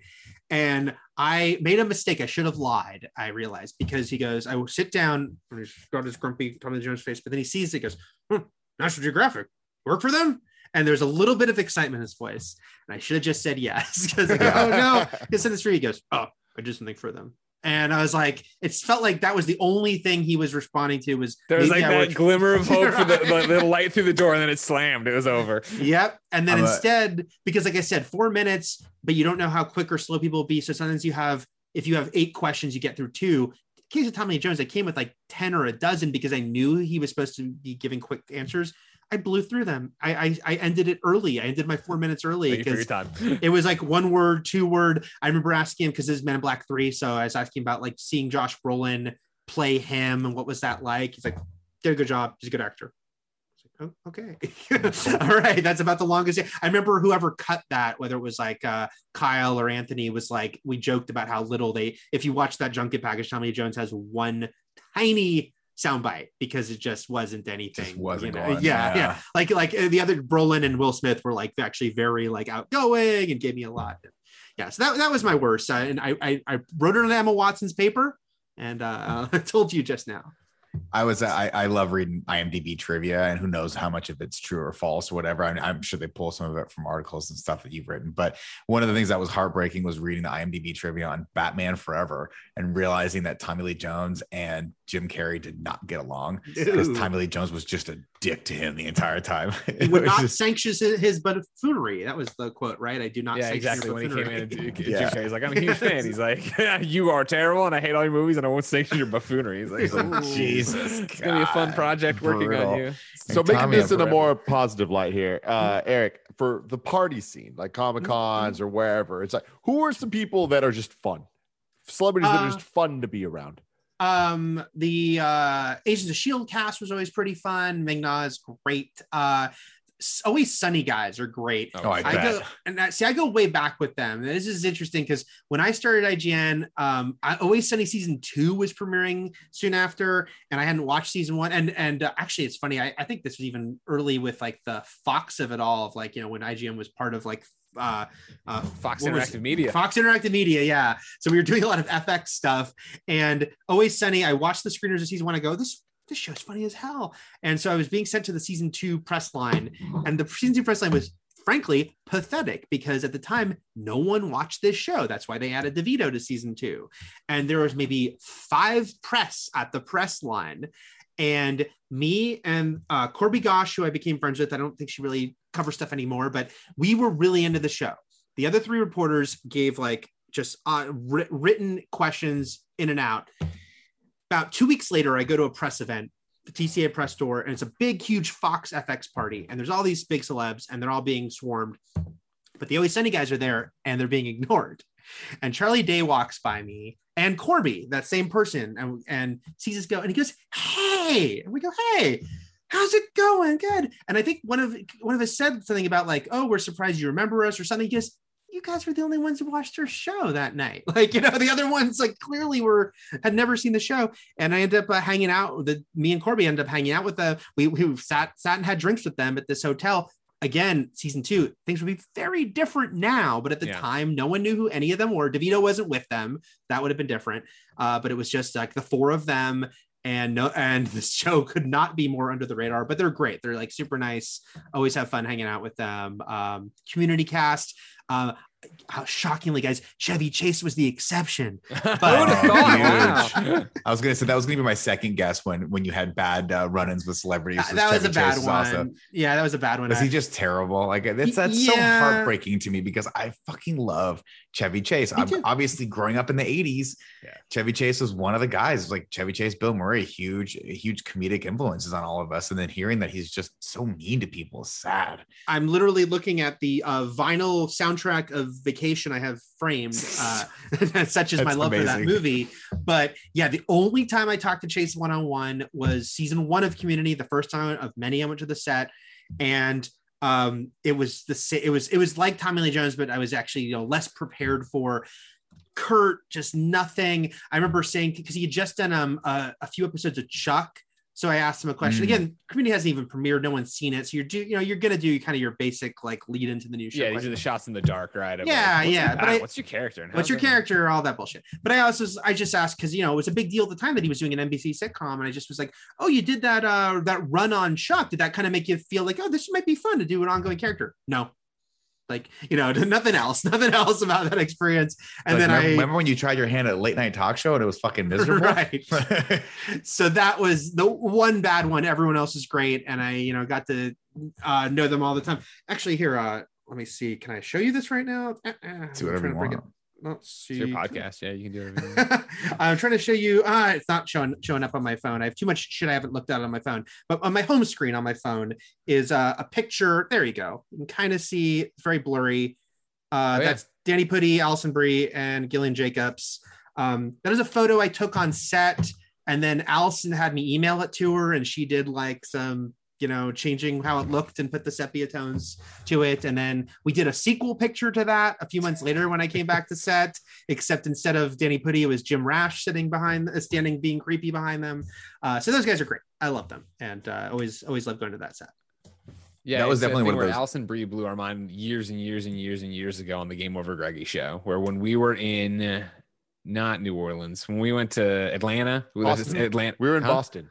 Speaker 5: And I made a mistake. I should have lied, I realized, because he goes, I will sit down and he's got his grumpy Tommy Jones face, but then he sees it, goes, hmm, National Geographic, work for them? And there's a little bit of excitement in his voice. And I should have just said yes. Because I go, oh no, because in this free, he goes, Oh, I did something for them. And I was like, it felt like that was the only thing he was responding to was
Speaker 1: There was
Speaker 5: maybe
Speaker 1: like
Speaker 5: I
Speaker 1: that
Speaker 5: work-
Speaker 1: glimmer of hope for the, the, the light through the door, and then it slammed. It was over.
Speaker 5: Yep. And then
Speaker 2: I'm a-
Speaker 5: instead, because like I said, four minutes, but you don't know how quick or slow people will be. So sometimes you have, if you have eight questions, you get through two. In case of Tommy Jones, I came with like 10 or a dozen because I knew he was supposed to be giving quick answers. I blew through them. I I, I ended it early. I ended my four minutes early
Speaker 1: Thank you for your
Speaker 5: because
Speaker 1: time.
Speaker 5: it was like one word, two word. I remember asking him because this is Men in Black 3. So I was asking about like seeing Josh Brolin play him and what was that like. He's like, did a good job. He's a good actor. Like, oh, okay. All right. That's about the longest. I remember whoever cut that, whether it was like uh, Kyle or Anthony, was like, we joked about how little they, if you watch that junket package, Tommy Jones has one tiny soundbite because it just wasn't anything.
Speaker 2: Just wasn't
Speaker 5: you know? Yeah,
Speaker 2: yeah.
Speaker 5: yeah. Like like uh, the other Brolin and Will Smith were like actually very like outgoing and gave me a lot. Yeah, so that, that was my worst. Uh, and I, I I wrote it on Emma Watson's paper and uh, I told you just now.
Speaker 2: I was I, I love reading IMDb trivia and who knows how much of it's true or false or whatever. I'm, I'm sure they pull some of it from articles and stuff that you've written. But one of the things that was heartbreaking was reading the IMDb trivia on Batman Forever and realizing that Tommy Lee Jones and Jim Carrey did not get along because Tommy Lee Jones was just a dick to him the entire time.
Speaker 5: He
Speaker 2: It
Speaker 5: would
Speaker 2: was
Speaker 5: not
Speaker 2: just-
Speaker 5: sanction his, his buffoonery. That was the quote, right? I do not.
Speaker 1: Yeah,
Speaker 5: sanction
Speaker 1: exactly.
Speaker 5: your
Speaker 1: When he came in, and Jim
Speaker 2: Yeah.
Speaker 1: Carrey's like, "I'm a huge fan." He's like, "You are terrible, and I hate all your movies, and I won't sanction your buffoonery." He's like,
Speaker 5: He's like,
Speaker 1: "Ooh,
Speaker 2: Jesus,
Speaker 1: it's gonna be a fun
Speaker 2: God,
Speaker 1: project working
Speaker 2: brutal.
Speaker 1: on you."
Speaker 4: So
Speaker 2: And
Speaker 4: making
Speaker 2: Tommy
Speaker 4: this
Speaker 2: and
Speaker 4: in a more positive light here, uh, Eric, for the party scene, like Comic Cons or wherever, it's like who are some people that are just fun, celebrities that
Speaker 5: Uh,
Speaker 4: are just fun to be around.
Speaker 5: um the uh agents of shield cast was always pretty fun. Ming-Na is great. Uh s- always sunny guys are great
Speaker 2: Oh, I
Speaker 5: I
Speaker 2: bet.
Speaker 5: go and I, see. I go way back with them. This is interesting because when I started IGN, um, I, Always Sunny season two was premiering soon after, and I hadn't watched season one. And and uh, actually, it's funny. I, I think this was even early with like the Fox of it all, of like you know when IGN was part of like uh, uh,
Speaker 1: Fox Interactive Media.
Speaker 5: Fox Interactive Media, yeah. So we were doing a lot of FX stuff, and Always Sunny. I watched the screeners of season one. I go, this this show's funny as hell. And so I was being sent to the season two press line, and the season two press line was frankly pathetic because at the time no one watched this show. That's why they added DeVito to season two, and there was maybe five press at the press line. And me and uh, Corby Gosh, who I became friends with, I don't think she really covers stuff anymore, but we were really into the show. The other three reporters gave like just uh, wri- written questions in and out. About two weeks later, I go to a press event, the TCA press tour, and it's a big, huge Fox FX party. And there's all these big celebs, and they're all being swarmed. But the Always Sunny guys are there, and they're being ignored. And Charlie Day walks by me, and Corby, that same person, and, and sees us go, and he goes, "Hey!" And we go, "Hey!" How's it going? Good. And I think one of one of us said something about like, "Oh, we're surprised you remember us" or something. He goes, you guys were the only ones who watched her show that night. Like, you know, the other ones like clearly were had never seen the show. And I ended up uh, hanging out. With the me and Corby ended up hanging out with the we we sat sat and had drinks with them at this hotel. Again, season two, things would be very different now. But at the
Speaker 1: Yeah.
Speaker 5: time, no one knew who any of them were. DeVito wasn't with them. That would have been different. Uh, but it was just like the four of them. And no, and the show could not be more under the radar, but they're great. They're like super nice. Always have fun hanging out with them. Um, community cast. Uh, how shockingly, guys, Chevy Chase was the exception.
Speaker 1: Who would have
Speaker 2: Oh,
Speaker 1: thought?
Speaker 2: huge.
Speaker 1: Wow.
Speaker 2: I was gonna say that was gonna be my second guess when when you had bad uh, run-ins with celebrities.
Speaker 5: That, that was
Speaker 2: Chevy
Speaker 5: a bad
Speaker 2: Chase
Speaker 5: one.
Speaker 2: also-
Speaker 5: Yeah, that was a bad one.
Speaker 2: Was he just terrible? Like that's that's so heartbreaking to me because I fucking love Chevy Chase.
Speaker 5: Me
Speaker 2: I'm
Speaker 5: too.
Speaker 2: obviously growing up in the 80s.
Speaker 1: Yeah.
Speaker 2: Chevy Chase was one of the guys, like Chevy Chase, Bill Murray, huge, huge comedic influences on all of us. And then hearing that he's just so mean to people is sad.
Speaker 5: I'm literally looking at the uh, vinyl soundtrack of Vacation I have framed, uh, such as my
Speaker 2: That's
Speaker 5: love for that movie. But yeah, the only time I talked to Chase one on one was season one of Community, the first time of many I went to the set, and um, it was the sa- it was it was like Tommy Lee Jones, but I was actually you know less prepared for. Curt, just nothing. I remember saying because he had just done um a, a few episodes of Chuck, so I asked him a question.
Speaker 2: Mm.
Speaker 5: Again, Community hasn't even premiered; no one's seen it. So you're do you know you're gonna do kind of your basic like lead into the new show.
Speaker 1: Yeah, these are the shots in the dark, right? of,
Speaker 5: Yeah,
Speaker 1: like,
Speaker 5: yeah, but
Speaker 1: ah,
Speaker 5: I-
Speaker 1: what's your character? and
Speaker 5: What's your character? All that bullshit. But I also I just asked because you know it was a big deal at the time that he was doing an NBC sitcom, and I just was like, oh, you did that uh that run on Chuck. Did that kind of make you feel like oh this might be fun to do an ongoing character? No. Like you know, nothing else, nothing else about that experience. And
Speaker 2: Like,
Speaker 5: then
Speaker 2: remember,
Speaker 5: I
Speaker 2: remember when you tried your hand at a late night talk show and it was fucking miserable?
Speaker 5: right. so that was the one bad one. Everyone else is great, and I, you know, got to uh, know them all the time. Actually, here, uh, let me see. Can I show you this right now? Uh, uh,
Speaker 2: Do whatever you want.
Speaker 5: Let's see.
Speaker 1: It's your podcast. Yeah, you can do it.
Speaker 5: I'm trying to show you. Ah, it's not showing showing up on my phone. I have too much shit I haven't looked at on my phone. But on my home screen on my phone is uh, a picture. There you go. You can kind of see. It's very blurry. Uh,
Speaker 1: Oh, yeah.
Speaker 5: That's Danny Pudi, Alison Brie, and Gillian Jacobs. Um, that is a photo I took on set, and then Alison had me email it to her, and she did like some, you know, changing how it looked and put the sepia tones to it. And then we did a sequel picture to that a few months later when I came back to set, except instead of Danny Pudi, it was Jim Rash sitting behind, uh, standing, being creepy behind them. Uh, so those guys are great. I love them, and uh, always, always love going to that set.
Speaker 1: Yeah,
Speaker 2: That was definitely one of
Speaker 1: where
Speaker 2: those-
Speaker 1: Alison Brie blew our mind years and years and years and years ago on the Game Over Greggy show, where when we were in not New Orleans, when we went to Atlanta,
Speaker 4: Boston.
Speaker 1: Atlanta.
Speaker 4: We were in
Speaker 1: Huh?
Speaker 4: Boston.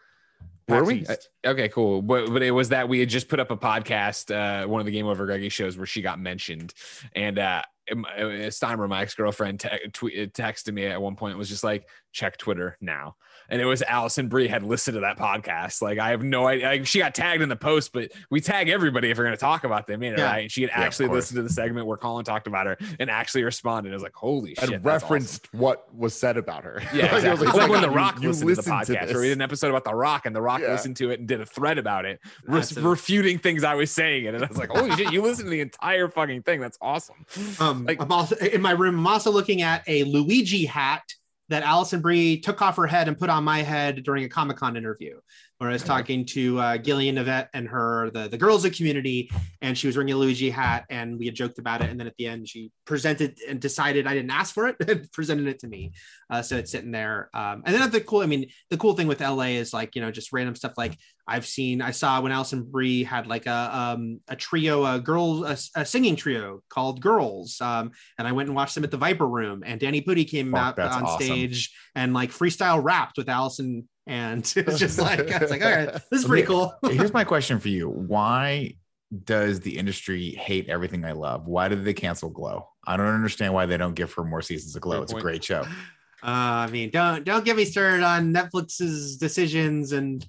Speaker 1: Were we? Okay, cool. But but it was that we had just put up a podcast, uh, one of the Game Over Greggy shows where she got mentioned, and uh, Steimer, my ex girlfriend, te- tweet, texted me at one point. Was just like, check Twitter now, and it was Alison Brie had listened to that podcast. Like I have no idea. Like, she got tagged in the post, but we tag everybody if we're going to talk about them, you know,
Speaker 5: Yeah.
Speaker 1: right? And she had
Speaker 2: Yeah,
Speaker 1: actually
Speaker 2: course.
Speaker 1: listened to the segment where Colin talked about her and actually responded. It was like, holy shit,
Speaker 4: and
Speaker 1: that's
Speaker 4: referenced what was said about her.
Speaker 1: yeah,
Speaker 4: Like, I was
Speaker 1: exactly.
Speaker 4: like,
Speaker 1: Like,
Speaker 4: "Oh my
Speaker 1: when The
Speaker 4: God, you-
Speaker 1: Rock
Speaker 4: you
Speaker 1: listened to the
Speaker 4: listened to
Speaker 1: podcast, we did an episode about The Rock, and The Rock
Speaker 4: Yeah.
Speaker 1: listened to it and did a thread about it, re-
Speaker 5: a-
Speaker 1: refuting things I was saying. And I was like, holy shit, you listened to the entire fucking thing. That's awesome.
Speaker 5: Um,
Speaker 1: Like-
Speaker 5: I'm also in my room. I'm also looking at a Luigi hat that Alison Brie took off her head and put on my head during a Comic Con interview. Where I was talking to uh, Gillian Yvette and her, the, the girls of community, and she was wearing a Luigi hat, and we had joked about it. And then at the end, she presented and decided I didn't ask for it, and presented it to me. Uh, so it's sitting there. Um, and then the cool, I mean, the cool thing with LA is like, you know, just random stuff like I've seen, I saw when Alison Brie had like a, um, a trio, a girls, a, a singing trio called Girls. Um, and I went and watched them at the Viper Room, and Danny Pudi came
Speaker 2: Fuck,
Speaker 5: out on
Speaker 2: awesome.
Speaker 5: stage and like freestyle rapped with Alison. And it's just like, I was like, all right, this is pretty cool.
Speaker 2: Here's my question for you. Why does the industry hate everything I love? Why did they cancel Glow? I don't understand why they don't give her more seasons of Glow.
Speaker 1: Great
Speaker 2: It's a great show.
Speaker 5: Uh, I mean, don't don't get me started on Netflix's decisions and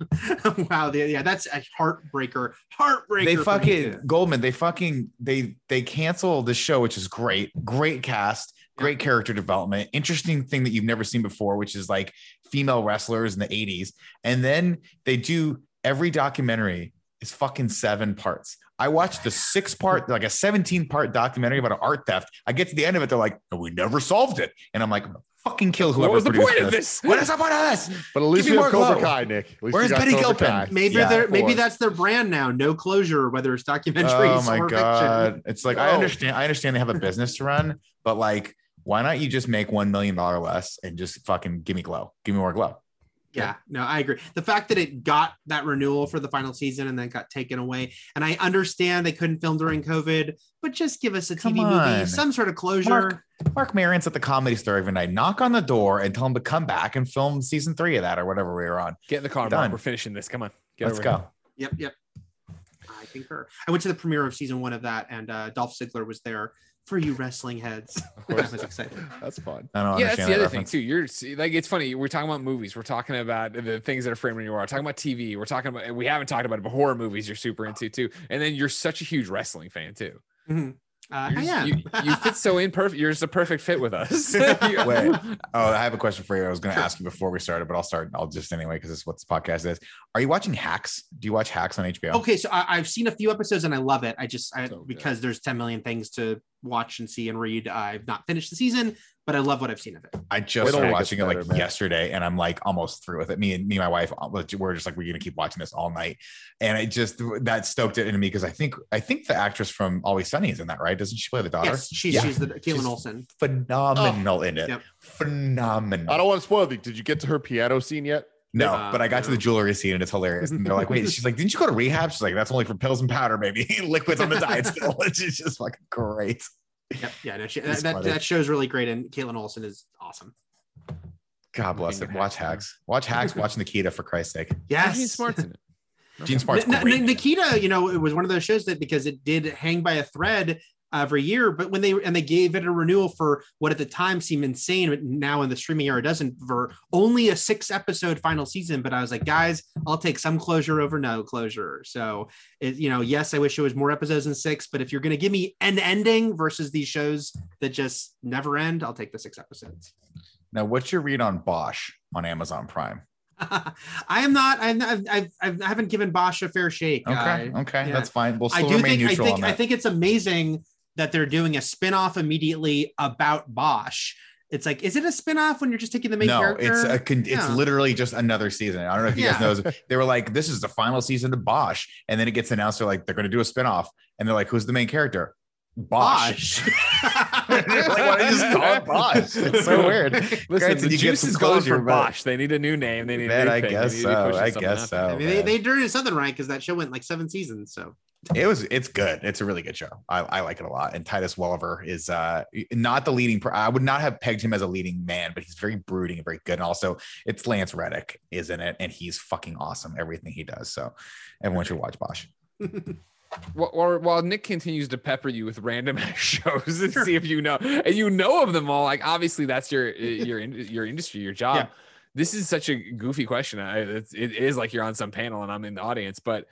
Speaker 5: wow, the, yeah, that's a heartbreaker, heartbreaker.
Speaker 2: They fucking. Goldman, they fucking they they cancel the show, which is great. Great cast, great character development, interesting thing that you've never seen before, which is like female wrestlers in the 80s. And then they do every documentary is fucking seven parts. I watched the six part, like a 17 part documentary about an art theft. I get to the end of it, they're like, "And we never solved it. And I'm like, fucking kill whoever
Speaker 1: What was the
Speaker 2: produced
Speaker 1: point of
Speaker 2: this.
Speaker 1: this?
Speaker 2: What is the point of this?
Speaker 4: But at least
Speaker 2: Give
Speaker 4: we
Speaker 2: me
Speaker 4: have
Speaker 2: more
Speaker 4: Cobra
Speaker 2: glow.
Speaker 4: Kai, Nick.
Speaker 2: Where's Betty Gilpin?
Speaker 5: Maybe
Speaker 2: Yeah,
Speaker 5: they're maybe that's their brand now. No closure, whether it's oh documentaries
Speaker 2: Oh my
Speaker 5: or
Speaker 2: god!
Speaker 5: fiction.
Speaker 2: It's like I
Speaker 4: oh.
Speaker 2: understand. I understand they have a business to run, but like, why not you just make one million dollar less and just fucking give me glow? Give me more glow.
Speaker 5: Yeah, no, I agree. The fact that it got that renewal for the final season and then got taken away, and I understand they couldn't film during COVID, but just give us a
Speaker 2: Come
Speaker 5: TV movie, some sort of closure.
Speaker 2: Mark, Mark Maron's at the comedy store every night. Knock on the door and tell him to come back and film season three of that or whatever we were on.
Speaker 1: Get in the car,
Speaker 2: Done.
Speaker 1: Mark. We're finishing this. Come on. Get
Speaker 2: Let's
Speaker 1: over
Speaker 2: go.
Speaker 1: here.
Speaker 5: Yep, yep. I concur. I went to the premiere of season one of that, and uh, Dolph Ziggler was there for you wrestling heads. I was excited.
Speaker 4: That's fun.
Speaker 2: I don't
Speaker 1: Yeah, that's the
Speaker 2: that
Speaker 1: other thing too. You're see, like, it's funny. We're talking about movies. We're talking about the things that are framing you are. Talking about TV. We're talking about. We haven't talked about it, but horror movies you're super into too. And then you're such a huge wrestling fan too.
Speaker 5: Mhm. Uh,
Speaker 1: You're
Speaker 5: I am.
Speaker 1: You, you fit so in perfect. You're just a perfect fit with us. You-
Speaker 2: Wait. Oh, I have a question for you. I was going to ask you before we started, but I'll start. I'll just anyway because this is what this podcast is. Are you watching Hacks? Do you watch Hacks on HBO?
Speaker 5: Okay, so I, I've seen a few episodes and I love it. I just I,
Speaker 1: So
Speaker 5: because there's 10 million things to watch and see and read. I've not finished the season, but I love what I've seen of it.
Speaker 2: I just
Speaker 4: It
Speaker 2: started
Speaker 4: only
Speaker 2: watching it like
Speaker 4: man.
Speaker 2: yesterday, and I'm like almost through with it. Me and me and my wife, uh, we're just like we're gonna keep watching this all night, and it just that stoked it into me because I think I think the actress from Always Sunny is in that, right? Doesn't she play the daughter?
Speaker 5: Yes, she's
Speaker 2: Yeah.
Speaker 5: she's the Kaitlin
Speaker 2: She's-
Speaker 5: Olson.
Speaker 2: phenomenal in it.
Speaker 5: Yep.
Speaker 2: Phenomenal.
Speaker 4: I don't want to spoil it. Did you get to her piano scene yet?
Speaker 2: No,
Speaker 5: Uh,
Speaker 2: but I got to the jewelry scene and it's hilarious. And they're like, "Wait," she's like, "Didn't you go to rehab?" She's like, "That's only for pills and powder, baby. Liquids on the diet still." It's just fucking great.
Speaker 5: Yep, yeah, no, she, that, that,
Speaker 2: funny.
Speaker 5: that show's really great, and Kaitlin Olson is awesome.
Speaker 2: God bless it. Watch Hacks. Watch Hacks. Watch Nikita for Christ's sake.
Speaker 5: Yes,
Speaker 1: Jean Smart's in it.
Speaker 2: Jean Smart's
Speaker 5: N- N- Nikita, you know, it was one of those shows that because it did hang by a thread every year, but when they and they gave it a renewal for what at the time seemed insane, but now in the streaming era doesn't for only a six episode final season. But I was like, guys, I'll take some closure over no closure. So, it, you know, yes, I wish it was more episodes than six, but if you're going to give me an ending versus these shows that just never end, I'll take the six episodes.
Speaker 2: Now, what's your read on Bosch on Amazon Prime?
Speaker 5: I am not. I'm, I've, I've, I've, I haven't given Bosch a fair shake.
Speaker 2: Okay,
Speaker 5: I-
Speaker 2: okay,
Speaker 5: yeah.
Speaker 2: that's fine. We'll
Speaker 5: I do
Speaker 2: remain
Speaker 5: think I
Speaker 2: neutral on
Speaker 5: think. I think it's amazing that they're doing a spin-off immediately about Bosch. It's like, is it a spin-off when you're just taking the main
Speaker 2: no,
Speaker 5: character?
Speaker 2: it's a con- it's literally just another season. I don't know if you
Speaker 5: Yeah.
Speaker 2: guys know. They were like, "This is the final season of Bosch," and then it gets announced. They're like, "They're going to do a spinoff," and they're like, "Who's the main character?" Bosch.
Speaker 5: Bosch.
Speaker 2: like, why don't you just call it Bosch? It's so weird.
Speaker 1: Listen,
Speaker 2: Granted,
Speaker 1: the
Speaker 2: you
Speaker 1: juice
Speaker 2: some
Speaker 1: is going for
Speaker 2: but-
Speaker 1: Bosch. They need a new name. They need a
Speaker 2: Man,
Speaker 1: new
Speaker 2: I
Speaker 1: thing.
Speaker 2: guess
Speaker 1: they need to be
Speaker 2: so. I guess
Speaker 1: up.
Speaker 2: so.
Speaker 5: I mean, they,
Speaker 2: man.
Speaker 5: they did something right because that show went like seven seasons. So
Speaker 2: it was it's good it's a really good show i, I like it a lot and titus welliver is uh not the leading per- i would not have pegged him as a leading man but he's very brooding and very good and also it's lance reddick is in it and he's fucking awesome everything he does so everyone should watch bosch
Speaker 1: While, while- Nick continues to pepper you with random shows and see if you know, and you know of them all, like obviously that's your your your industry, your job.
Speaker 5: Yeah.
Speaker 1: This is such a goofy question. I, it's, it is like you're on some panel and I'm in the audience, but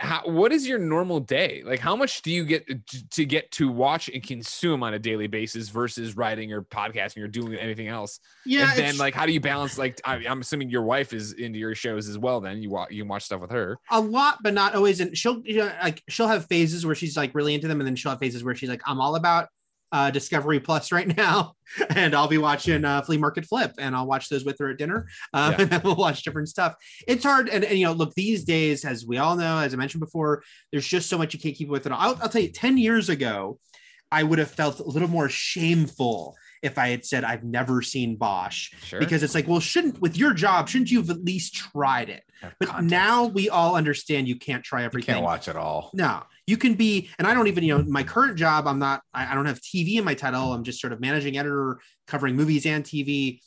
Speaker 1: how, what is your normal day? Like, how much do you get uh, to, to get to watch and consume on a daily basis versus writing or podcasting or doing anything else?
Speaker 5: yeah,
Speaker 1: and then, like, how do you balance? Like, I, I'm assuming your wife is into your shows as well. Then you watch you watch stuff with her.
Speaker 5: a lot, but not always. And she'll you know, like she'll have phases where she's like really into them, and then she'll have phases where she's like, I'm all about uh, Discovery Plus right now, and I'll be watching uh, Flea Market Flip, and I'll watch those with her at dinner, um,
Speaker 1: Yeah.
Speaker 5: and then we'll watch different stuff. It's hard, and, and you know, look, these days, as we all know, as I mentioned before, there's just so much you can't keep with it. I'll, I'll tell you, ten years ago, I would have felt a little more shameful if I had said I've never seen Bosch
Speaker 1: Sure.
Speaker 5: because it's like, well, shouldn't with your job, shouldn't you have at least tried it?
Speaker 2: Have
Speaker 5: But
Speaker 2: context.
Speaker 5: now we all understand you can't try everything.
Speaker 2: you
Speaker 5: everything.
Speaker 2: can't watch it all.
Speaker 5: No, you can be, and I don't even, you know, my current job, I'm not, I, I don't have TV in my title. I'm just sort of managing editor covering movies and TV.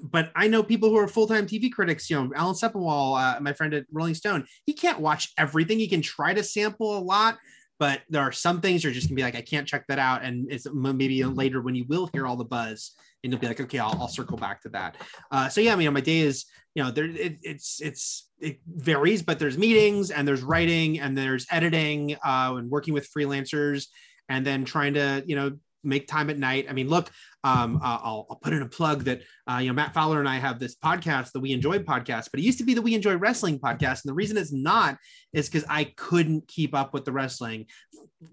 Speaker 5: But I know people who are full time TV critics. You know, Alan Sepinwall, uh, my friend at Rolling Stone, he can't watch everything. He can try to sample a lot, but there are some things you're just gonna be like, I can't check that out. And it's maybe later when you will hear all the buzz, and you'll be like, okay, I'll, I'll circle back to that. Uh, so yeah, I mean, my day is, you know, there it, it's it's it varies, but there's meetings and there's writing and there's editing uh, and working with freelancers, and then trying to you know make time at night. I mean, look, um, uh, I'll, I'll put in a plug that uh, you know Matt Fowler and I have this podcast, the We Enjoy podcast, but it used to be the We Enjoy Wrestling podcast, and the reason it's not is because I couldn't keep up with the wrestling.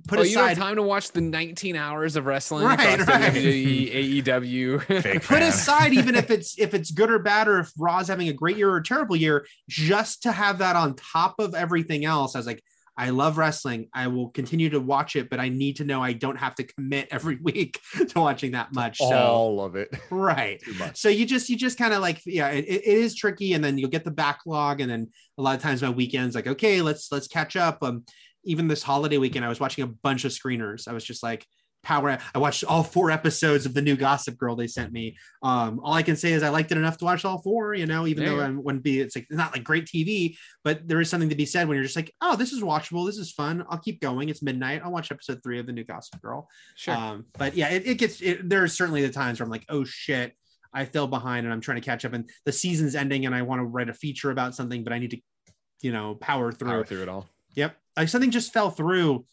Speaker 5: Put
Speaker 1: oh, you have
Speaker 5: aside
Speaker 1: time to watch the 19 hours of wrestling
Speaker 5: Right, right.
Speaker 1: WWE, AEW.
Speaker 5: Put aside even if it's if it's good or bad or if Raw's having a great year or a terrible year, just to have that on top of everything else, I was like, I love wrestling. I will continue to watch it, but I need to know I don't have to commit every week to watching that much. So
Speaker 4: All of it.
Speaker 5: right. So you just you just kind of like yeah, it, it is tricky, and then you'll get the backlog, and then a lot of times my weekends like okay, let's let's catch up. Um, even this holiday weekend, I was watching a bunch of screeners. I was just like power. I watched all four episodes of the new Gossip Girl they sent me. Um, all I can say is I liked it enough to watch all four. You know, even
Speaker 1: There
Speaker 5: though I wouldn't be, it's like it's not like great TV, but there is something to be said when you're just like, oh, this is watchable. This is fun. I'll keep going. It's midnight. I'll watch episode three of the new Gossip Girl.
Speaker 1: Sure.
Speaker 5: Um, but yeah, it, it gets it, there's certainly the times where I'm like, oh shit, I fell behind and I'm trying to catch up and the season's ending and I want to write a feature about something, but I need to, you know, power through.
Speaker 1: Power through it all.
Speaker 5: Yep. Like something just fell through.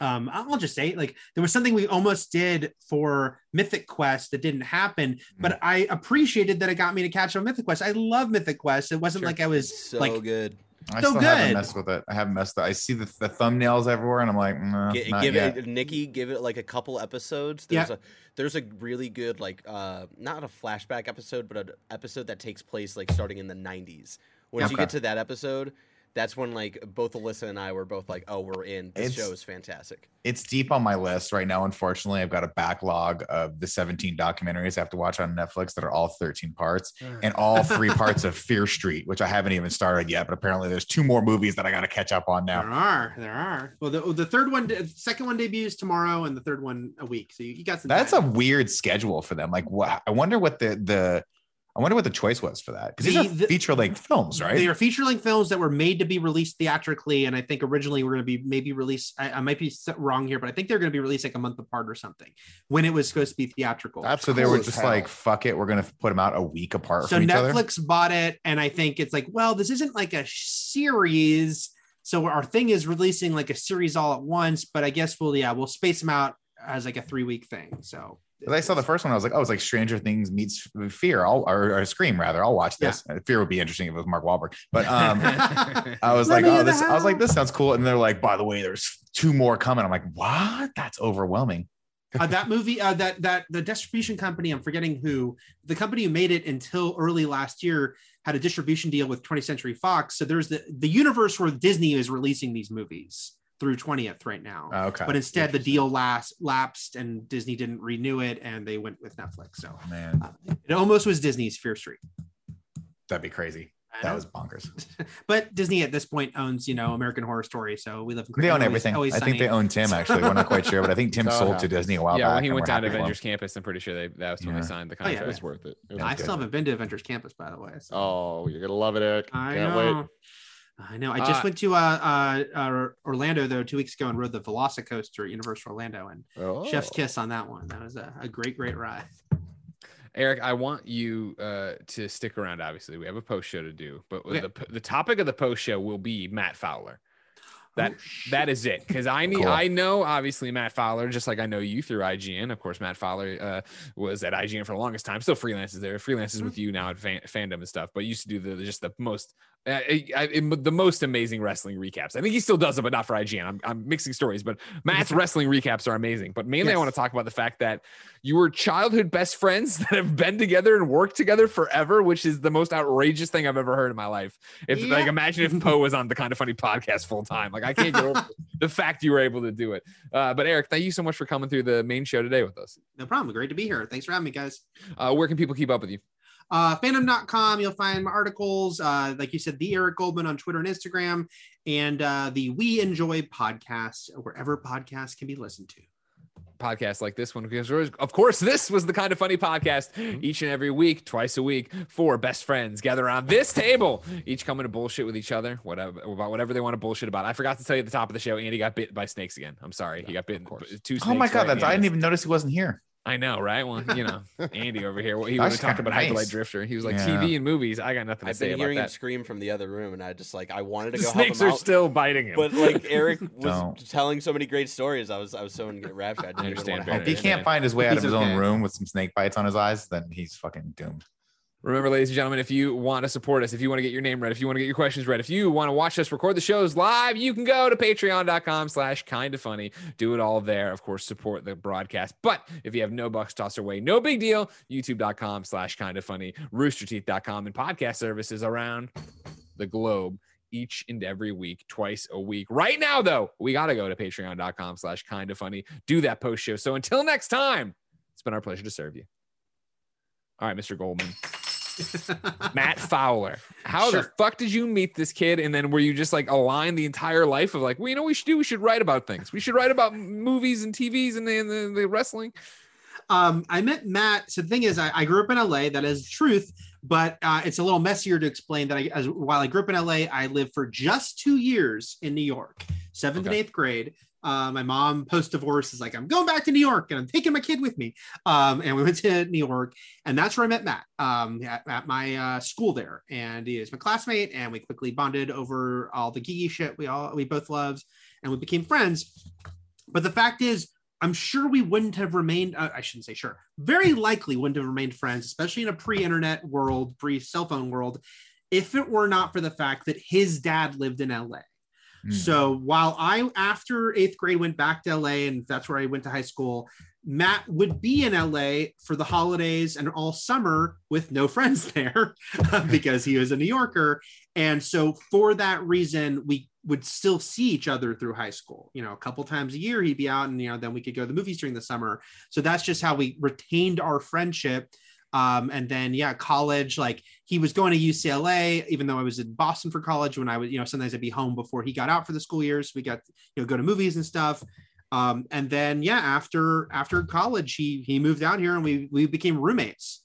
Speaker 5: Um, I'll just say, like, there was something we almost did for Mythic Quest that didn't happen, but I appreciated that it got me to catch up on Mythic Quest. I love Mythic Quest. It wasn't
Speaker 1: Sure.
Speaker 5: like I was
Speaker 3: so
Speaker 5: like,
Speaker 3: good.
Speaker 2: I
Speaker 5: So
Speaker 2: still haven't
Speaker 5: good.
Speaker 2: messed with it. I haven't messed with it. I see the, the thumbnails everywhere, and I'm like, nah,
Speaker 3: Gi-
Speaker 2: not
Speaker 3: give
Speaker 2: yet.
Speaker 3: it, Nikki. Give it like a couple episodes.
Speaker 5: Yeah.
Speaker 3: There's a there's a really good like uh not a flashback episode, but an episode that takes place like starting in the 90s. Once you get to that episode, that's when like both Alyssa and I were both like, oh, we're in. This
Speaker 2: It's-
Speaker 3: show is fantastic.
Speaker 2: It's deep on my list right now. Unfortunately, I've got a backlog of the 17 documentaries I have to watch on Netflix that are all 13 parts, and all three parts of Fear Street, which I haven't even started yet. But apparently, there's two more movies that I got to catch up on now.
Speaker 5: there are, there are. Well, the, the third one, the second one debuts tomorrow and the third one a week. So you, you got some.
Speaker 2: That's a weird schedule for them. Like, what? I wonder what the the I wonder what the choice was for that because these
Speaker 5: The-
Speaker 2: are feature length films, right?
Speaker 5: They are feature length films that were made to be released theatrically, and I think originally were going to be maybe released. I, I might be wrong here, but I think they're going to be released like a month apart or something when it was supposed to be theatrical.
Speaker 4: That's
Speaker 2: so they were just
Speaker 4: hell.
Speaker 2: like, "Fuck it, we're gonna put them out a week apart
Speaker 5: so
Speaker 2: from each other."
Speaker 5: Netflix bought it, and I think it's like, well, this isn't like a series, so our thing is releasing like a series all at once. But I guess we'll yeah we'll space them out as like a three week thing. So
Speaker 2: 'Cause I saw the first one, I was like, "Oh, it's like Stranger Things meets Fear." I'll or, or Scream rather. I'll watch this. Fear would be interesting if it was Mark Wahlberg, but um, I was
Speaker 5: Let
Speaker 2: like, "Oh,
Speaker 5: in the
Speaker 2: this." I was like, "This sounds cool." And they're like, "By the way, there's two more coming." I'm like, "What? That's overwhelming."
Speaker 5: uh, that movie, uh, that that the distribution company, I'm forgetting who, the company who made it until early last year had a distribution deal with 20th Century Fox. So there's the the universe where Disney is releasing these movies through 20th right now.
Speaker 2: Okay,
Speaker 5: but instead, the deal last lapsed and Disney didn't renew it, and they went with Netflix. So
Speaker 2: man,
Speaker 5: uh, it almost was Disney's Fear Street.
Speaker 2: that'd be crazy. That was bonkers.
Speaker 5: but Disney at this point owns, you know, American Horror Story. So we live in
Speaker 2: They own
Speaker 5: always-
Speaker 2: everything.
Speaker 5: always
Speaker 2: I think they own Tim. Actually, we're not quite sure, but I think Tim
Speaker 4: That
Speaker 2: sold to. Disney a while
Speaker 1: yeah,
Speaker 2: back.
Speaker 1: when he went down to
Speaker 2: happy for.
Speaker 1: Avengers Campus, I'm pretty sure they that was when
Speaker 2: Yeah.
Speaker 1: they signed the
Speaker 5: Oh, yeah.
Speaker 1: contract.
Speaker 4: It was worth it. It was
Speaker 5: I still haven't been to Avengers Campus, by the way. so-
Speaker 4: Oh, you're gonna love it, Eric.
Speaker 5: I
Speaker 4: Can't
Speaker 5: know.
Speaker 4: wait.
Speaker 5: I know. I just
Speaker 1: Uh,
Speaker 5: went to uh, uh, uh, Orlando though two weeks ago and rode the Velocicoaster at Universal Orlando and
Speaker 4: Oh.
Speaker 5: Chef's Kiss on that one. That was a, a great, great ride.
Speaker 1: Eric, I want you uh, to stick around. Obviously, we have a post show to do, but
Speaker 5: Okay.
Speaker 1: the the topic of the post show will be Matt Fowler. That
Speaker 5: Oh,
Speaker 1: that is it because I need
Speaker 2: Cool.
Speaker 1: I know obviously Matt Fowler just like I know you through IGN. Of course, Matt Fowler uh, was at IGN for the longest time. Still freelances there, freelances
Speaker 5: Mm-hmm.
Speaker 1: with you now at fan, fandom and stuff. But used to do the just the most Uh, the most amazing wrestling recaps. I think he still does it, but not for IGN. I'm, I'm mixing stories, but Matt's wrestling recaps are amazing. But mainly, I want to talk about the fact that you were childhood best friends that have been together and worked together forever, which is the most outrageous thing I've ever heard in my life. If like,
Speaker 5: Yeah.
Speaker 1: imagine if Poe was on the kind of funny podcast full time. Like, I can't get over the fact you were able to do it. Uh, but Eric, thank you so much for coming through the main show today with us.
Speaker 5: No problem. Great to be here. Thanks for having me, guys.
Speaker 1: Uh, where can people keep up with you?
Speaker 5: Uh, fandom.com, you'll find my articles. Uh, like you said, the Eric Goldman on Twitter and Instagram, and uh, the We Enjoy podcast, wherever podcasts can be listened to.
Speaker 1: podcasts like this one because of course this was the kind of funny podcast each and every week twice a week four best friends gather around this table each coming to bullshit with each other whatever about whatever they want to bullshit about i forgot to tell you at the top of the show andy got bit by snakes again i'm sorry he got bitten
Speaker 2: course.
Speaker 1: two
Speaker 2: Oh my god,
Speaker 1: right
Speaker 2: that's I didn't even notice he wasn't here.
Speaker 1: I know right well you know andy over here well, he
Speaker 2: That's
Speaker 1: was talking
Speaker 2: kinda
Speaker 1: about hyperlight drifter he was like
Speaker 2: Yeah.
Speaker 1: tv and movies i got nothing to
Speaker 3: I've
Speaker 1: say
Speaker 3: been hearing him scream from the other room, and I just like I wanted to
Speaker 1: the
Speaker 3: go help
Speaker 1: snakes
Speaker 3: him
Speaker 1: are
Speaker 3: out.
Speaker 1: still biting him
Speaker 3: But like Eric was telling so many great stories, I was I was so enraptured. I, didn't even
Speaker 1: understand,
Speaker 3: wanna help
Speaker 2: If he can't find his way out
Speaker 5: He's
Speaker 2: of his
Speaker 5: okay.
Speaker 2: own room with some snake bites on his eyes, then he's fucking doomed.
Speaker 1: Remember, ladies and gentlemen, if you want to support us, if you want to get your name read, if you want to get your questions read, if you want to watch us record the shows live, you can go to patreon.com slash kind of funny. Do it all there. Of course, support the broadcast. But if you have no bucks tossed away, no big deal. YouTube.com slash kind of funny, roosterteeth.com, and podcast services around the globe each and every week, twice a week. Right now, though, we got to go to patreon.com slash kind of funny. Do that post show. So until next time, it's been our pleasure to serve you. All right, Mr. Goldman. Matt Fowler. How the fuck did you meet this kid? And then were you just like aligned the entire life of like, well, you know, we should do. We should write about things. We should write about movies and TVs and the, and the, the wrestling.
Speaker 5: Um, I met Matt. So the thing is, I, I grew up in LA. That is truth, but uh, it's a little messier to explain that. I, as while I grew up in LA, I lived for just two years in New York, seventh and eighth grade. Uh, my mom post divorce is like, I'm going back to New York and I'm taking my kid with me. Um, and we went to New York, and that's where I met Matt um, at, at my uh, school there. And he is my classmate, and we quickly bonded over all the geeky shit we all we both loved, and we became friends. But the fact is, I'm sure we wouldn't have remained, uh, I shouldn't say sure, very likely wouldn't have remained friends, especially in a pre internet world, pre cell phone world, if it were not for the fact that his dad lived in LA.
Speaker 2: Hmm.
Speaker 5: So while I, after eighth grade, went back to LA and that's where I went to high school, Matt would be in LA for the holidays and all summer with no friends there because he was a New Yorker. And so for that reason, we would still see each other through high school. You know, a couple times a year he'd be out and you know, then we could go to the movies during the summer. So that's just how we retained our friendship. Um, and then yeah, college, like he was going to UCLA, even though I was in Boston for college when I was, you know, sometimes I'd be home before he got out for the school years. We got, you know, go to movies and stuff. Um, and then yeah, after after college, he he moved out here and we we became roommates.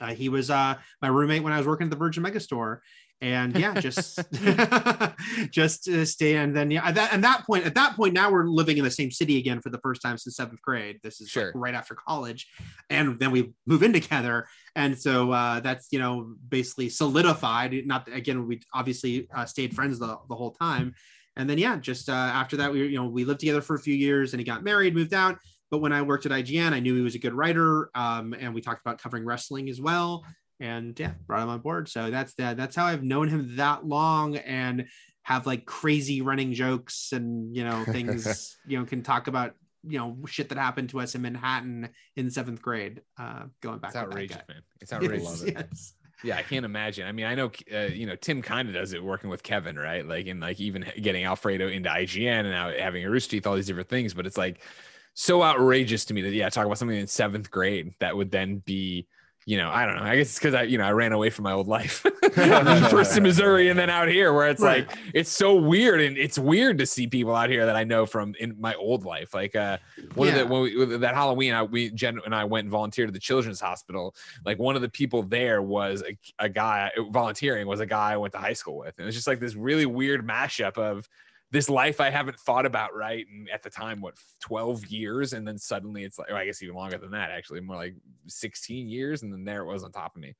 Speaker 5: Uh, he was uh, my roommate when I was working at the Virgin Megastore, and yeah, just just uh, stay. And then yeah, at that, at that point, at that point, now we're living in the same city again for the first time since seventh grade. This is like, right after college, and then we move in together, and so uh, that's you know basically solidified. Not again, we obviously uh, stayed friends the, the whole time, and then yeah, just uh, after that, we you know we lived together for a few years, and he got married, moved out. But when I worked at IGN, I knew he was a good writer, um, and we talked about covering wrestling as well. And yeah, brought him on board. So that's that. That's how I've known him that long, and have like crazy running jokes, and you know things. you know, can talk about you know shit that happened to us in Manhattan in seventh grade. Uh, going back.
Speaker 1: It's outrageous,
Speaker 5: guy.
Speaker 1: man. It's outrageous.
Speaker 5: Yes, yes.
Speaker 1: Yeah, I can't imagine. I mean, I know, uh, you know, Tim kind of does it working with Kevin, right? Like, and like even getting Alfredo into IGN and now having a Rooster Teeth, all these different things. But it's like so outrageous to me that, yeah, talk about something in seventh grade that would then be, you know, I don't know. I guess it's because I, you know, I ran away from my old life first in Missouri and then out here where it's
Speaker 5: Right.
Speaker 1: like, it's so weird. And it's weird to see people out here that I know from in my old life. Like, uh, one
Speaker 5: Yeah.
Speaker 1: of the, when we, that Halloween, I, we, Jen and I went and volunteered at the Children's Hospital like one of the people there was a, a guy volunteering was a guy I went to high school with. And it's just like this really weird mashup of this life I haven't thought about right. And at the time, what 12 years, and then suddenly it's like, or I guess even longer than that, actually, more like 16 years, and then there it was on top of me.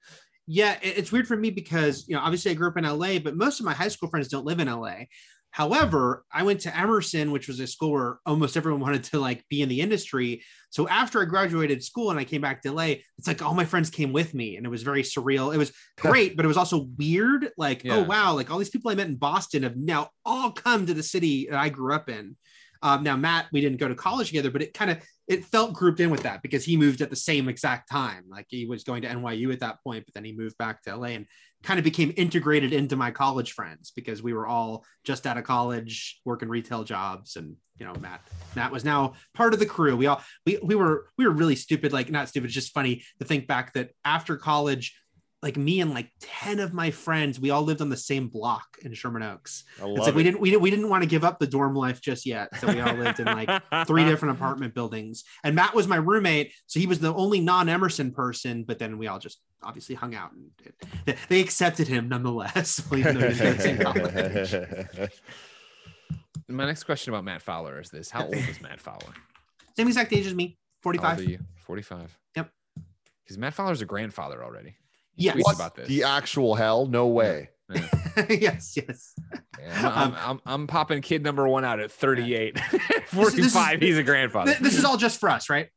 Speaker 5: Yeah, it's weird for me because you know obviously I grew up in LA, but most of my high school friends don't live in LA. However, I went to Emerson, which was a school where almost everyone wanted to like be in the industry. So after I graduated school and I came back to LA, it's like all my friends came with me and it was very surreal. It was great, but it was also weird. Like,
Speaker 1: Yeah.
Speaker 5: oh wow, like all these people I met in Boston have now all come to the city that I grew up in. Um, now Matt, we didn't go to college together, but it kind of it felt grouped in with that because he moved at the same exact time. Like he was going to NYU at that point, but then he moved back to LA and kind of became integrated into my college friends because we were all just out of college working retail jobs and you know matt matt was now part of the crew. We all we, we were we were really stupid like not stupid just funny to think back that after college like me and like 10 of my friends we all lived on the same block in sherman oaks it's like we
Speaker 4: it.
Speaker 5: didn't we didn't we didn't want to give up the dorm life just yet so we all lived in like three different apartment buildings. And Matt was my roommate, so he was the only non-Emerson person. But then we all just obviously hung out, and they accepted him nonetheless, even though he didn't go to same college.
Speaker 1: My next question about Matt Fowler is this: How old is Matt Fowler?
Speaker 5: Same exact age as me,
Speaker 1: How old
Speaker 5: forty-five.
Speaker 1: are you? Forty-five.
Speaker 5: Yep.
Speaker 1: Because Matt Fowler's a grandfather already.
Speaker 5: Yes.
Speaker 1: Tweets
Speaker 4: What
Speaker 1: about this.
Speaker 4: the actual hell? No way.
Speaker 5: yes, yes.
Speaker 1: Yeah, I'm, I'm, I'm, I'm popping kid number one out at 38.
Speaker 5: this is-
Speaker 1: 45. he's a grandfather.
Speaker 5: Th- This is all just for us, right?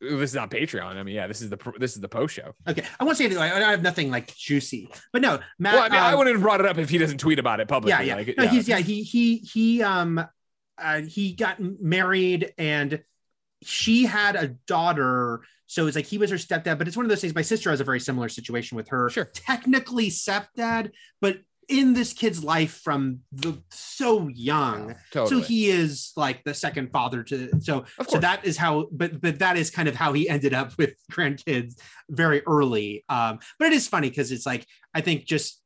Speaker 1: this is on Patreon. I mean, yeah, this is the pr- this is the post show.
Speaker 5: Okay. I won't say anything. I I have nothing like juicy, but no, Matt.
Speaker 1: well, I mean, I
Speaker 5: um,
Speaker 1: wouldn't have brought it up if he doesn't tweet about it publicly.
Speaker 5: yeah, yeah.
Speaker 1: Like,
Speaker 5: no, he's yeah. He he he um uh, he got married and she had a daughter. So it's like he was her stepdad, but it's one of those things. My sister has a very similar situation with her.
Speaker 1: Sure.
Speaker 5: Technically stepdad, but in this kid's life from the so young.
Speaker 1: totally.
Speaker 5: So he is like the second father to so so that is how but but that is kind of how he ended up with grandkids very early. Um but it is funny because it's like I think just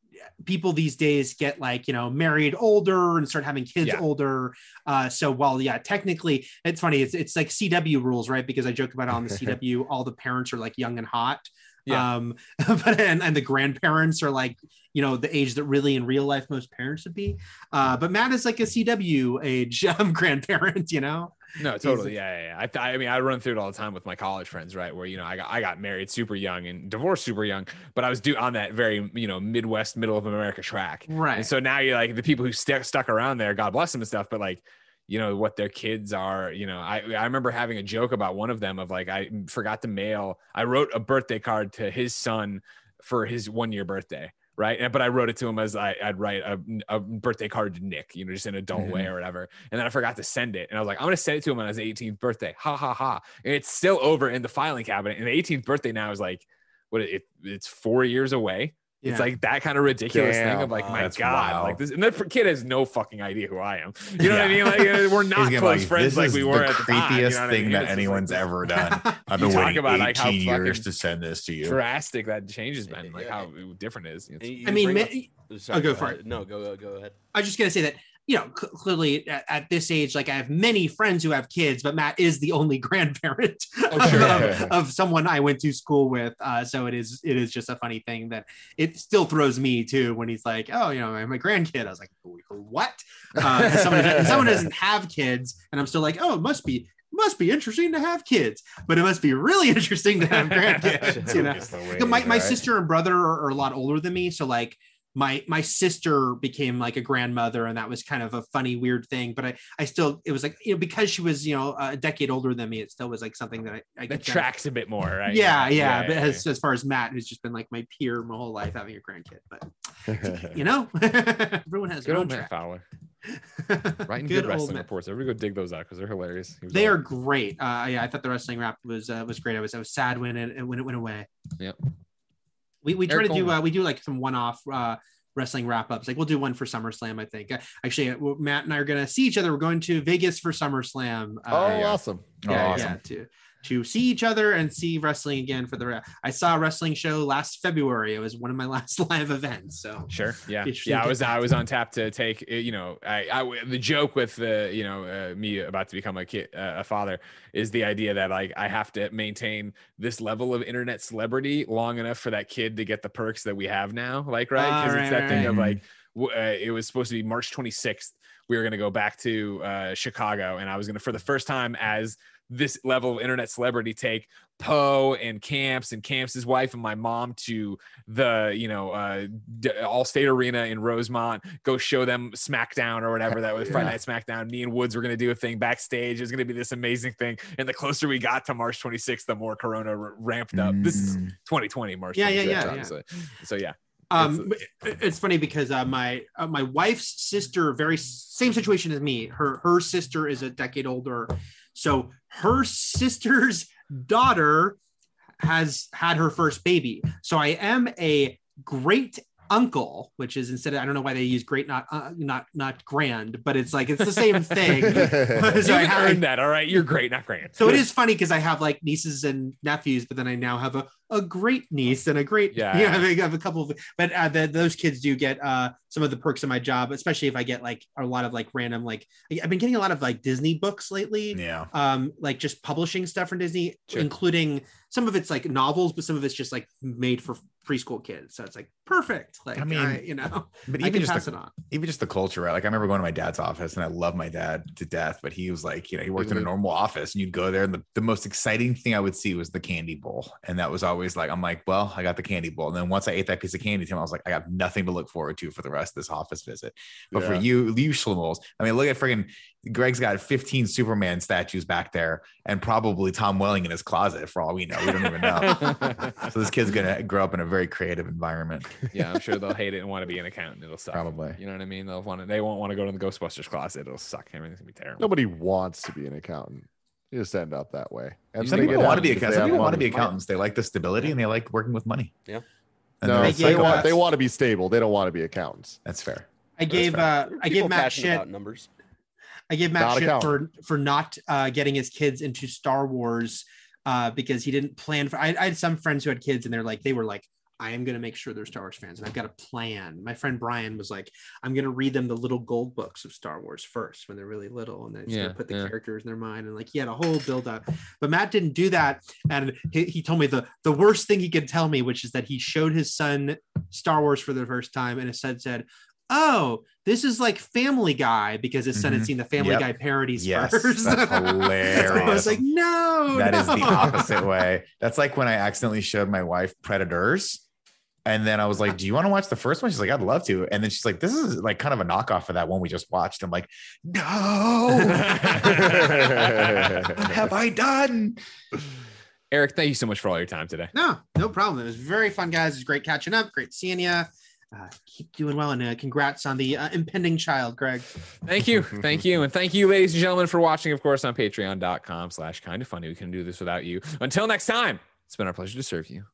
Speaker 5: people these days get like you know married older and start having kids
Speaker 1: Yeah.
Speaker 5: older. Uh so while yeah technically it's funny it's, it's like cw rules right? Because i joke about it on the cw all the parents are like young and hot.
Speaker 1: Yeah.
Speaker 5: um but and, and the grandparents are like you know the age that really in real life most parents would be. Uh but matt is like a cw age um grandparent you know
Speaker 1: No, totally. Yeah, yeah. yeah. I, th- I mean, I run through it all the time with my college friends, right? Where you know, I got I got married super young and divorced super young, but I was do on that very you know Midwest, middle of America track.
Speaker 5: right
Speaker 1: And so now you're like the people who stuck stuck around there, God bless them and stuff, but like, you know, what their kids are, you know, I, I remember having a joke about one of them of like, I forgot to mail, I wrote a birthday card to his son for his one year birthday. Right. And, but I wrote it to him as I, I'd write a, a birthday card to Nick, you know, just in a an adult way mm-hmm. or whatever. And then I forgot to send it. And I was like, I'm going to send it to him on his 18th birthday. Ha ha ha. And it's still over in the filing cabinet. And the 18th birthday now is like, what it, it's four years away. It's like that kind of ridiculous thing
Speaker 4: Damn.
Speaker 1: of like,
Speaker 3: Wow,
Speaker 1: my
Speaker 2: that's
Speaker 1: God,
Speaker 2: wild.
Speaker 1: like this, and that kid has no fucking idea who I am. You know what I mean? Like we're not close
Speaker 2: like,
Speaker 1: friends like we were
Speaker 2: the
Speaker 1: at the time.
Speaker 2: creepiest
Speaker 1: you know what I
Speaker 2: thing
Speaker 1: mean?
Speaker 2: that
Speaker 1: It's
Speaker 2: anyone's
Speaker 1: like
Speaker 2: ever done. I've been waiting
Speaker 1: about,
Speaker 2: 18
Speaker 1: like, how
Speaker 2: years to send this to you.
Speaker 1: drastic that change has been, like how different it is. It's-
Speaker 5: i mean
Speaker 3: bring
Speaker 5: ma-
Speaker 3: oh, oh, sorry,
Speaker 5: Oh, go
Speaker 3: go
Speaker 5: for
Speaker 3: ahead.
Speaker 5: it.
Speaker 3: No, go go ahead.
Speaker 5: I was just gonna say that you know cl- clearly at, at this age, like I have many friends who have kids, but Matt is the only grandparent
Speaker 1: Oh, sure.
Speaker 5: of, of someone I went to school with. Uh, so it is it is just a funny thing that it still throws me too when he's like, oh, you know, I'm a grandkid. I was like, what? Uh, someone someone doesn't have kids, and I'm still like, oh, it must be must be interesting to have kids, but it must be really interesting to have grandkids. you know,
Speaker 2: way
Speaker 5: my, my
Speaker 2: right?
Speaker 5: sister and brother are, are a lot older than me so like my my sister became like a grandmother and that was kind of a funny weird thing but i i still it was like you know because she was you know a decade older than me it still was like something that i, I
Speaker 1: that
Speaker 5: could kind of-
Speaker 1: tracks a bit more, right?
Speaker 5: yeah yeah, but
Speaker 1: yeah,
Speaker 5: as, as far as matt who's just been like my peer my whole life having a grandkid but you know everyone has
Speaker 1: Good
Speaker 5: their own
Speaker 1: old Matt Fowler. Writing good,
Speaker 5: old
Speaker 1: wrestling reports. Everybody go dig those out because they're hilarious.
Speaker 5: They
Speaker 1: all-
Speaker 5: are great uh yeah i thought the wrestling wrap was uh, was great i was i was sad when it when it went away
Speaker 1: Yep.
Speaker 5: We we try
Speaker 1: Eric
Speaker 5: to do uh, we do like some one-off uh wrestling wrap-ups like we'll do one for SummerSlam I think Uh, actually uh, Matt and I are gonna see each other we're going to Vegas for SummerSlam uh,
Speaker 4: oh,
Speaker 1: yeah.
Speaker 4: awesome.
Speaker 2: Oh,
Speaker 5: yeah,
Speaker 2: awesome.
Speaker 5: yeah, to to see each other and see wrestling again for the re- I saw a wrestling show last February it was one of my last live events so
Speaker 1: Sure. Yeah. Yeah. I was I was on tap to take uh, you know I, I the joke with the you know uh, me about to become a kid uh, a father is the idea that like I have to maintain this level of internet celebrity long enough for that kid to get the perks that we have now like right
Speaker 5: Ah,
Speaker 1: because
Speaker 5: right,
Speaker 1: it's that
Speaker 5: right,
Speaker 1: thing of like uh, it was supposed to be March 26th we were going to go back to uh, Chicago, and I was going to, for the first time as this level of internet celebrity, take Poe and Camps and Camps' wife and my mom to the you know uh, D- Allstate Arena in Rosemont. Go show them SmackDown or whatever that was Friday Night SmackDown. Me and Woods were going to do a thing backstage. It was going to be this amazing thing. And the closer we got to March 26th, the more Corona r- ramped up. This is
Speaker 2: Mm.
Speaker 1: 2020 March.
Speaker 5: Yeah, yeah,
Speaker 1: 26th,
Speaker 5: yeah, yeah.
Speaker 1: obviously. So yeah,
Speaker 5: Um, it's funny because uh, my uh, my wife's sister, very same situation as me. Her her sister is a decade older, so her sister's daughter has had her first baby. So I am a great uncle, which is instead of I don't know why they use great, not uh, not not grand, but it's like it's the same thing. so
Speaker 1: you
Speaker 5: I have,
Speaker 1: earned that. All right, you're great, not grand.
Speaker 5: so it is funny because I have like nieces and nephews, but then I now have a, a great niece and a great
Speaker 1: Yeah.
Speaker 5: You know, I have a couple of, but uh, the, those kids do get uh some of the perks of my job, especially if I get like a lot of like random like I- I've been getting a lot of like Disney books lately.
Speaker 2: Yeah.
Speaker 5: Um, like just publishing stuff from Disney,
Speaker 1: Sure.
Speaker 5: including some of it's like novels, but some of it's just like made for preschool kids. So it's like perfect. Like
Speaker 2: I mean,
Speaker 5: I, you know,
Speaker 2: But even just the,
Speaker 5: it on.
Speaker 2: even just the culture, right? Like I remember going to my dad's office and I love my dad to death, but he was like, you know, he worked in a
Speaker 1: Mhm.
Speaker 2: normal office and you'd go there and the, the most exciting thing I would see was the candy bowl. And that was always like, I'm like, well, I got the candy bowl. And then once I ate that piece of candy, Tim, I was like, I got nothing to look forward to for the rest of this office visit. But for you, you schlimals, I mean, look at friggin' Greg's got 15 Superman statues back there and probably Tom Welling in his closet for all we know. We don't even know. so this kid's gonna grow up in a very creative environment.
Speaker 1: yeah, I'm sure they'll hate it and want to be an accountant. It'll suck.
Speaker 2: Probably.
Speaker 1: You know what I mean? They'll want to. They won't want to go to the Ghostbusters closet. It'll suck. Everything's gonna be terrible.
Speaker 4: Nobody wants to be an accountant. You just end up that way. And
Speaker 2: Some
Speaker 4: they
Speaker 2: people want to be accountants. Some people want to be accountants. They like the stability and they like working with money.
Speaker 3: Yeah.
Speaker 2: And
Speaker 4: No,
Speaker 2: they're
Speaker 5: They
Speaker 4: they want they want to be stable. They don't want to be accountants.
Speaker 2: That's fair.
Speaker 5: I gave
Speaker 2: fair.
Speaker 5: uh I gave Matt shit
Speaker 3: numbers.
Speaker 5: I gave Matt
Speaker 4: Not
Speaker 5: shit for for not uh, getting his kids into Star Wars uh, because he didn't plan for. I, I had some friends who had kids, and they're like, they were like, I am going to make sure they're Star Wars fans, and I've got a plan. My friend Brian was like, I'm going to read them the little gold books of Star Wars first when they're really little, and then
Speaker 1: Yeah,
Speaker 5: put the
Speaker 1: yeah.
Speaker 5: characters in their mind, and like he had a whole build up. But Matt didn't do that, and he, he told me the the worst thing he could tell me, which is that he showed his son Star Wars for the first time, and his son said. Oh, this is like Family Guy because his son had
Speaker 2: Mhm.
Speaker 5: seen the Family
Speaker 2: Yep.
Speaker 5: Guy parodies
Speaker 2: Yes,
Speaker 5: first.
Speaker 2: that's
Speaker 5: I was like, no,
Speaker 2: That is the opposite way. That's like when I accidentally showed my wife Predators. And then I was like, Do you want to watch the first one? She's like, I'd love to. And then she's like, This is like kind of a knockoff of that one we just watched. I'm like, No, what have I done?
Speaker 1: Eric, thank you so much for all your time today.
Speaker 5: No, no problem. It was very fun, guys. It was great catching up. Great seeing you. Uh, keep doing well, and uh, congrats on the uh, impending child, Greg.
Speaker 1: Thank you. Thank you. And thank you, ladies and gentlemen, for watching, of course, on patreon.com slash kind of funny. We can't do this without you. Until next time, it's been our pleasure to serve you.